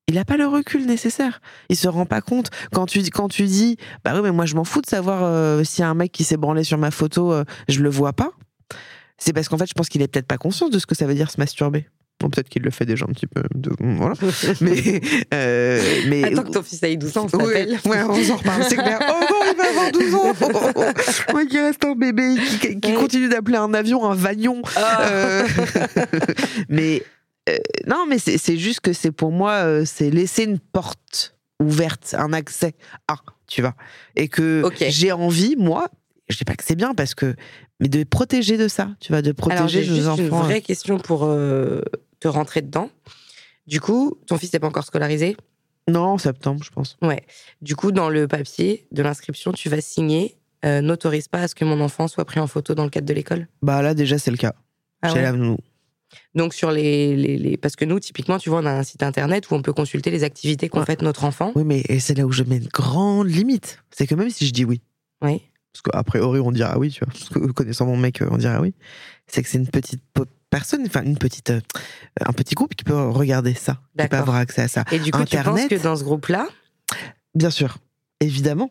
il n'a pas le recul nécessaire. Il se rend pas compte. Quand tu, dis- quand tu dis, bah oui, mais moi je m'en fous de savoir euh, s'il y a un mec qui s'est branlé sur ma photo, euh, je le vois pas. C'est parce qu'en fait, je pense qu'il est peut-être pas conscient de ce que ça veut dire se masturber. Bon, peut-être qu'il le fait déjà un petit peu. de- voilà. Mais, euh, mais Attends que ton fils ait 12 ans, on Ouais, ouais, on s'en reparle, c'est clair. Oh non, il va avoir 12 ans. Ouais, il reste un bébé qui, qui continue d'appeler un avion un vagnon. Ah. Euh, mais euh, non, mais c'est juste que c'est pour moi, euh, c'est laisser une porte ouverte, un accès à, tu vois. Et que j'ai envie, moi, je dis pas que c'est bien parce que, mais de protéger de ça, tu vois, de protéger nos juste enfants. une vraie question pour euh, te rentrer dedans. Du coup, ton fils n'est pas encore scolarisé? Non, en septembre, je pense. Ouais. Du coup, dans le papier de l'inscription, tu vas signer euh, n'autorise pas à ce que mon enfant soit pris en photo dans le cadre de l'école? Bah là, déjà, c'est le cas. Ah Chez ouais? la nounou. Donc sur les, les, les- parce que nous typiquement, tu vois, on a un site internet où on peut consulter les activités qu'ont Ouais. faites notre enfant. Oui, mais c'est là où je mets une grande limite. C'est que même si je dis oui, Oui. Parce qu'a priori on dira oui, tu vois, parce que connaissant mon mec, on dira oui, c'est que c'est une petite personne, enfin une petite, euh, un petit groupe qui peut regarder ça, qui peut avoir accès à ça. Et du coup, tu penses que dans ce groupe-là, Bien sûr, évidemment.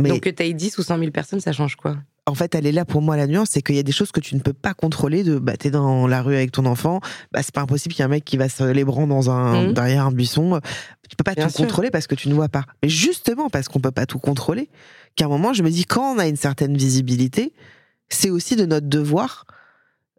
Mais donc que tu aies 10 ou 100 000 personnes, ça change quoi? En fait, elle est là pour moi la nuance, c'est qu'il y a des choses que tu ne peux pas contrôler. De, bah, t'es dans la rue avec ton enfant, bah, c'est pas impossible qu'il y ait un mec qui va se les bras dans un Mhm. derrière un buisson. Tu peux pas Bien tout sûr. contrôler parce que tu ne vois pas. Mais justement parce qu'on peut pas tout contrôler, qu'à un moment, je me dis quand on a une certaine visibilité, c'est aussi de notre devoir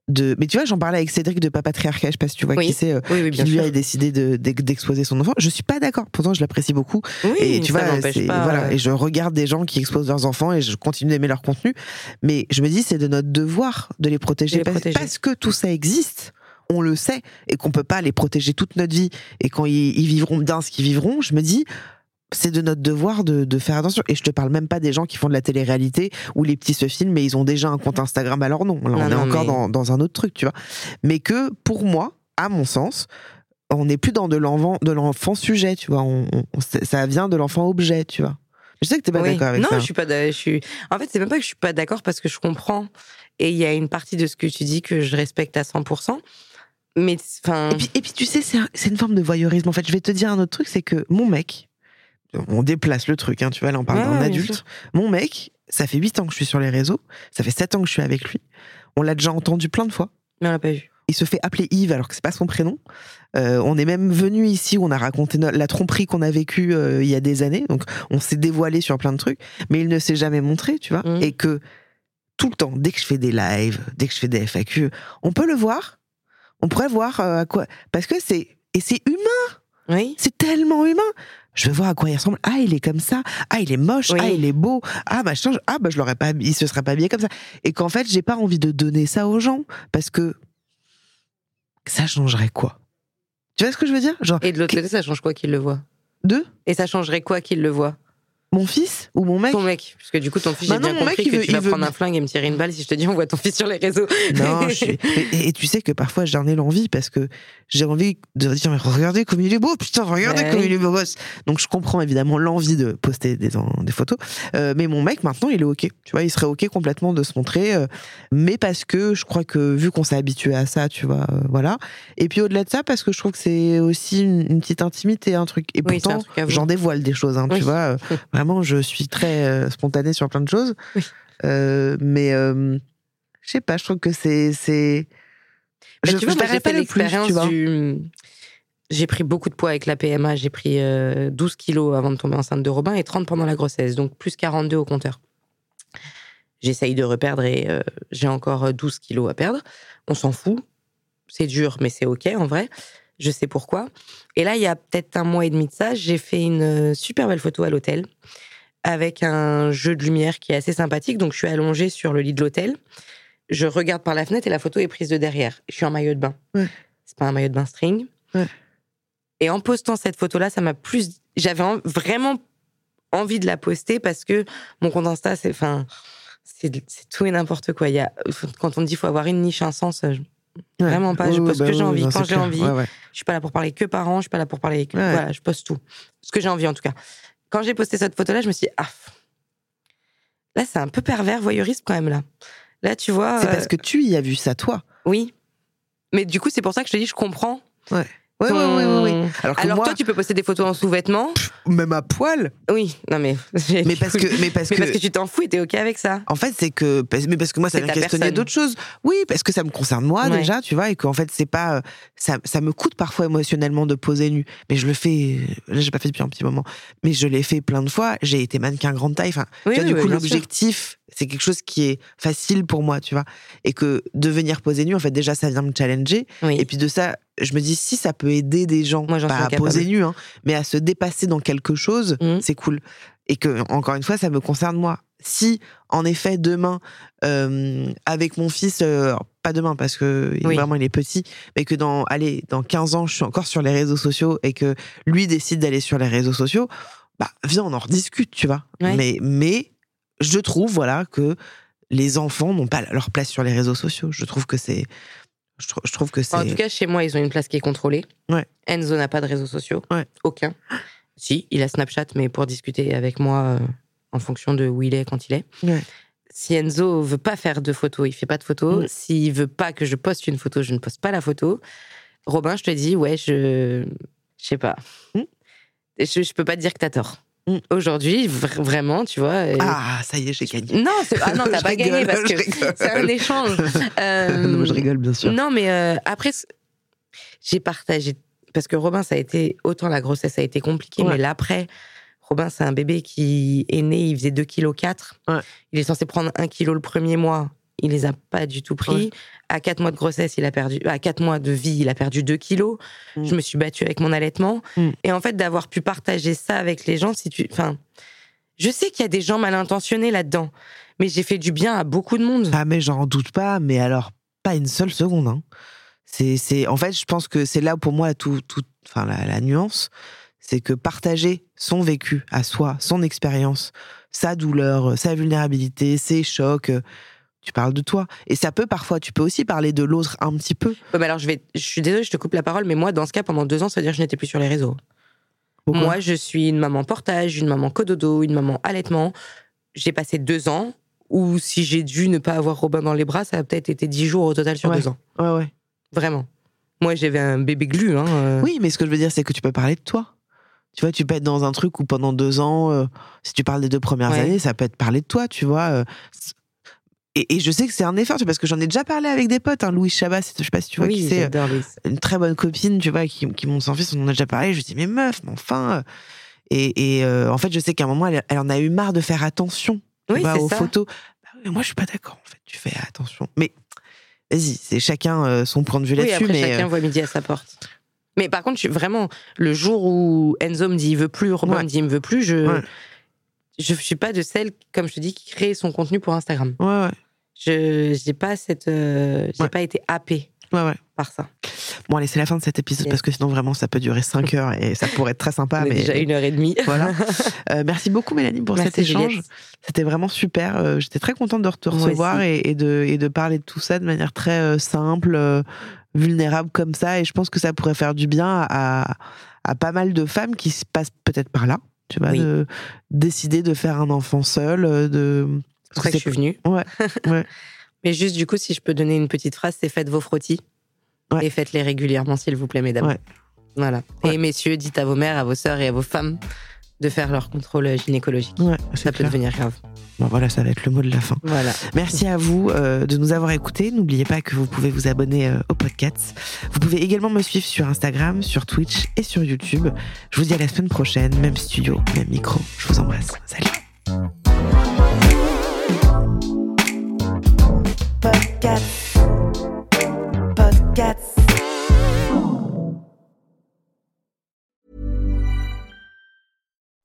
de. Mais tu vois, j'en parlais avec Cédric de Papatriarcat, je sais pas si tu vois Oui. qui c'est. euh, Oui, oui, qui lui sûr. a décidé de- d'ex- d'exposer son enfant. Je suis pas d'accord. Pourtant, je l'apprécie beaucoup. Oui, Et tu vois, pas. voilà, et je regarde des gens qui exposent leurs enfants et je continue d'aimer leur contenu. Mais je me dis, c'est de notre devoir de les protéger, De les parce, que tout ça existe. On le sait et qu'on peut pas les protéger toute notre vie. Et quand ils, ils vivront bien ce qu'ils vivront, je me dis, c'est de notre devoir de, de faire attention. Et je te parle même pas des gens qui font de la télé-réalité où les petits se filment mais ils ont déjà un compte Instagram à leur nom. Là, Non, on est non, encore mais- dans, dans un autre truc, tu vois. Mais que pour moi, à mon sens, on n'est plus dans de l'enfant, de l'enfant sujet, tu vois. On, on- ça vient de l'enfant objet, tu vois. Je sais que t'es pas oui. d'accord avec non, ça. je suis pas. Je suis. En fait, c'est même pas que je suis pas d'accord parce que je comprends. Et il y a une partie de ce que tu dis que je respecte à 100%. Mais enfin. Et puis, et puis tu sais, c'est une forme de voyeurisme. En fait, je vais te dire un autre truc, c'est que mon mec, on déplace le truc, hein, tu vois, là on parle Ouais, d'un adulte. Mon mec, ça fait 8 ans que je suis sur les réseaux, ça fait 7 ans que je suis avec lui. On l'a déjà entendu plein de fois. Mais on l'a pas vu. Il se fait appeler Yves alors que c'est pas son prénom. Euh, on est même venu ici où on a raconté la tromperie qu'on a vécue euh, il y a des années. Donc on s'est dévoilé sur plein de trucs, mais il ne s'est jamais montré, tu vois. Mhm. Et que tout le temps, dès que je fais des lives, dès que je fais des FAQ, on peut le voir. On pourrait voir euh, à quoi. Parce que c'est. Et c'est humain, Oui. c'est tellement humain. Je veux voir à quoi il ressemble. Ah, il est comme ça. Ah, il est moche. Oui. Ah, il est beau. Ah, machin. Ah, bah, je l'aurais pas. Il se serait pas habillé comme ça. Et qu'en fait, j'ai pas envie de donner ça aux gens parce que ça changerait quoi? Tu vois ce que je veux dire? Genre, Et de l'autre côté, ça change quoi qu'il le voit deux, Et ça changerait quoi qu'il le voit mon fils ou mon mec Ton mec. Parce que du coup, ton fils, Bah j'ai non, bien mon mec, compris il que veut- tu vas il veut- prendre un flingue et me tirer une balle si je te dis on voit ton fils sur les réseaux. Non, je suis- et, et tu sais que parfois j'en ai l'envie parce que j'ai envie de dire mais regardez comme il est beau, putain, regardez Bah comme il est beau gosse. Donc je comprends évidemment l'envie de poster des, photos, Euh, mais mon mec maintenant il est ok, tu vois, il serait ok complètement de se montrer, euh, mais parce que je crois que vu qu'on s'est habitué à ça, tu vois, euh, voilà. Et puis au-delà de ça, parce que je trouve que c'est aussi une, une petite intimité, un truc. Et Oui, pourtant, j'en dévoile des choses, hein, tu vois. euh, vraiment, je suis très euh, spontanée sur plein de choses, Oui. Euh, mais euh, je sais pas, je trouve que c'est c'est Bah, je tu vois, moi, j'ai pas l'expérience du. J'ai pris beaucoup de poids avec la PMA. J'ai pris euh, 12 kilos avant de tomber enceinte de Robin et 30 pendant la grossesse. Donc plus 42 au compteur. J'essaye de reperdre et euh, j'ai encore euh, 12 kilos à perdre. On s'en fout. C'est dur, mais c'est OK en vrai. Je sais pourquoi. Et là, il y a peut-être un mois et demi de ça, j'ai fait une euh, super belle photo à l'hôtel avec un jeu de lumière qui est assez sympathique. Donc, je suis allongée sur le lit de l'hôtel. Je regarde par la fenêtre et la photo est prise de derrière. Je suis en maillot de bain. Ouais. C'est pas un maillot de bain string. Ouais. Et en postant cette photo-là, ça m'a plus. J'avais en- vraiment envie de la poster parce que mon compte Insta, c'est, enfin, c'est, tout et n'importe quoi. Il y a, quand on dit faut avoir une niche, un sens, je- vraiment pas. je poste bah que j'ai envie non, quand j'ai envie. Ouais, ouais. Je suis pas là pour parler que parents, je suis pas là pour parler. Que. Voilà, je poste tout. Ce que j'ai envie en tout cas. Quand j'ai posté cette photo-là, je me suis dit, ah, là c'est un peu pervers, voyeuriste quand même là. Là, tu vois. C'est euh, parce que tu y as vu ça, toi. Oui. Mais du coup, c'est pour ça que je te dis, je comprends. Ouais. Ouais, ton- ouais, ouais, ouais. Alors que Alors moi, toi, tu peux poster des photos en sous-vêtements. même à poil. Oui, non mais. Mais parce que, mais parce Mais que, parce que tu t'en fous et t'es ok avec ça. en fait, c'est que, mais parce que moi, ça vient questionner d'autres choses. Oui, parce que ça me concerne moi Ouais. déjà, tu vois, et qu'en fait, c'est pas, euh, ça, ça me coûte parfois émotionnellement de poser nu. Mais je le fais, euh, là, j'ai pas fait depuis un petit moment, mais je l'ai fait plein de fois. J'ai été mannequin grande taille. Enfin, Oui, tu vois, oui, du oui, coup, l'objectif, c'est quelque chose qui est facile pour moi, tu vois, et que de venir poser nu, en fait, déjà, ça vient me challenger. Oui. Et puis de ça, je me dis si ça peut aider des gens, Moi, pas suis à poser nu, hein, mais à se dépasser dans quelque chose, Mhm. c'est cool. Et que encore une fois, ça me concerne moi. Si en effet demain, euh, avec mon fils, euh, pas demain parce que Oui. vraiment il est petit, mais que dans allez dans 15 ans, je suis encore sur les réseaux sociaux et que lui décide d'aller sur les réseaux sociaux, bah viens on en rediscute, tu vois. Ouais. Mais mais je trouve voilà que les enfants n'ont pas leur place sur les réseaux sociaux. Je trouve que c'est je, trou- je trouve que c'est En tout cas, chez moi, ils ont une place qui est contrôlée. Ouais. Enzo n'a pas de réseaux sociaux. Ouais. Aucun. Si, il a Snapchat, mais pour discuter avec moi euh, en fonction de où il est, quand il est. Ouais. Si Enzo veut pas faire de photos, il fait pas de photos. Mm. S'il veut pas que je poste une photo, je ne poste pas la photo. Robin, je te dis, ouais, je. Je sais pas. Mm. Je, je peux pas te dire que t'as tort. Aujourd'hui, vr- vraiment, tu vois. ah ça y est j'ai gagné. Non, ah non, t'as pas gagné parce que c'est un échange. Euh, Non, je rigole bien sûr. non, mais euh, après, j'ai partagé. Parce que Robin, ça a été. Autant la grossesse a été compliquée, Ouais. mais l'après. Robin, c'est un bébé qui est né, il faisait 2 kg 4. Ouais. Il est censé prendre 1 kg le premier mois. Il les a pas du tout pris. Ouais. À 4 mois de grossesse, il a perdu. À 4 mois de vie, il a perdu 2 kilos. Mm. Je me suis battue avec mon allaitement. Mm. Et en fait, d'avoir pu partager ça avec les gens, si tu. Enfin. Je sais qu'il y a des gens mal intentionnés là-dedans. Mais j'ai fait du bien à beaucoup de monde. Ah mais j'en doute pas, mais alors pas une seule seconde. Hein. C'est, c'est, en fait, je pense que c'est là pour moi tout, tout, enfin la, la nuance, c'est que partager son vécu à soi, son expérience, sa douleur, sa vulnérabilité, ses chocs. Tu parles de toi. Et ça peut parfois, tu peux aussi parler de l'autre un petit peu. Ouais, mais alors je vais, je suis désolée, je te coupe la parole, mais moi, dans ce cas, pendant deux ans, ça veut dire que je n'étais plus sur les réseaux. Pourquoi moi, je suis une maman portage, une maman cododo, une maman allaitement. J'ai passé deux ans où si j'ai dû ne pas avoir Robin dans les bras, ça a peut-être été dix jours au total sur Ouais. deux ans. Ouais, ouais. Vraiment. Moi, j'avais un bébé glu. Hein, euh. Oui, mais ce que je veux dire, c'est que tu peux parler de toi. Tu vois, tu peux être dans un truc où pendant deux ans, euh, si tu parles des deux premières Ouais. années, ça peut être parler de toi, tu vois. euh, et, et je sais que c'est un effort, tu vois, parce que j'en ai déjà parlé avec des potes. Hein, Louis Chabat, je sais pas si tu vois oui, qui c'est, euh, une très bonne copine, tu vois, qui, qui monte sans fils, on en a déjà parlé. Je dis, mais meuf, mais enfin. euh, Et, et, euh, en fait, je sais qu'à un moment, elle, elle en a eu marre de faire attention tu Oui, vois, aux ça. photos. Bah moi, je suis pas d'accord, en fait. Tu fais attention. Mais vas-y, c'est chacun son point de vue Oui, là-dessus. après, mais chacun euh, voit midi à sa porte. Mais par contre, je vraiment, le jour où Enzo me dit il veut plus, Robin Ouais. me dit il me veut plus, je, Ouais. Je suis pas de celle, comme je te dis, qui crée son contenu pour Instagram. ouais, ouais, Je j'ai pas cette, euh, j'ai Ouais. pas été happée ouais, par ça. Bon, allez, c'est la fin de cet épisode Yes. parce que sinon, vraiment, ça peut durer 5 heures et ça pourrait être très sympa. On est mais déjà une heure et demie. voilà. Euh, merci beaucoup, Mélanie, pour Merci, cet échange. C'était vraiment super. Euh, J'étais très contente de te recevoir et, et de, et de parler de tout ça de manière très euh, simple, vulnérable comme ça. Et je pense que ça pourrait faire du bien à, à pas mal de femmes qui se passent peut-être par là. Tu vois, Oui. de décider de faire un enfant seul, euh, de. C'est pour ça que je suis venue. Ouais, ouais. Mais juste, du coup, si je peux donner une petite phrase, c'est faites vos frottis. Ouais. Et faites-les régulièrement, s'il vous plaît, mesdames. Ouais. Voilà. Et messieurs, dites à vos mères, à vos sœurs et à vos femmes de faire leur contrôle gynécologique. Ouais, Ça peut devenir grave. Bon, voilà, ça va être le mot de la fin. Voilà. Merci à vous euh, de nous avoir écoutés. N'oubliez pas que vous pouvez vous abonner euh, au podcast. Vous pouvez également me suivre sur Instagram, sur Twitch et sur YouTube. Je vous dis à la semaine prochaine, même studio, même micro. Je vous embrasse. Salut. Podcast. Podcast.